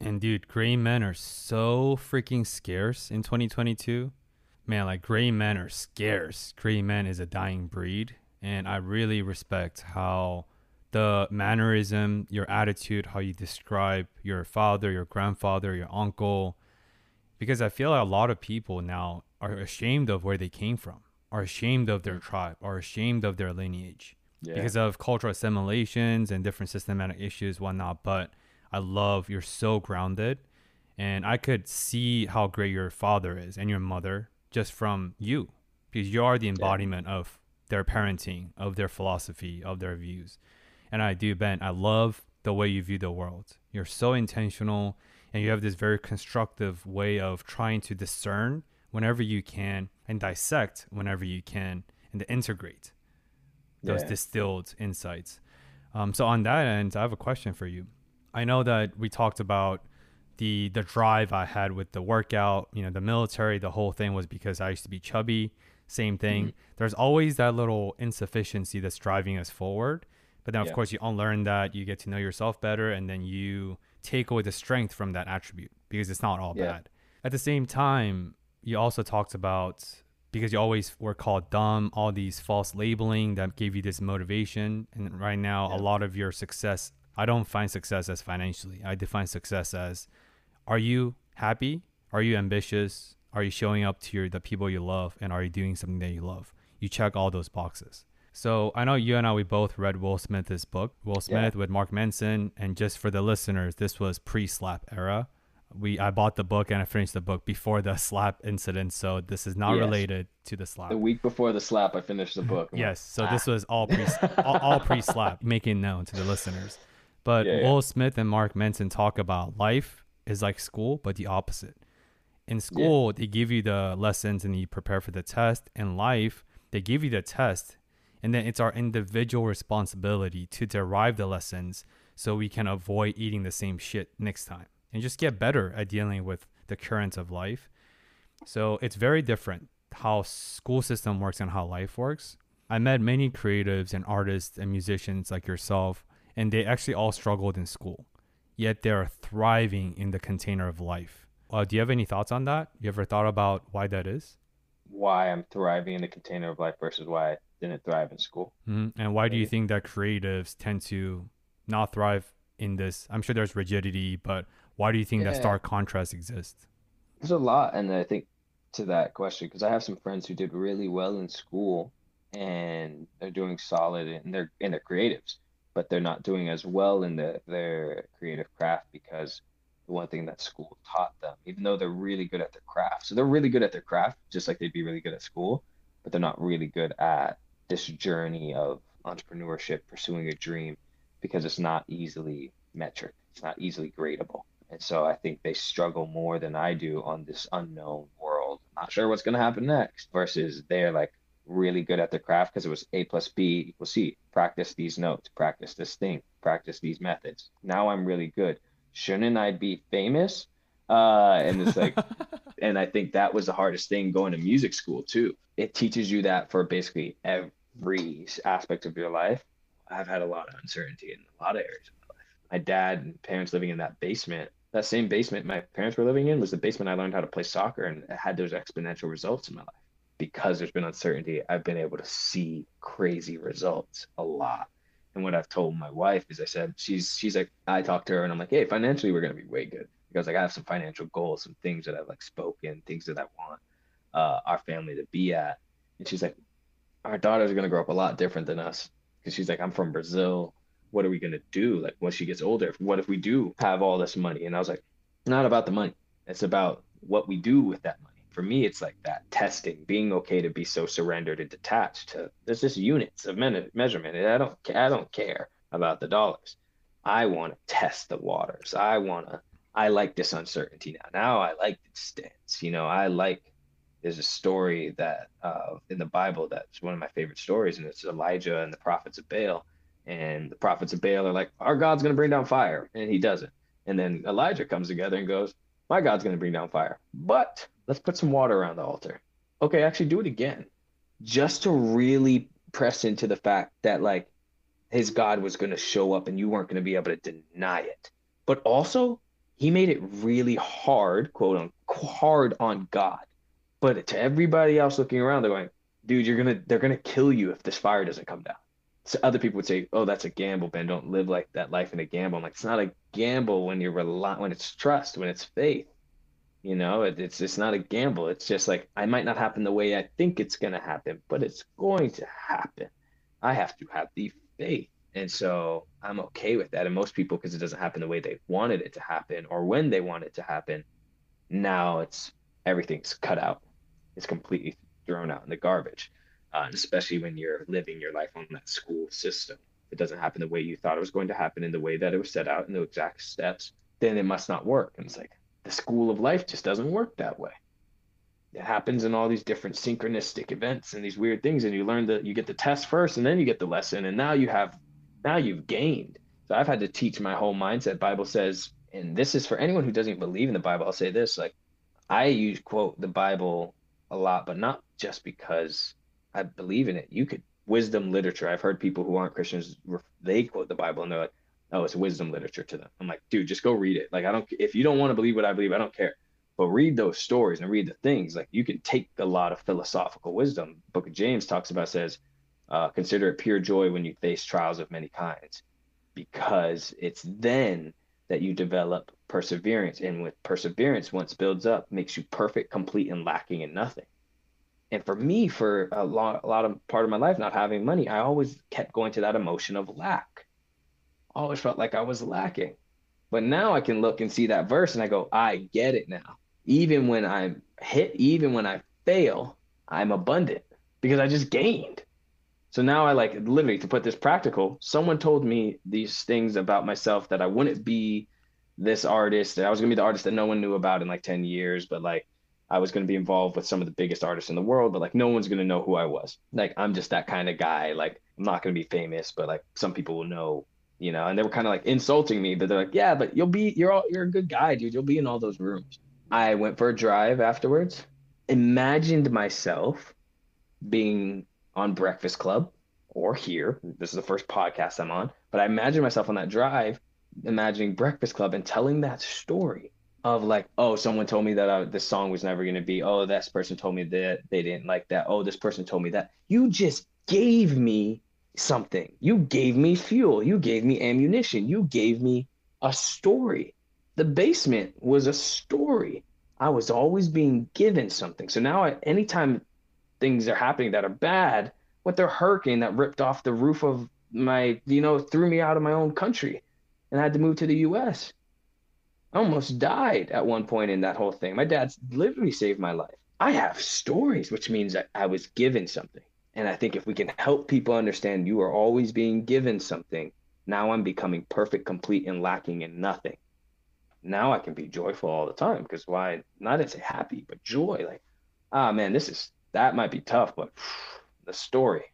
And dude, gray men are so freaking scarce in 2022. Man, like gray men are scarce. Gray men is a dying breed. And I really respect how the mannerism, your attitude, how you describe your father, your grandfather, your uncle, because I feel like a lot of people now are ashamed of where they came from, are ashamed of their tribe, are ashamed of their lineage yeah. because of cultural assimilations and different systematic issues, whatnot. But I love you're so grounded, and I could see how great your father is and your mother just from you, because you are the embodiment yeah. of their parenting, of their philosophy, of their views. And I do, Ben. I love the way you view the world. You're so intentional and you have this very constructive way of trying to discern whenever you can and dissect whenever you can and to integrate those yeah. distilled insights. Um, so on that end, I have a question for you. I know that we talked about the the drive I had with the workout, you know, the military, the whole thing was because I used to be chubby. Same thing. Mm-hmm. There's always that little insufficiency that's driving us forward. But then, of yeah. course, you unlearn that, you get to know yourself better, and then you take away the strength from that attribute because it's not all yeah. bad. At the same time, you also talked about because you always were called dumb, all these false labeling that gave you this motivation. And right now, yeah. a lot of your success, I don't find success as financially. I define success as are you happy? Are you ambitious? Are you showing up to your, the people you love? And are you doing something that you love? You check all those boxes. So I know you and I, we both read Will Smith's book, Will Smith yeah. with Mark Manson. And just for the listeners, this was pre slap era we I bought the book and I finished the book before the slap incident, so this is not yes. related to the slap. The week before the slap, I finished the book. yes, so ah. this was all pre all, all pre slap, making known to the listeners. But yeah, Will yeah. Smith and Mark Manson talk about life is like school, but the opposite. In school, yeah. they give you the lessons and you prepare for the test. In life, they give you the test, and then it's our individual responsibility to derive the lessons so we can avoid eating the same shit next time and just get better at dealing with the currents of life. So it's very different how school system works and how life works. I met many creatives and artists and musicians like yourself, and they actually all struggled in school, yet they are thriving in the container of life. Uh, do you have any thoughts on that? You ever thought about why that is? Why I'm thriving in the container of life versus why I didn't thrive in school. Mm-hmm. And why do you think that creatives tend to not thrive in this? I'm sure there's rigidity, but why do you think yeah. that stark contrast exists? There's a lot, and I think to that question because I have some friends who did really well in school and they're doing solid and they're and they're creatives, but they're not doing as well in the, their creative craft because the one thing that school taught them, even though they're really good at their craft. So they're really good at their craft, just like they'd be really good at school, but they're not really good at this journey of entrepreneurship, pursuing a dream, because it's not easily metric. It's not easily gradable. And so I think they struggle more than I do on this unknown world. Not sure what's going to happen next versus they're like really good at the craft because it was A plus B equals C. Practice these notes, practice this thing, practice these methods. Now I'm really good. Shouldn't I be famous? Uh, and it's like, and I think that was the hardest thing going to music school too. It teaches you that for basically every aspect of your life. I've had a lot of uncertainty in a lot of areas of my life. My dad and parents living in that basement that same basement my parents were living in was the basement I learned how to play soccer and had those exponential results in my life. Because there's been uncertainty, I've been able to see crazy results a lot. And what I've told my wife is I said, she's she's like, I talked to her and I'm like, hey, financially we're gonna be way good. Because like I have some financial goals, some things that I've like spoken, things that I want uh, our family to be at. And she's like, our daughters are gonna grow up a lot different than us. Because she's like, I'm from Brazil what are we gonna do? Like when she gets older, what if we do have all this money? And I was like, not about the money. It's about what we do with that money. For me, it's like that testing, being okay to be so surrendered and detached to there's just units of measurement. I don't I don't care about the dollars. I want to test the waters. I want to I like this uncertainty now. Now I like the stance. You know, I like there's a story that uh, in the Bible that's one of my favorite stories, and it's Elijah and the prophets of Baal. And the prophets of Baal are like, Our God's gonna bring down fire, and he doesn't. And then Elijah comes together and goes, My God's gonna bring down fire. But let's put some water around the altar. Okay, actually do it again. Just to really press into the fact that like his God was gonna show up and you weren't gonna be able to deny it. But also he made it really hard, quote unquote, hard on God. But to everybody else looking around, they're going, dude, you're gonna they're gonna kill you if this fire doesn't come down. So other people would say, oh, that's a gamble, Ben. Don't live like that life in a gamble. I'm like, it's not a gamble when you're rely when it's trust, when it's faith. You know, it, it's it's not a gamble. It's just like I might not happen the way I think it's gonna happen, but it's going to happen. I have to have the faith. And so I'm okay with that. And most people, because it doesn't happen the way they wanted it to happen or when they want it to happen, now it's everything's cut out. It's completely thrown out in the garbage. Uh, especially when you're living your life on that school system. If it doesn't happen the way you thought it was going to happen in the way that it was set out in the exact steps, then it must not work. And it's like the school of life just doesn't work that way. It happens in all these different synchronistic events and these weird things. And you learn that you get the test first and then you get the lesson. And now you have now you've gained. So I've had to teach my whole mindset. Bible says, and this is for anyone who doesn't believe in the Bible. I'll say this: like I use quote the Bible a lot, but not just because I believe in it. You could wisdom literature. I've heard people who aren't Christians they quote the Bible and they're like, "Oh, it's wisdom literature to them." I'm like, dude, just go read it. Like I don't. If you don't want to believe what I believe, I don't care. But read those stories and read the things. Like you can take a lot of philosophical wisdom. Book of James talks about says uh, consider it pure joy when you face trials of many kinds, because it's then that you develop perseverance. And with perseverance, once builds up, makes you perfect, complete, and lacking in nothing. And for me, for a lot, a lot of part of my life, not having money, I always kept going to that emotion of lack. Always felt like I was lacking. But now I can look and see that verse and I go, I get it now. Even when I'm hit, even when I fail, I'm abundant because I just gained. So now I like literally to put this practical, someone told me these things about myself that I wouldn't be this artist, that I was gonna be the artist that no one knew about in like 10 years, but like I was gonna be involved with some of the biggest artists in the world, but like no one's gonna know who I was. Like I'm just that kind of guy. Like I'm not gonna be famous, but like some people will know, you know, and they were kind of like insulting me, but they're like, Yeah, but you'll be you're all you're a good guy, dude. You'll be in all those rooms. I went for a drive afterwards, imagined myself being on Breakfast Club or here. This is the first podcast I'm on, but I imagined myself on that drive, imagining Breakfast Club and telling that story of like, oh, someone told me that I, this song was never going to be. Oh, this person told me that they didn't like that. Oh, this person told me that. You just gave me something. You gave me fuel. You gave me ammunition. You gave me a story. The basement was a story. I was always being given something. So now, I, anytime things are happening that are bad, what the hurricane that ripped off the roof of my, you know, threw me out of my own country and I had to move to the US. I almost died at one point in that whole thing. My dad's literally saved my life. I have stories, which means that I was given something. And I think if we can help people understand you are always being given something, now I'm becoming perfect, complete, and lacking in nothing. Now I can be joyful all the time because why not say happy, but joy. Like, ah man, this is that might be tough, but the story,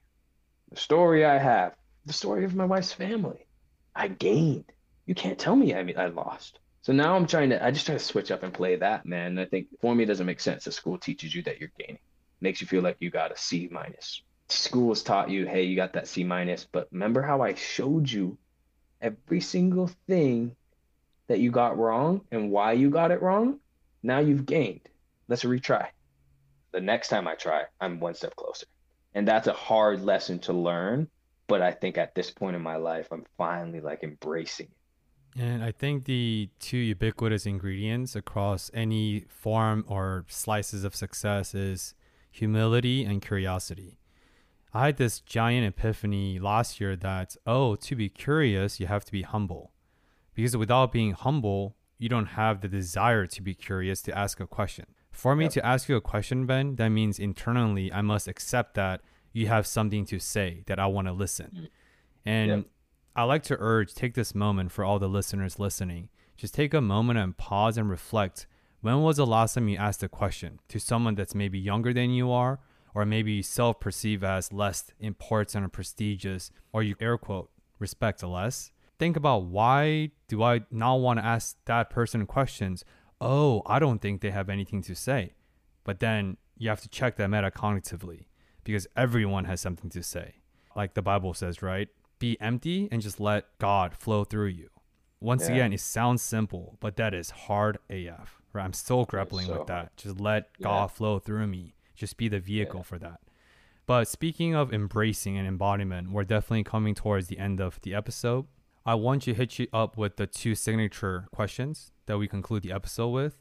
the story I have, the story of my wife's family. I gained. You can't tell me I mean I lost. So now I'm trying to I just try to switch up and play that, man. I think for me it doesn't make sense. The school teaches you that you're gaining. Makes you feel like you got a C minus. School has taught you, hey, you got that C minus, but remember how I showed you every single thing that you got wrong and why you got it wrong? Now you've gained. Let's retry. The next time I try, I'm one step closer. And that's a hard lesson to learn. But I think at this point in my life, I'm finally like embracing it. And I think the two ubiquitous ingredients across any form or slices of success is humility and curiosity. I had this giant epiphany last year that, oh, to be curious, you have to be humble. Because without being humble, you don't have the desire to be curious to ask a question. For me Yep. to ask you a question, Ben, that means internally I must accept that you have something to say that I want to listen. Mm. And Yep. I like to urge take this moment for all the listeners listening. Just take a moment and pause and reflect. When was the last time you asked a question to someone that's maybe younger than you are, or maybe you self perceive as less important or prestigious, or you air quote respect less? Think about why do I not want to ask that person questions? Oh, I don't think they have anything to say. But then you have to check that metacognitively because everyone has something to say. Like the Bible says, right? Be empty and just let God flow through you. Once Yeah. again, it sounds simple, but that is hard AF. Right? I'm still grappling so with that. Just let Yeah. God flow through me. Just be the vehicle for that. But speaking of embracing and embodiment, we're definitely coming towards the end of the episode. I want to hit you up with the two signature questions that we conclude the episode with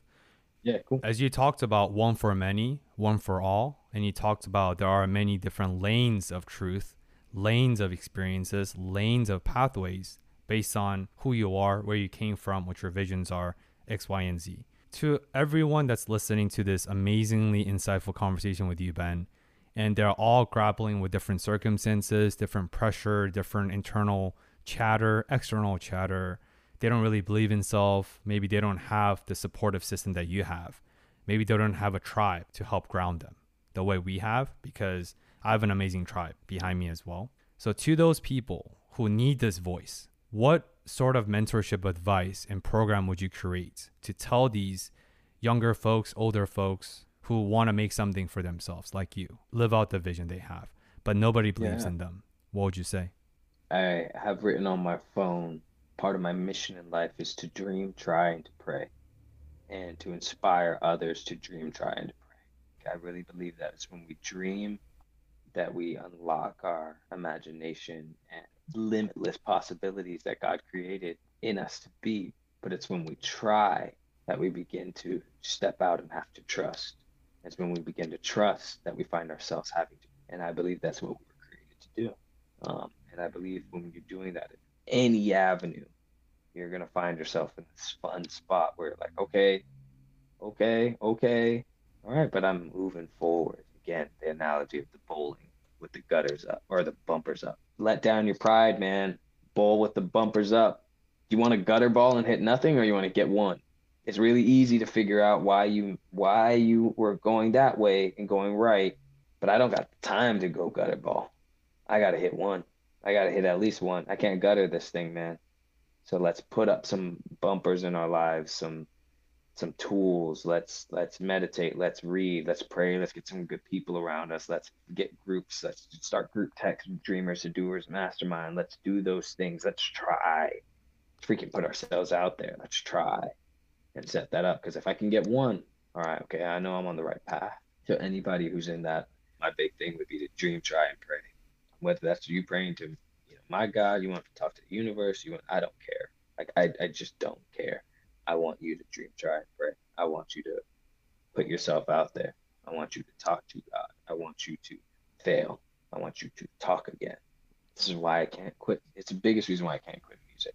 Yeah, cool. as you talked about one for many, one for all, and you talked about there are many different lanes of truth, lanes of experiences, lanes of pathways based on who you are, where you came from, what your visions are, X, Y, and Z. To everyone that's listening to this amazingly insightful conversation with you, Ben, and they're all grappling with different circumstances, different pressure, different internal chatter, external chatter, they don't really believe in self. Maybe they don't have the supportive system that you have. Maybe they don't have a tribe to help ground them the way we have, because I have an amazing tribe behind me as well. So, to those people who need this voice, what sort of mentorship advice and program would you create to tell these younger folks, older folks who want to make something for themselves, like you, live out the vision they have, but nobody believes Yeah. in them? What would you say? I have written on my phone part of my mission in life is to dream, try, and to pray, and to inspire others to dream, try, and to pray. I really believe that it's when we dream that we unlock our imagination and limitless possibilities that God created in us to be. But it's when we try that we begin to step out and have to trust. It's when we begin to trust that we find ourselves having to. And I believe that's what we were created to do. Um, and I believe when you're doing that in any avenue, you're gonna find yourself in this fun spot where you're like, okay, okay, okay, all right, but I'm moving forward. Again, the analogy of the bowling with the gutters up or the bumpers up. Let down your pride, man. Bowl with the bumpers up. You want a gutter ball and hit nothing, or you want to get one? It's really easy to figure out why you why you were going that way and going right, but I don't got time to go gutter ball. I gotta hit one. I gotta hit at least one. I can't gutter this thing, man. So let's put up some bumpers in our lives, some some tools. Let's let's meditate. Let's read. Let's pray. Let's get some good people around us. Let's get groups. Let's start group text dreamers to doers mastermind. Let's do those things. Let's try. Freaking put ourselves out there. Let's try and set that up. Because if I can get one, all right, okay, I know I'm on the right path. so anybody who's in that, my big thing would be to dream, try, and pray. Whether that's you praying to, you know, my God, you want to talk to the universe, you want, I don't care. Like I, I just don't care. I want you to dream, try, and pray. I want you to put yourself out there. I want you to talk to God. I want you to fail. I want you to talk again. This is why I can't quit. It's the biggest reason why I can't quit music.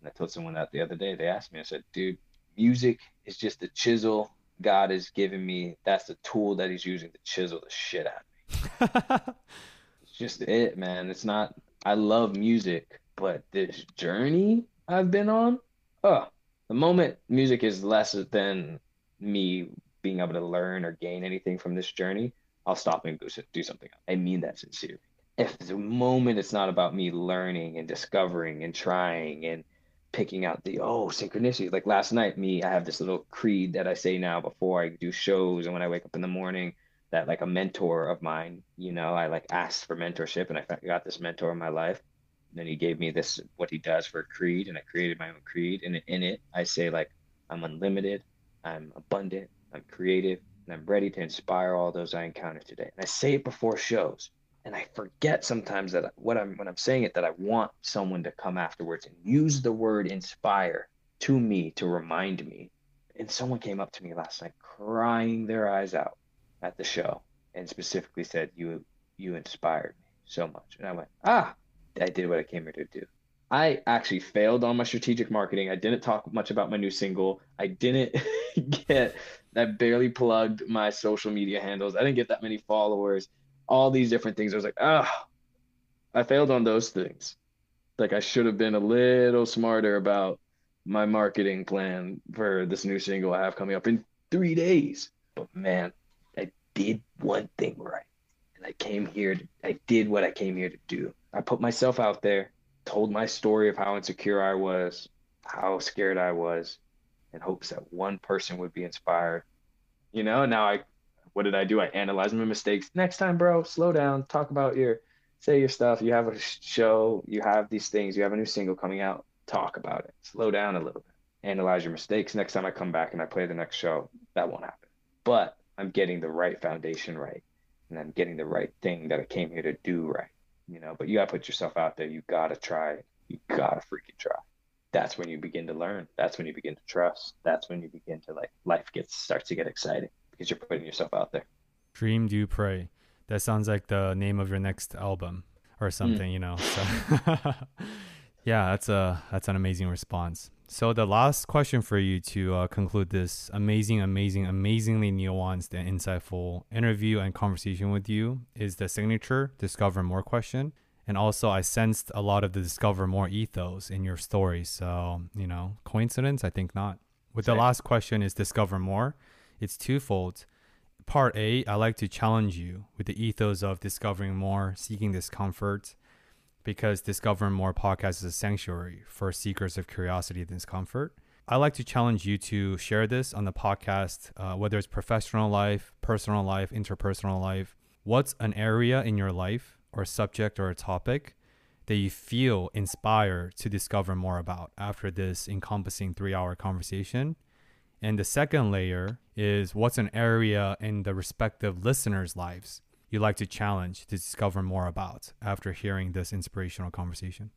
And I told someone that the other day. They asked me, I said, dude, music is just the chisel God has given me. That's the tool that He's using to chisel the shit out of me. It's just it, man. It's not, I love music, but this journey I've been on, oh, the moment music is less than me being able to learn or gain anything from this journey, I'll stop and do, something. I mean that sincerely. If the moment it's not about me learning and discovering and trying and picking out the oh synchronicity, like last night, me, I have this little creed that I say now before I do shows and when I wake up in the morning that like a mentor of mine, you know, I like asked for mentorship and I got this mentor in my life. Then he gave me this what he does for a creed, and I created my own creed. And in it, I say like I'm unlimited, I'm abundant, I'm creative, and I'm ready to inspire all those I encounter today. And I say it before shows, and I forget sometimes that what I'm when I'm saying it that I want someone to come afterwards and use the word inspire to me to remind me. And someone came up to me last night crying their eyes out at the show and specifically said you you inspired me so much. And I went, ah, I did what I came here to do. I actually failed on my strategic marketing. I didn't talk much about my new single. I didn't get, I barely plugged my social media handles. I didn't get that many followers, all these different things. I was like, oh, I failed on those things. Like I should have been a little smarter about my marketing plan for this new single I have coming up in three days. But man, I did one thing right. And I came here, to, I did what I came here to do. I put myself out there told my story of how insecure I was, how scared I was, in hopes that one person would be inspired. You know, now I, what did I do? I analyzed my mistakes. Next time, bro, slow down, talk about your, say your stuff. You have a show, you have these things, you have a new single coming out, talk about it. Slow down a little bit. Analyze your mistakes. Next time I come back and I play the next show, that won't happen. But I'm getting the right foundation right. And I'm getting the right thing that I came here to do right you know, but you gotta put yourself out there. You gotta try. You gotta freaking try. That's when you begin to learn. That's when you begin to trust. That's when you begin to like life gets starts to get exciting because you're putting yourself out there. Dream, do pray. That sounds like the name of your next album or something, mm. you know. So yeah, that's a that's an amazing response. So the last question for you to uh, conclude this amazing, amazing, amazingly nuanced and insightful interview and conversation with you is the signature discover more question. And also, I sensed a lot of the discover more ethos in your story. So, you know, coincidence? I think not. With the last question is discover more. It's twofold. Part A, I like to challenge you with the ethos of discovering more, seeking discomfort, because Discover More podcast is a sanctuary for seekers of curiosity and discomfort. I like to challenge you to share this on the podcast, uh, whether it's professional life, personal life, interpersonal life. What's an area in your life or subject or a topic that you feel inspired to discover more about after this encompassing three hour conversation? And the second layer is what's an area in the respective listeners' lives you like to challenge to discover more about after hearing this inspirational conversation?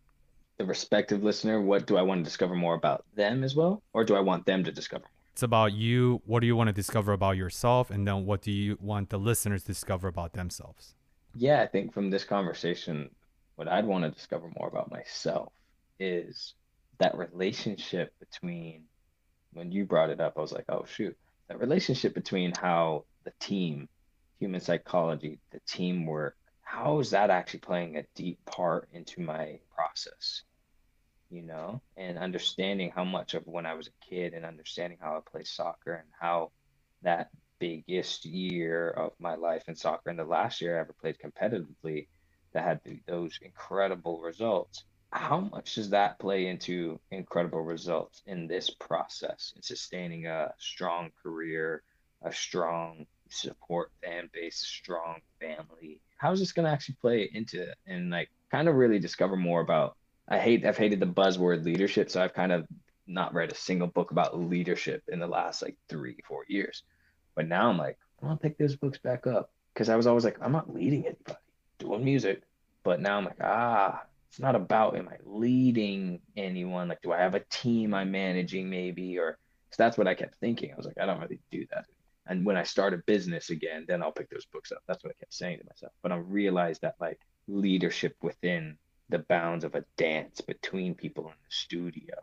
The respective listener, what do I want to discover more about them as well? Or do I want them to discover more? It's about you. What do you want to discover about yourself? And then what do you want the listeners to discover about themselves? Yeah, I think from this conversation, what I'd want to discover more about myself is that relationship between when you brought it up, I was like, oh, shoot, that relationship between how the team human psychology, the teamwork, how is that actually playing a deep part into my process? You know, and understanding how much of when I was a kid and understanding how I played soccer and how that biggest year of my life in soccer and the last year I ever played competitively that had those incredible results. How much does that play into incredible results in this process in sustaining a strong career, a strong support fan base, strong family. How is this going to actually play into? And like kind of really discover more about. I hate I've hated the buzzword leadership, so I've kind of not read a single book about leadership in the last like three four years. But now I'm like I want to pick those books back up because I was always like I'm not leading anybody, doing music. But now I'm like ah, it's not about am I leading anyone? Like do I have a team I'm managing maybe or so that's what I kept thinking. I was like I don't really do that and when I start a business again, then I'll pick those books up. That's what I kept saying to myself. But I realized that like leadership within the bounds of a dance between people in the studio,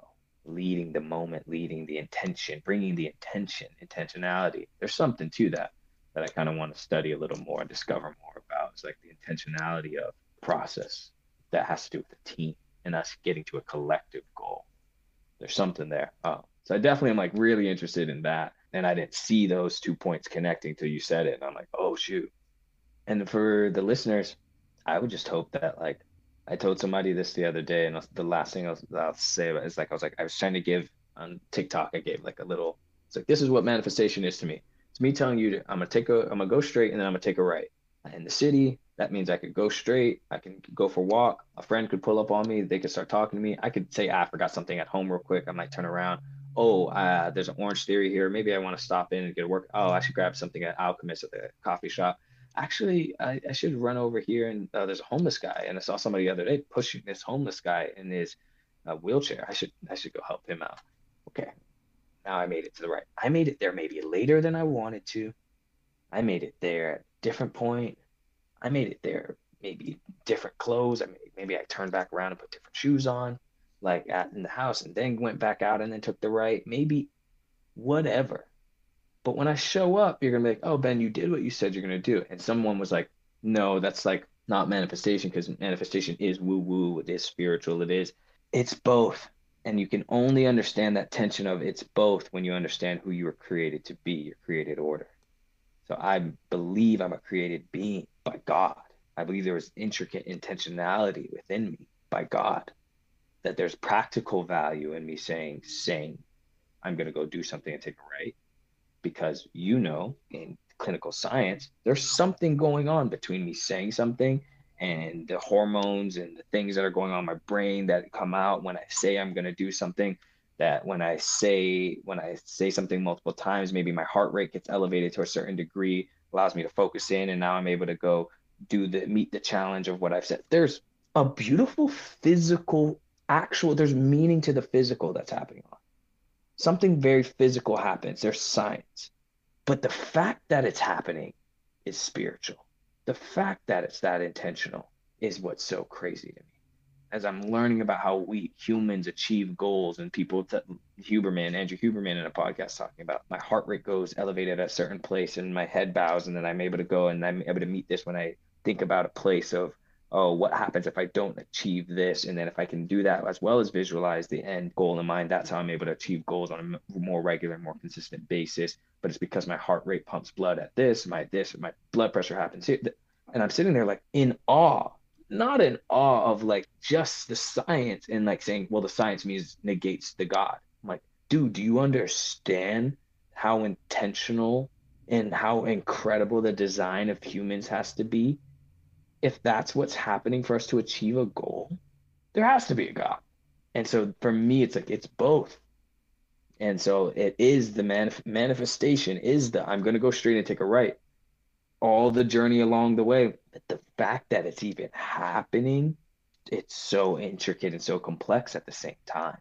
leading the moment, leading the intention, bringing the intention, intentionality. There's something to that that I kind of want to study a little more and discover more about. It's like the intentionality of process that has to do with the team and us getting to a collective goal. There's something there. Oh, so I definitely am like really interested in that and I didn't see those two points connecting till you said it. And I'm like, oh shoot. And for the listeners, I would just hope that like I told somebody this the other day, and the last thing I'll, I'll say is like I was like I was trying to give on TikTok. I gave like a little. It's like this is what manifestation is to me. It's me telling you to, I'm gonna take a I'm gonna go straight and then I'm gonna take a right. In the city, that means I could go straight. I can go for a walk. A friend could pull up on me. They could start talking to me. I could say ah, I forgot something at home real quick. I might turn around oh, uh, there's an Orange Theory here. Maybe I want to stop in and get a work. Oh, I should grab something at Alchemist at the coffee shop. Actually, I, I should run over here and uh, there's a homeless guy, and I saw somebody the other day pushing this homeless guy in his uh, wheelchair. I should I should go help him out. Okay, now I made it to the right. I made it there maybe later than I wanted to. I made it there at a different point. I made it there maybe different clothes. I maybe I turned back around and put different shoes on, like at in the house, and then went back out and then took the right. Maybe whatever. But when I show up, you're gonna be like, "Oh, Ben, you did what you said you're gonna do." And someone was like, "No, that's like not manifestation because manifestation is woo woo. It is spiritual. It is. It's both." And you can only understand that tension of it's both when you understand who you were created to be, your created order. So I believe I'm a created being by God. I believe there was intricate intentionality within me by God. That there's practical value in me saying, saying, I'm going to go do something and take a right. Because you know, in clinical science, there's something going on between me saying something and the hormones and the things that are going on in my brain that come out when I say I'm going to do something that when I say when I say something multiple times maybe my heart rate gets elevated to a certain degree allows me to focus in and now I'm able to go do the meet the challenge of what I've said there's a beautiful physical actual there's meaning to the physical that's happening on. Something very physical happens. There's science. But the fact that it's happening is spiritual. The fact that it's that intentional is what's so crazy to me. As I'm learning about how we humans achieve goals and people, that Huberman, Andrew Huberman in a podcast talking about my heart rate goes elevated at a certain place and my head bows and then I'm able to go and I'm able to meet this when I think about a place of, oh, what happens if I don't achieve this? And then if I can do that as well as visualize the end goal in mind, that's how I'm able to achieve goals on a more regular, more consistent basis but it's because my heart rate pumps blood at this, my this, my blood pressure happens here. And I'm sitting there like in awe, not in awe of like just the science and like saying, well, the science means negates the God. I'm like, dude, do you understand how intentional and how incredible the design of humans has to be? If that's what's happening for us to achieve a goal, there has to be a God. And so for me, it's like, it's both and so it is the manif- manifestation is the I'm going to go straight and take a right. All the journey along the way, but the fact that it's even happening, it's so intricate and so complex at the same time.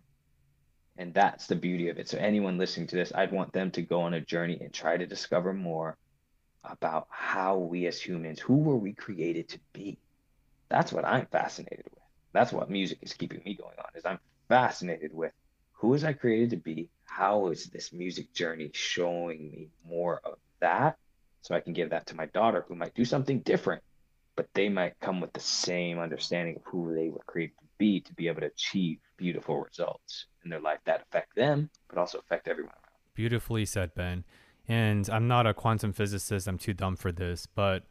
And that's the beauty of it. So anyone listening to this, I'd want them to go on a journey and try to discover more about how we as humans, who were we created to be? That's what I'm fascinated with. That's what music is keeping me going on. Is I'm fascinated with who was I created to be? How is this music journey showing me more of that? So I can give that to my daughter who might do something different, but they might come with the same understanding of who they were created to be to be able to achieve beautiful results in their life that affect them, but also affect everyone around. Beautifully said, Ben. And I'm not a quantum physicist, I'm too dumb for this, but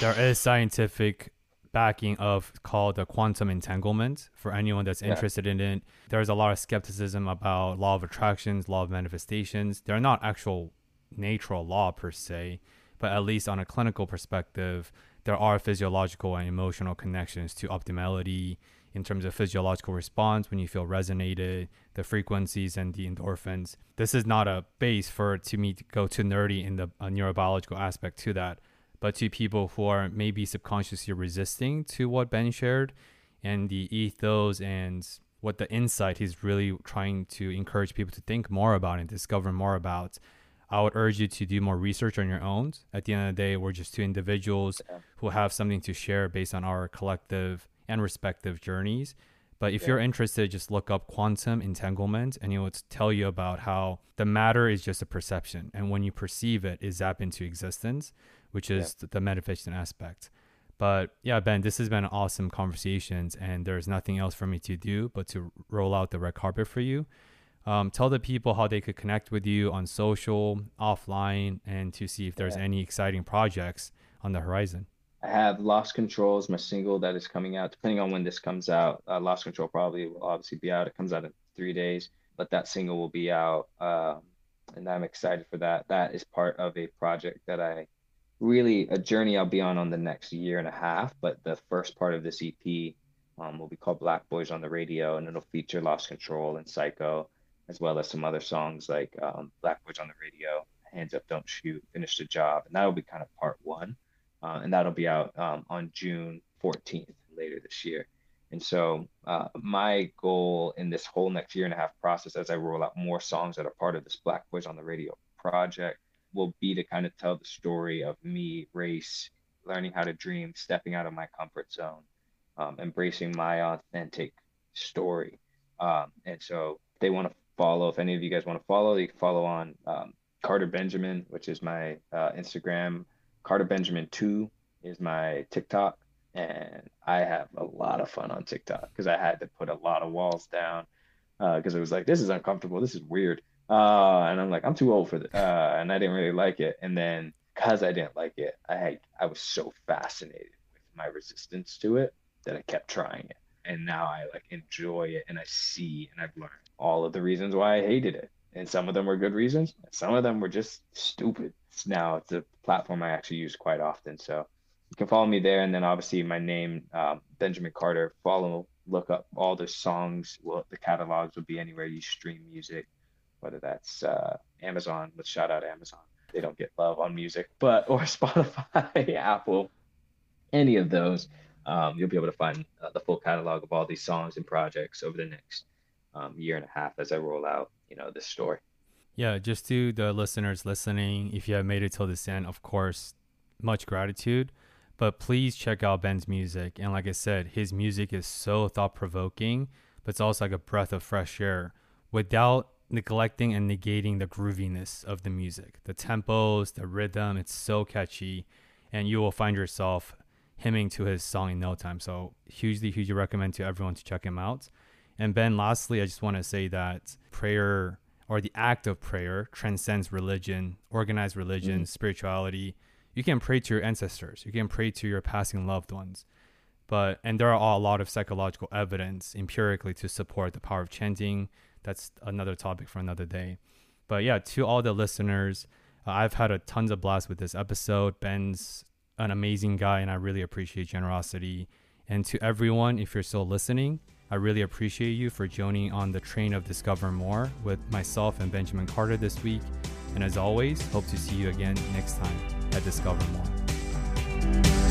there is scientific backing of called the quantum entanglement for anyone that's yeah. interested in it. There's a lot of skepticism about law of attractions, law of manifestations. They're not actual natural law per se, but at least on a clinical perspective, there are physiological and emotional connections to optimality in terms of physiological response when you feel resonated, the frequencies and the endorphins. This is not a base for to me to go too nerdy in the uh, neurobiological aspect to that but to people who are maybe subconsciously resisting to what Ben shared and the ethos and what the insight he's really trying to encourage people to think more about and discover more about. I would urge you to do more research on your own. At the end of the day, we're just two individuals yeah. who have something to share based on our collective and respective journeys. But if yeah. you're interested, just look up quantum entanglement and it will tell you about how the matter is just a perception. And when you perceive it, it zap into existence which is yeah. the metaphysical aspect. But yeah, Ben, this has been awesome conversations, and there's nothing else for me to do but to roll out the red carpet for you. Um, tell the people how they could connect with you on social, offline, and to see if there's yeah. any exciting projects on the horizon. I have Lost Control is my single that is coming out. Depending on when this comes out, uh, Lost Control probably will obviously be out. It comes out in three days, but that single will be out, um, and I'm excited for that. That is part of a project that I really a journey I'll be on on the next year and a half. But the first part of this EP um, will be called Black Boys on the Radio, and it'll feature Lost Control and Psycho, as well as some other songs like um, Black Boys on the Radio, Hands Up, Don't Shoot, Finish the Job, and that'll be kind of part one, uh, and that'll be out um, on June 14th later this year. And so, uh, my goal in this whole next year and a half process, as I roll out more songs that are part of this Black Boys on the Radio project, will be to kind of tell the story of me, race, learning how to dream, stepping out of my comfort zone, um, embracing my authentic story. Um, and so they want to follow. If any of you guys want to follow, you can follow on um, Carter Benjamin, which is my uh, Instagram. Carter Benjamin two is my TikTok, and I have a lot of fun on TikTok because I had to put a lot of walls down because uh, it was like this is uncomfortable, this is weird, uh, and I'm like I'm too old for this, uh, and I didn't really like it. And then because I didn't like it, I had, I was so fascinated with my resistance to it that I kept trying it, and now I like enjoy it, and I see and I've learned all of the reasons why I hated it, and some of them were good reasons, some of them were just stupid. Now it's a platform I actually use quite often, so you can follow me there, and then obviously my name um, Benjamin Carter. Follow, look up all the songs. Well, the catalogs will be anywhere you stream music, whether that's uh, Amazon. Let's shout out Amazon. They don't get love on music, but or Spotify, Apple, any of those. Um, you'll be able to find uh, the full catalog of all these songs and projects over the next um, year and a half as I roll out, you know, this story. Yeah, just to the listeners listening, if you have made it till this end, of course, much gratitude. But please check out Ben's music. And like I said, his music is so thought provoking, but it's also like a breath of fresh air without neglecting and negating the grooviness of the music. The tempos, the rhythm, it's so catchy. And you will find yourself hymning to his song in no time. So, hugely, hugely recommend to everyone to check him out. And Ben, lastly, I just want to say that prayer or the act of prayer transcends religion, organized religion, mm-hmm. spirituality you can pray to your ancestors, you can pray to your passing loved ones. But and there are a lot of psychological evidence empirically to support the power of chanting. That's another topic for another day. But yeah, to all the listeners, uh, I've had a tons of blast with this episode. Ben's an amazing guy, and I really appreciate generosity. And to everyone, if you're still listening, I really appreciate you for joining on the train of Discover More with myself and Benjamin Carter this week. And as always, hope to see you again next time at Discover More.